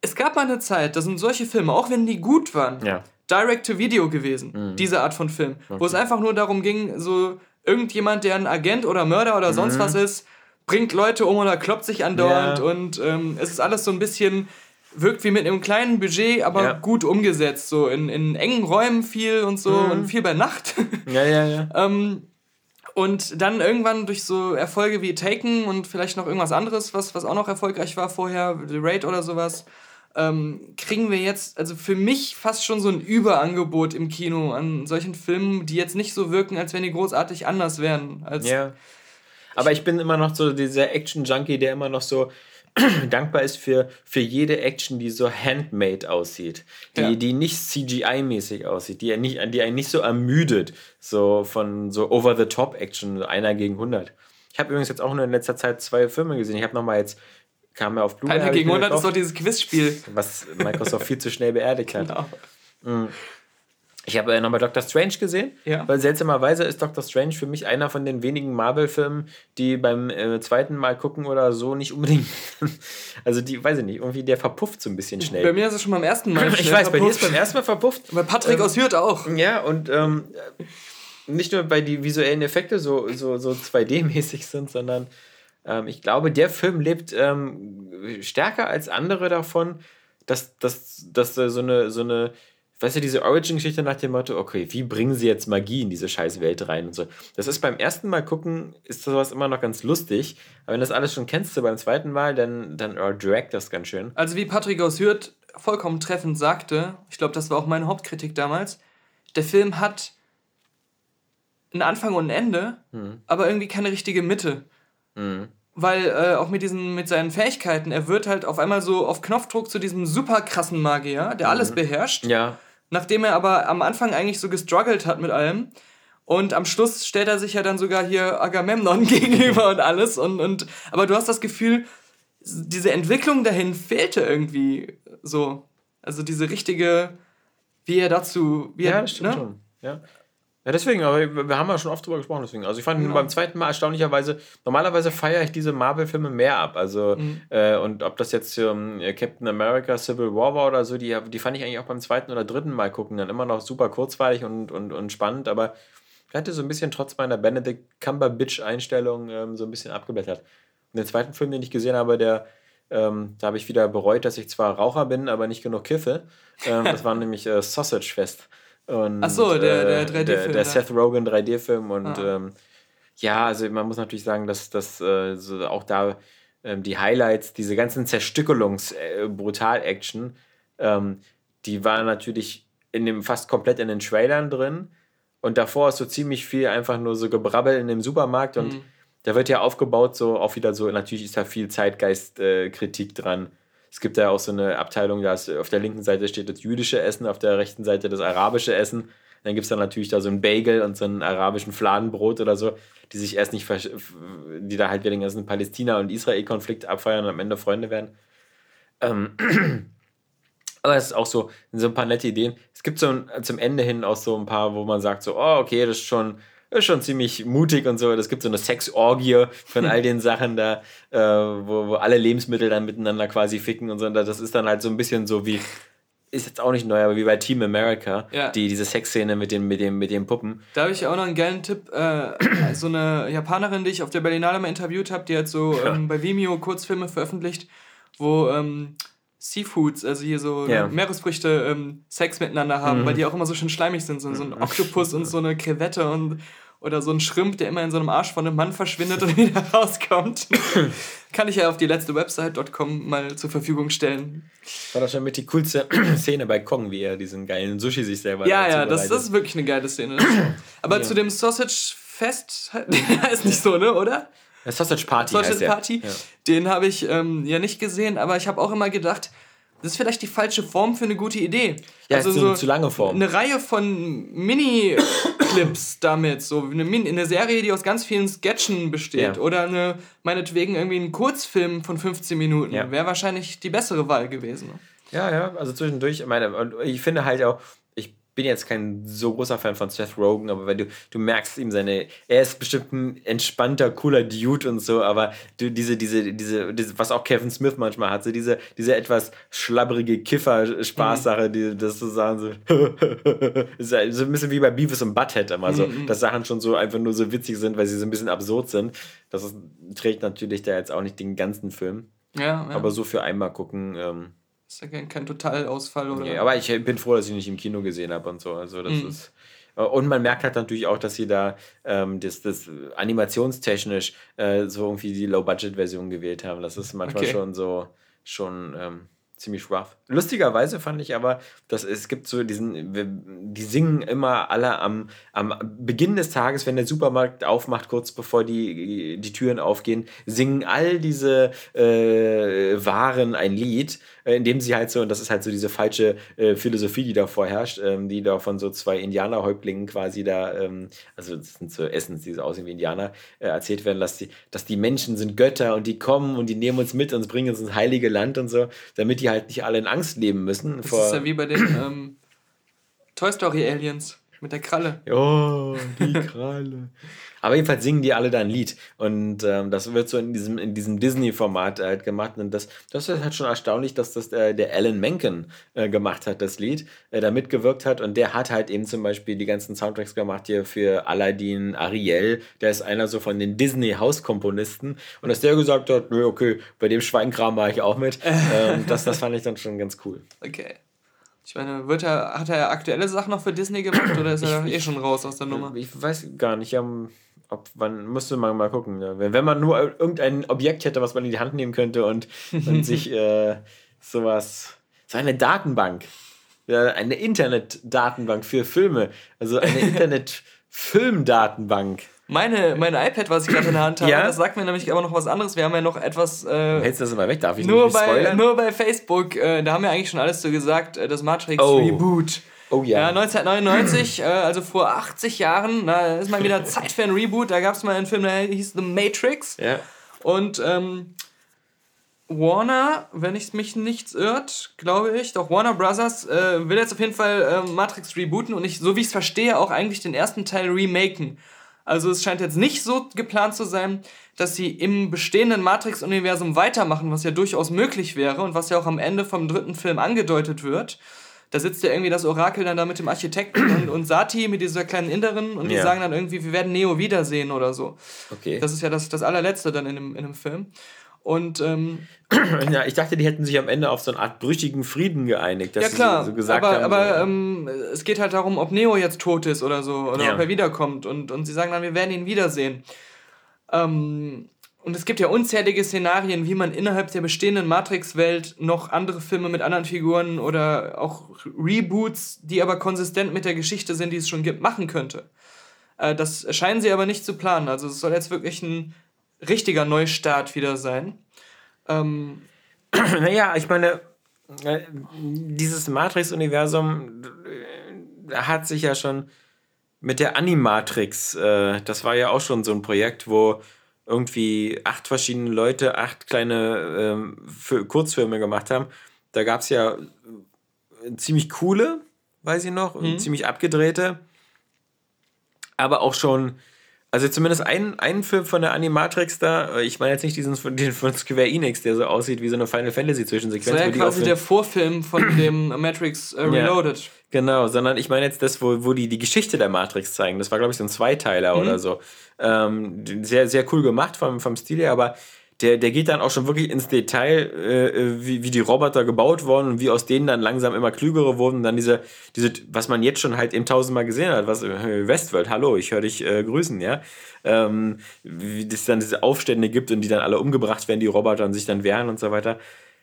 es gab mal eine Zeit, da sind solche Filme, auch wenn die gut waren, Ja. Direct-to-Video gewesen, diese Art von Film, wo es einfach nur darum ging, so irgendjemand, der ein Agent oder Mörder oder sonst was ist, bringt Leute um oder kloppt sich andauernd Ja. und ähm, es ist alles so ein bisschen, wirkt wie mit einem kleinen Budget, aber Ja. gut umgesetzt, so in, in engen Räumen viel und so und viel bei Nacht. Ja, ja, ja. Ähm, und dann irgendwann durch so Erfolge wie Taken und vielleicht noch irgendwas anderes, was, was auch noch erfolgreich war vorher, The Raid oder sowas, ähm, kriegen wir jetzt, also für mich fast schon so ein Überangebot im Kino an solchen Filmen, die jetzt nicht so wirken, als wenn die großartig anders wären. Ja. Aber ich bin immer noch so dieser Action-Junkie, der immer noch so dankbar ist für, für jede Action, die so handmade aussieht, die, Ja. die nicht CGI-mäßig aussieht, die, nicht, die einen nicht so ermüdet, so von so Over-the-Top-Action, einer gegen 100. Ich habe übrigens jetzt auch nur in letzter Zeit zwei Filme gesehen. Ich habe nochmal jetzt, kam ja auf Blu-ray. Einer gegen mir 100 ist gekauft, doch dieses Quizspiel. was Microsoft viel zu schnell beerdigt hat. Genau. Ich habe äh, nochmal Doctor Strange gesehen, Ja. weil seltsamerweise ist Doctor Strange für mich einer von den wenigen Marvel-Filmen, die beim äh, zweiten Mal gucken oder so nicht unbedingt. also die, weiß ich nicht, irgendwie der verpufft so ein bisschen Bei schnell. mir ist es schon beim ersten Mal. Ich weiß, bei dir ist verpufft. beim ersten Mal verpufft. Bei Patrick aus Hürth auch. Ja, und ähm, nicht nur bei die visuellen Effekte so, so, so 2D-mäßig sind, sondern ähm, ich glaube, der Film lebt ähm, stärker als andere davon, dass, dass, dass da so eine, so eine, weißt du, diese Origin-Geschichte nach dem Motto, okay, wie bringen sie jetzt Magie in diese scheiß Welt rein und so. Das ist beim ersten Mal gucken, ist sowas immer noch ganz lustig, aber wenn du das alles schon kennst, so beim zweiten Mal, dann, dann oh, drag das ganz schön. Also wie Patrick aus Hürth vollkommen treffend sagte, ich glaube, das war auch meine Hauptkritik damals, der Film hat einen Anfang und ein Ende, Hm. aber irgendwie keine richtige Mitte. Weil äh, auch mit diesen, mit seinen Fähigkeiten, er wird halt auf einmal so auf Knopfdruck zu diesem super krassen Magier, der alles beherrscht. Hm. Ja, Nachdem er aber am Anfang eigentlich so gestruggelt hat mit allem. Und am Schluss stellt er sich ja dann sogar hier Agamemnon gegenüber und alles. Und, und, aber du hast das Gefühl, diese Entwicklung dahin fehlte irgendwie so. Also diese richtige, wie er dazu. Wie Ja, er, das stimmt ne? schon. Ja. Ja, deswegen, aber wir haben ja schon oft drüber gesprochen, deswegen. Also ich fand Genau. beim zweiten Mal erstaunlicherweise, normalerweise feiere ich diese Marvel-Filme mehr ab. Also, Mhm. äh, und ob das jetzt ähm, Captain America Civil War war oder so, die, die fand ich eigentlich auch beim zweiten oder dritten Mal gucken dann immer noch super kurzweilig und, und, und spannend, aber ich hatte so ein bisschen trotz meiner Benedict Cumberbatch-Einstellung ähm, so ein bisschen abgeblättert. Und den zweiten Film, den ich gesehen habe, der ähm, da habe ich wieder bereut, dass ich zwar Raucher bin, aber nicht genug kiffe. Ähm, das war nämlich äh, Sausage Fest. Und, Ach so, der- äh, der 3D-Film Der, der da. Seth Rogen 3D-Film. Und Ah. ähm, ja, also man muss natürlich sagen, dass, dass äh, so auch da ähm, die Highlights, diese ganzen Zerstückelungs-Brutal-Action, ähm, die waren natürlich in dem fast komplett in den Trailern drin. Und davor ist so ziemlich viel einfach nur so Gebrabbel in dem Supermarkt und Mhm. da wird ja aufgebaut, so auch wieder so, natürlich ist da viel Zeitgeist-Kritik dran. Es gibt da auch so eine Abteilung, da auf der linken Seite steht das jüdische Essen, auf der rechten Seite das arabische Essen. Dann gibt es dann natürlich da so ein Bagel und so einen arabischen Fladenbrot oder so, die sich erst nicht, die da halt wieder den ganzen Palästina- und Israel-Konflikt abfeiern und am Ende Freunde werden. Ähm, aber es ist auch so, so ein paar nette Ideen. Es gibt so ein, zum Ende hin auch so ein paar, wo man sagt so, oh, okay, das ist schon, ist schon ziemlich mutig und so. Es gibt so eine Sexorgie von all den Sachen da, äh, wo, wo alle Lebensmittel dann miteinander quasi ficken und so. Und das ist dann halt so ein bisschen so wie, ist jetzt auch nicht neu, aber wie bei Team America, Ja. die, diese Sexszene mit, dem, mit, dem, mit den Puppen. Da habe ich auch noch einen geilen Tipp. Äh, so eine Japanerin, die ich auf der Berlinale mal interviewt habe, die hat so ähm, bei Vimeo Kurzfilme veröffentlicht, wo ähm, Seafoods, also hier so Ja. äh, Meeresfrüchte, ähm, Sex miteinander haben, weil die auch immer so schön schleimig sind. So, so ein Oktopus und so eine Krevette und oder so ein Schrimp, der immer in so einem Arsch von einem Mann verschwindet und wieder rauskommt. Kann ich ja auf die letzte Website.com mal zur Verfügung stellen. War das schon mit die coolste Szene bei Kong, wie er diesen geilen Sushi sich selber Ja, ja, das, das ist wirklich eine geile Szene. Aber zu dem Sausage Fest, ist nicht so, ne, oder? Ja, Sausage Party Sausage. Party, Ja. den habe ich ähm, ja nicht gesehen, aber ich habe auch immer gedacht, das ist vielleicht die falsche Form für eine gute Idee. Also Ja, zu- zu lange Form. Eine Reihe von Mini-Clips damit, so eine, Mini, eine Serie, die aus ganz vielen Sketchen besteht. Ja. Oder eine, meinetwegen irgendwie ein Kurzfilm von 15 Minuten. Ja. Wäre wahrscheinlich die bessere Wahl gewesen. Ja, ja, also zwischendurch, ich meine, ich finde halt auch, bin jetzt kein so großer Fan von Seth Rogen, aber wenn du, du merkst ihm seine, er ist bestimmt ein entspannter, cooler Dude und so, aber du, diese, diese, diese, diese was auch Kevin Smith manchmal hat, so diese, diese etwas schlabbrige Kiffer-Spaßsache, die, das so sagen, so, so ein bisschen wie bei Beavis und Butthead immer so, dass Sachen schon so einfach nur so witzig sind, weil sie so ein bisschen absurd sind. Das ist, trägt natürlich da jetzt auch nicht den ganzen Film, Ja, ja. aber so für einmal gucken, ähm, ist ja kein, kein Totalausfall oder. Nee, aber ich bin froh, dass ich ihn nicht im Kino gesehen habe und so. Also das Mhm. ist. Und man merkt halt natürlich auch, dass sie da ähm, das, das animationstechnisch äh, so irgendwie die Low-Budget-Version gewählt haben. Das ist manchmal Okay. schon so schon ähm, ziemlich rough. Lustigerweise fand ich aber, dass es gibt so diesen, die singen immer alle am, am Beginn des Tages, wenn der Supermarkt aufmacht, kurz bevor die, die Türen aufgehen, singen all diese äh, Waren ein Lied, äh, in dem sie halt so, und das ist halt so diese falsche äh, Philosophie, die da vorherrscht, ähm, die da von so zwei Indianerhäuptlingen quasi da, ähm, also das sind so Essens, die so aussehen wie Indianer, äh, erzählt werden, dass die, dass die Menschen sind Götter und die kommen und die nehmen uns mit und bringen uns ins heilige Land und so, damit die halt nicht alle in Angst leben müssen. Das ist ja wie bei den ähm, Toy Story Aliens mit der Kralle. Oh, die Kralle. Aber jedenfalls singen die alle da ein Lied. Und ähm, das wird so in diesem, in diesem Disney-Format halt gemacht. Und das, das ist halt schon erstaunlich, dass das äh, der Alan Menken äh, gemacht hat, das Lied, äh, da mitgewirkt hat. Und der hat halt eben zum Beispiel die ganzen Soundtracks gemacht hier für Aladdin, Ariel. Der ist einer so von den Disney-Hauskomponisten. Und dass der gesagt hat, nö, okay, bei dem Schweinkram war ich auch mit. ähm, das, das fand ich dann schon ganz cool. Okay. Ich meine, wird er, hat er aktuelle Sachen noch für Disney gemacht oder ist er eh schon raus aus der Nummer? Ich weiß gar nicht, ähm, ob man müsste man mal gucken. Ja. Wenn, wenn man nur irgendein Objekt hätte, was man in die Hand nehmen könnte und, und sich äh, sowas, so eine Datenbank, eine Internetdatenbank für Filme, also eine Internet-Filmdatenbank. Meine, mein iPad, was ich gerade in der Hand habe, Ja? das sagt mir nämlich aber noch was anderes. Wir haben ja noch etwas. Äh, Hältst du das immer weg? Darf ich nur, nicht bei, spoilern? nur bei Facebook, äh, da haben wir eigentlich schon alles zu gesagt, äh, das Matrix Oh. Reboot. oh Ja, ja. 1999, äh, also vor 80 Jahren, da ist mal wieder Zeit für ein Reboot. Da gab es mal einen Film, der hieß The Matrix. ja. Und ähm, Warner, wenn ich mich nicht irrt, glaube ich, doch Warner Brothers äh, will jetzt auf jeden Fall äh, Matrix rebooten und ich, so wie ich es verstehe, auch eigentlich den ersten Teil remaken. Also es scheint jetzt nicht so geplant zu sein, dass sie im bestehenden Matrix-Universum weitermachen, was ja durchaus möglich wäre und was ja auch am Ende vom dritten Film angedeutet wird. Da sitzt ja irgendwie das Orakel dann da mit dem Architekten und, und Sati mit dieser kleinen Inderin und die Ja. sagen dann irgendwie, wir werden Neo wiedersehen oder so. Okay. Das ist ja das, das allerletzte dann in dem, in dem Film. Und ähm, ja, ich dachte, die hätten sich am Ende auf so eine Art brüchigen Frieden geeinigt, dass ja sie klar, so, so gesagt aber, haben. aber so, ähm, es geht halt darum, ob Neo jetzt tot ist oder so, oder Ja. ob er wiederkommt. Und, und sie sagen dann, wir werden ihn wiedersehen. Ähm, und es gibt ja unzählige Szenarien, wie man innerhalb der bestehenden Matrix-Welt noch andere Filme mit anderen Figuren oder auch Reboots, die aber konsistent mit der Geschichte sind, die es schon gibt, machen könnte. Äh, das scheinen sie aber nicht zu planen. Also es soll jetzt wirklich ein richtiger Neustart wieder sein. Ähm, Naja, ich meine, äh, dieses Matrix-Universum äh, hat sich ja schon mit der Animatrix, äh, das war ja auch schon so ein Projekt, wo irgendwie acht verschiedene Leute acht kleine ähm, Fi- Kurzfilme gemacht haben. Da gab es ja ziemlich coole, weiß ich noch, und ziemlich abgedrehte, aber auch schon also zumindest ein, ein Film von der Animatrix da, äh, ich meine jetzt nicht diesen von, den von Square Enix, der so aussieht wie so eine Final Fantasy das Zwischensequenz. war ja quasi der Vorfilm von dem Matrix äh, Reloaded. Genau, sondern ich meine jetzt das, wo, wo die die Geschichte der Matrix zeigen. Das war, glaube ich, so ein Zweiteiler Mhm. oder so. Ähm, sehr, sehr cool gemacht vom, vom Stil her, aber der, der geht dann auch schon wirklich ins Detail, äh, wie, wie die Roboter gebaut wurden und wie aus denen dann langsam immer klügere wurden. Und dann diese, diese, was man jetzt schon halt eben tausendmal gesehen hat, was äh, Westworld, hallo, ich höre dich äh, grüßen, ja. Ähm, wie es dann diese Aufstände gibt und die dann alle umgebracht werden, die Roboter und sich dann wehren und so weiter.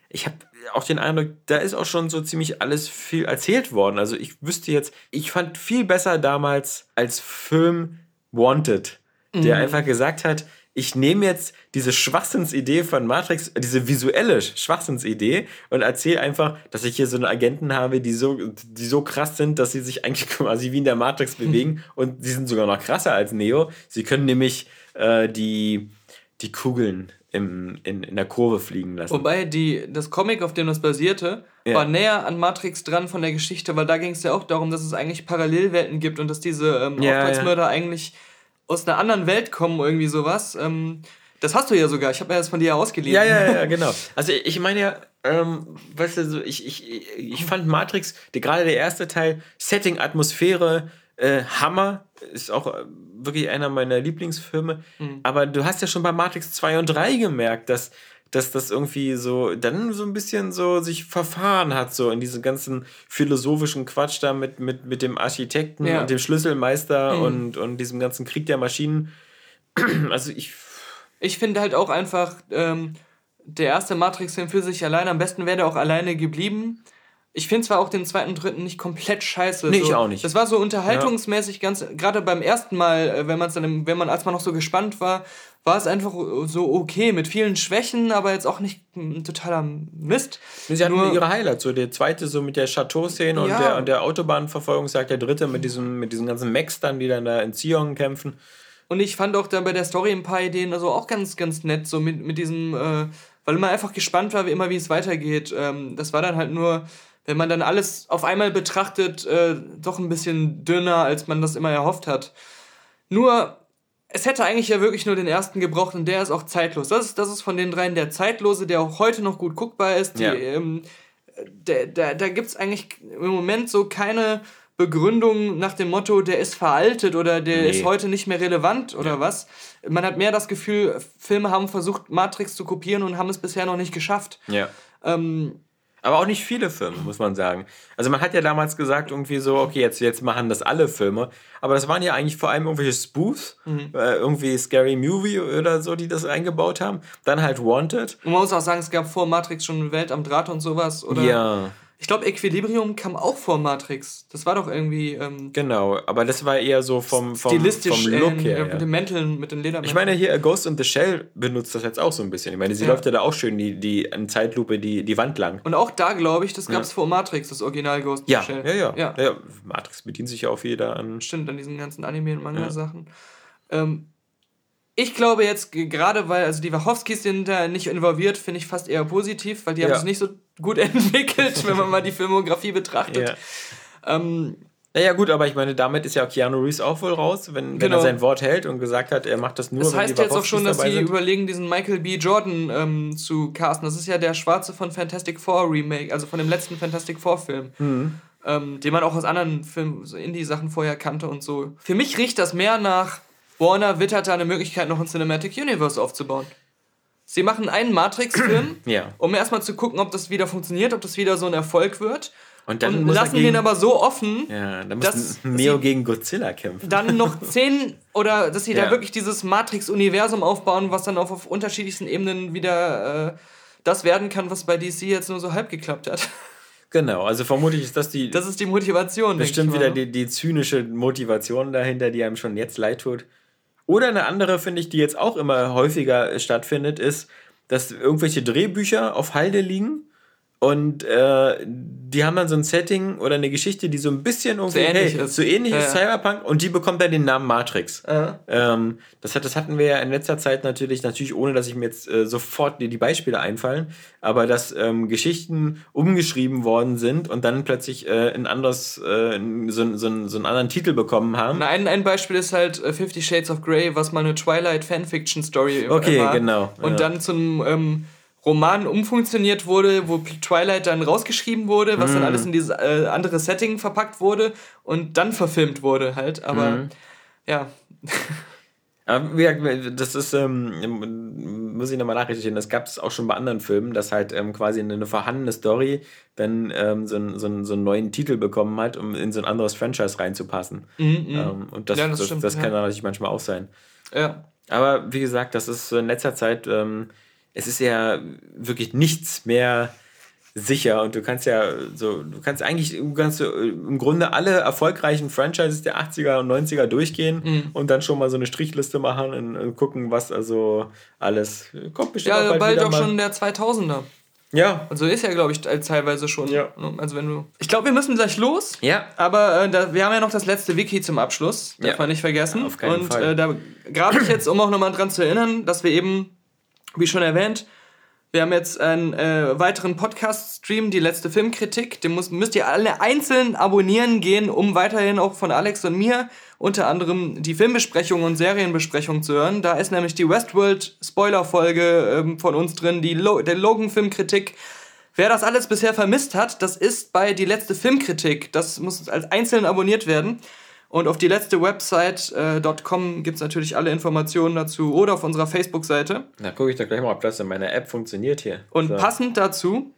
Ich habe auch den Eindruck, da ist auch schon so ziemlich alles viel erzählt worden. Also ich wüsste jetzt, ich fand viel besser damals als Film Wanted, der einfach gesagt hat, ich nehme jetzt diese Schwachsinnsidee von Matrix, diese visuelle Schwachsinnsidee und erzähle einfach, dass ich hier so eine Agenten habe, die so, die so krass sind, dass sie sich eigentlich quasi wie in der Matrix bewegen und sie sind sogar noch krasser als Neo. Sie können nämlich äh, die, die Kugeln im, in, in der Kurve fliegen lassen. Wobei die, das Comic, auf dem das basierte, Ja. war näher an Matrix dran von der Geschichte, weil da ging es ja auch darum, dass es eigentlich Parallelwelten gibt und dass diese ähm, Ja, Auftragsmörder eigentlich aus einer anderen Welt kommen, irgendwie sowas. Ähm, das hast du ja sogar, ich habe mir das von dir ausgeliehen. Ja, ja, ja, genau. Also ich meine ja, ähm, weißt du, so, ich, ich, ich fand Matrix, die, gerade der erste Teil, Setting, Atmosphäre, äh, Hammer, ist auch äh, wirklich einer meiner Lieblingsfilme. Aber du hast ja schon bei Matrix 2 und 3 gemerkt, dass, dass das irgendwie so dann so ein bisschen so sich verfahren hat, so in diesem ganzen philosophischen Quatsch da mit, mit, mit dem Architekten Ja. und dem Schlüsselmeister und, und diesem ganzen Krieg der Maschinen. Also ich Ich finde halt auch einfach, ähm, der erste Matrix-Film für sich allein, am besten wäre der auch alleine geblieben. Ich finde zwar auch den zweiten und dritten nicht komplett scheiße. Nee, so. ich auch nicht. Das war so unterhaltungsmäßig ganz, gerade beim ersten Mal, äh, wenn man es dann, wenn man, als man noch so gespannt war, war es einfach so okay, mit vielen Schwächen, aber jetzt auch nicht ein totaler Mist. Sie hatten Nur- ihre Highlights. So der zweite so mit der Chateau-Szene und Ja. der, und der Autobahnverfolgungsjagd, der dritte mit diesem, mit diesen ganzen Mechs dann, die dann da in Zion kämpfen. Und ich fand auch dann bei der Story ein paar Ideen also auch ganz, ganz nett, so mit, mit diesem, äh, weil man einfach gespannt war, wie immer, wie es weitergeht. Ähm, das war dann halt nur, wenn man dann alles auf einmal betrachtet, äh, doch ein bisschen dünner, als man das immer erhofft hat. Nur, es hätte eigentlich ja wirklich nur den ersten gebraucht und der ist auch zeitlos. Das ist, das ist von den dreien der zeitlose, der auch heute noch gut guckbar ist. Die, Ja. ähm, da, da, da gibt es eigentlich im Moment so keine Begründung nach dem Motto, der ist veraltet oder der Nee. ist heute nicht mehr relevant oder was. Man hat mehr das Gefühl, Filme haben versucht, Matrix zu kopieren und haben es bisher noch nicht geschafft. Ja. Ähm, Aber auch nicht viele Filme, muss man sagen. Also man hat ja damals gesagt, irgendwie so, okay, jetzt, jetzt machen das alle Filme. Aber das waren ja eigentlich vor allem irgendwelche Spoofs, Mhm. äh, irgendwie Scary Movie oder so, die das eingebaut haben. Dann halt Wanted. und man muss auch sagen, es gab vor Matrix schon Welt am Draht und sowas. Oder Ja, Ich glaube, Equilibrium kam auch vor Matrix. Das war doch irgendwie ähm, genau. Aber das war eher so vom, vom, stilistisch vom Look äh, her. mit Ja. den Mänteln, mit den Ledermänteln. Ich meine, hier Ghost in the Shell benutzt das jetzt auch so ein bisschen. Ich meine, sie Ja. läuft ja da auch schön die, die in Zeitlupe die, die Wand lang. und auch da glaube ich, das gab es vor Matrix, das Original Ghost in Ja, the Shell. ja, ja, ja. ja. Matrix bedient sich ja auf jeder an. Stimmt, an diesen ganzen Anime- und Manga-Sachen. Ähm, ich glaube jetzt, gerade weil, also die Wachowskis sind da nicht involviert, finde ich fast eher positiv, weil die haben Ja. es nicht so gut entwickelt, wenn man mal die Filmografie betrachtet. Ja. Ähm, Naja, gut, aber ich meine, damit ist ja Keanu Reeves auch wohl raus, wenn, wenn Genau. er sein Wort hält und gesagt hat, er macht das nur, das heißt jetzt auch schon, dass sie sind. überlegen, diesen Michael B. Jordan ähm, zu casten. Das ist ja der Schwarze von Fantastic Four Remake, also von dem letzten Fantastic Four Film. Mhm. Ähm, den man auch aus anderen Filmen, so Indie-Sachen vorher kannte und so. Für mich riecht das mehr nach Warner wittert da eine Möglichkeit, noch ein Cinematic Universe aufzubauen. Sie machen einen Matrix-Film, Ja. um erstmal zu gucken, ob das wieder funktioniert, ob das wieder so ein Erfolg wird. Und dann und lassen gegen- den aber so offen, Ja, da muss dass Neo gegen Godzilla kämpfen. dann noch zehn oder dass sie Ja. da wirklich dieses Matrix-Universum aufbauen, was dann auf, auf unterschiedlichsten Ebenen wieder äh, das werden kann, was bei DC jetzt nur so halb geklappt hat. Genau, also vermutlich ist das die Das ist die Motivation. bestimmt wieder ne? die, die zynische Motivation dahinter, die einem schon jetzt leid tut. Oder eine andere, finde ich, die jetzt auch immer häufiger äh, stattfindet, ist, dass irgendwelche Drehbücher auf Halde liegen und äh, die haben dann so ein Setting oder eine Geschichte, die so ein bisschen irgendwie So ähnlich hey, ist. so ähnlich Ja, ist. Cyberpunk und die bekommt dann den Namen Matrix. Ja. Ähm, das, hat, das hatten wir ja in letzter Zeit natürlich, natürlich ohne, dass ich mir jetzt äh, sofort die, die Beispiele einfallen, aber dass ähm, Geschichten umgeschrieben worden sind und dann plötzlich äh, ein anderes, äh, so, so, so einen anderen Titel bekommen haben. Na, Ein, ein Beispiel ist halt äh, Fifty Shades of Grey, was mal eine Twilight Fanfiction Story Okay, war. genau, Und ja. dann zum ähm, Roman umfunktioniert wurde, wo Twilight dann rausgeschrieben wurde, was dann Mhm. alles in dieses äh, andere Setting verpackt wurde und dann verfilmt wurde halt. Aber Mhm. ja, das ist, ähm, muss ich nochmal nachrichten, das gab es auch schon bei anderen Filmen, dass halt ähm, quasi eine, vorhandene Story dann ähm, so, einen- so, einen- so einen neuen Titel bekommen hat, um in so ein anderes Franchise reinzupassen. Ähm, und das, Ja, das das, stimmt, das ja. kann natürlich manchmal auch sein. ja. Aber wie gesagt, das ist in letzter Zeit, ähm, es ist ja wirklich nichts mehr sicher und du kannst ja so, du kannst eigentlich du kannst im Grunde alle erfolgreichen Franchises der 80er und 90er durchgehen Mhm. und dann schon mal so eine Strichliste machen und, und gucken, was also alles kommt bestimmt Ja, bald wieder auch mal. schon der 2000er. Ja, Also ist ja, glaube ich, te- teilweise schon. Ja. Also wenn du. Ich glaube, wir müssen gleich los. ja, Aber äh, da, wir haben ja noch das letzte Wiki zum Abschluss. Darf Ja. man nicht vergessen. Auf keinen Und Fall. Äh, da grabe ich jetzt, um auch nochmal dran zu erinnern, dass wir eben, wie schon erwähnt, wir haben jetzt einen äh, weiteren Podcast-Stream, die letzte Filmkritik. Den muss, müsst ihr alle einzeln abonnieren gehen, um weiterhin auch von Alex und mir unter anderem die Filmbesprechung und Serienbesprechung zu hören. Da ist nämlich die Westworld-Spoiler-Folge ähm, von uns drin, die Lo der Logan-Filmkritik. Wer das alles bisher vermisst hat, das ist bei die letzte Filmkritik. Das muss als einzeln abonniert werden. Und auf die letzte Website.com äh, gibt es natürlich alle Informationen dazu oder auf unserer Facebook-Seite. da gucke ich doch gleich mal, ob das in meiner App funktioniert hier. Und So. passend dazu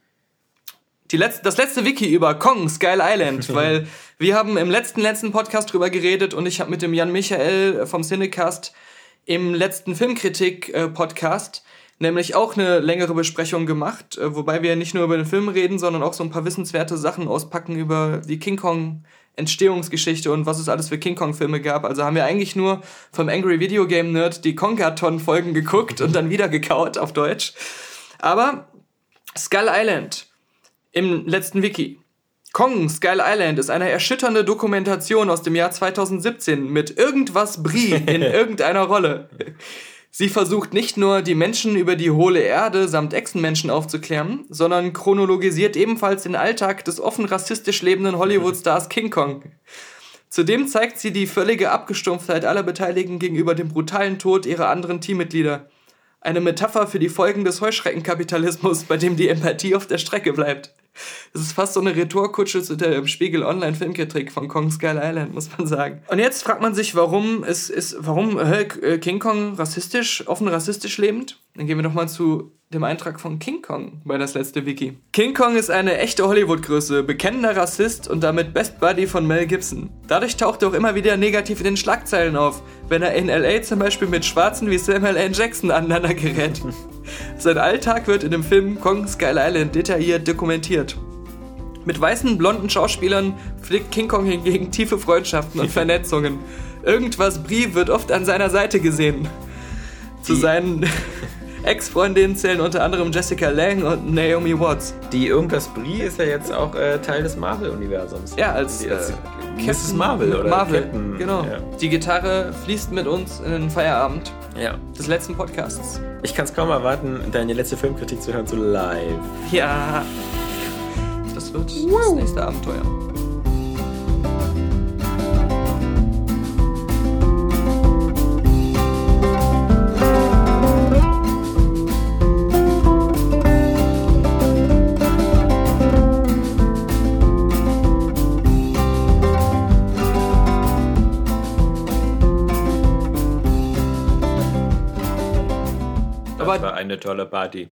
die letzte, das letzte Wiki über Kong, Skull Island, weil wir haben im letzten, letzten Podcast drüber geredet und ich habe mit dem Jan Michael vom Cinecast im letzten Filmkritik-Podcast nämlich auch eine längere Besprechung gemacht, äh, wobei wir nicht nur über den Film reden, sondern auch so ein paar wissenswerte Sachen auspacken über die King Kong Entstehungsgeschichte und was es alles für King Kong Filme gab. Also haben wir eigentlich nur vom Angry Video Game Nerd die Kongaton Folgen geguckt und dann wieder gekaut auf Deutsch. Aber Skull Island im letzten Wiki. Kong Skull Island ist eine erschütternde Dokumentation aus dem Jahr 2017 mit irgendwas Brie in irgendeiner Rolle. Sie versucht nicht nur, die Menschen über die hohle Erde samt Echsenmenschen aufzuklären, sondern chronologisiert ebenfalls den Alltag des offen rassistisch lebenden Hollywood-Stars King Kong. Zudem zeigt sie die völlige Abgestumpftheit aller Beteiligten gegenüber dem brutalen Tod ihrer anderen Teammitglieder. Eine Metapher für die Folgen des Heuschreckenkapitalismus, bei dem die Empathie auf der Strecke bleibt. Das ist fast so eine Retourkutsche zu der Spiegel Online Filmkritik von Kong Skull Island, muss man sagen. Und jetzt fragt man sich, warum ist, ist warum äh, King Kong rassistisch, offen rassistisch lebend? Dann gehen wir doch mal zu dem Eintrag von King Kong bei das letzte Wiki. King Kong ist eine echte Hollywood-Größe, bekennender Rassist und damit Best Buddy von Mel Gibson. Dadurch taucht er auch immer wieder negativ in den Schlagzeilen auf, wenn er in LA zum Beispiel mit Schwarzen wie Samuel L. Jackson aneinander gerät. Sein Alltag wird in dem Film Kong Skull Island detailliert dokumentiert. Mit weißen, blonden Schauspielern pflegt King Kong hingegen tiefe Freundschaften und Vernetzungen. Irgendwas Brie wird oft an seiner Seite gesehen. Zu seinen Ex-Freundinnen zählen unter anderem Jessica Lang und Naomi Watts. Die Irgendwas Brie ist ja jetzt auch äh, Teil des Marvel-Universums. Ja, als, Die- äh, Mrs. Marvel, oder? Marvel, Captain, genau. Ja. Die Gitarre fließt mit uns in den Feierabend ja. des letzten Podcasts. Ich kann es kaum erwarten, deine letzte Filmkritik zu hören, so live. Ja. Das wird das nächste Abenteuer. War eine tolle Party.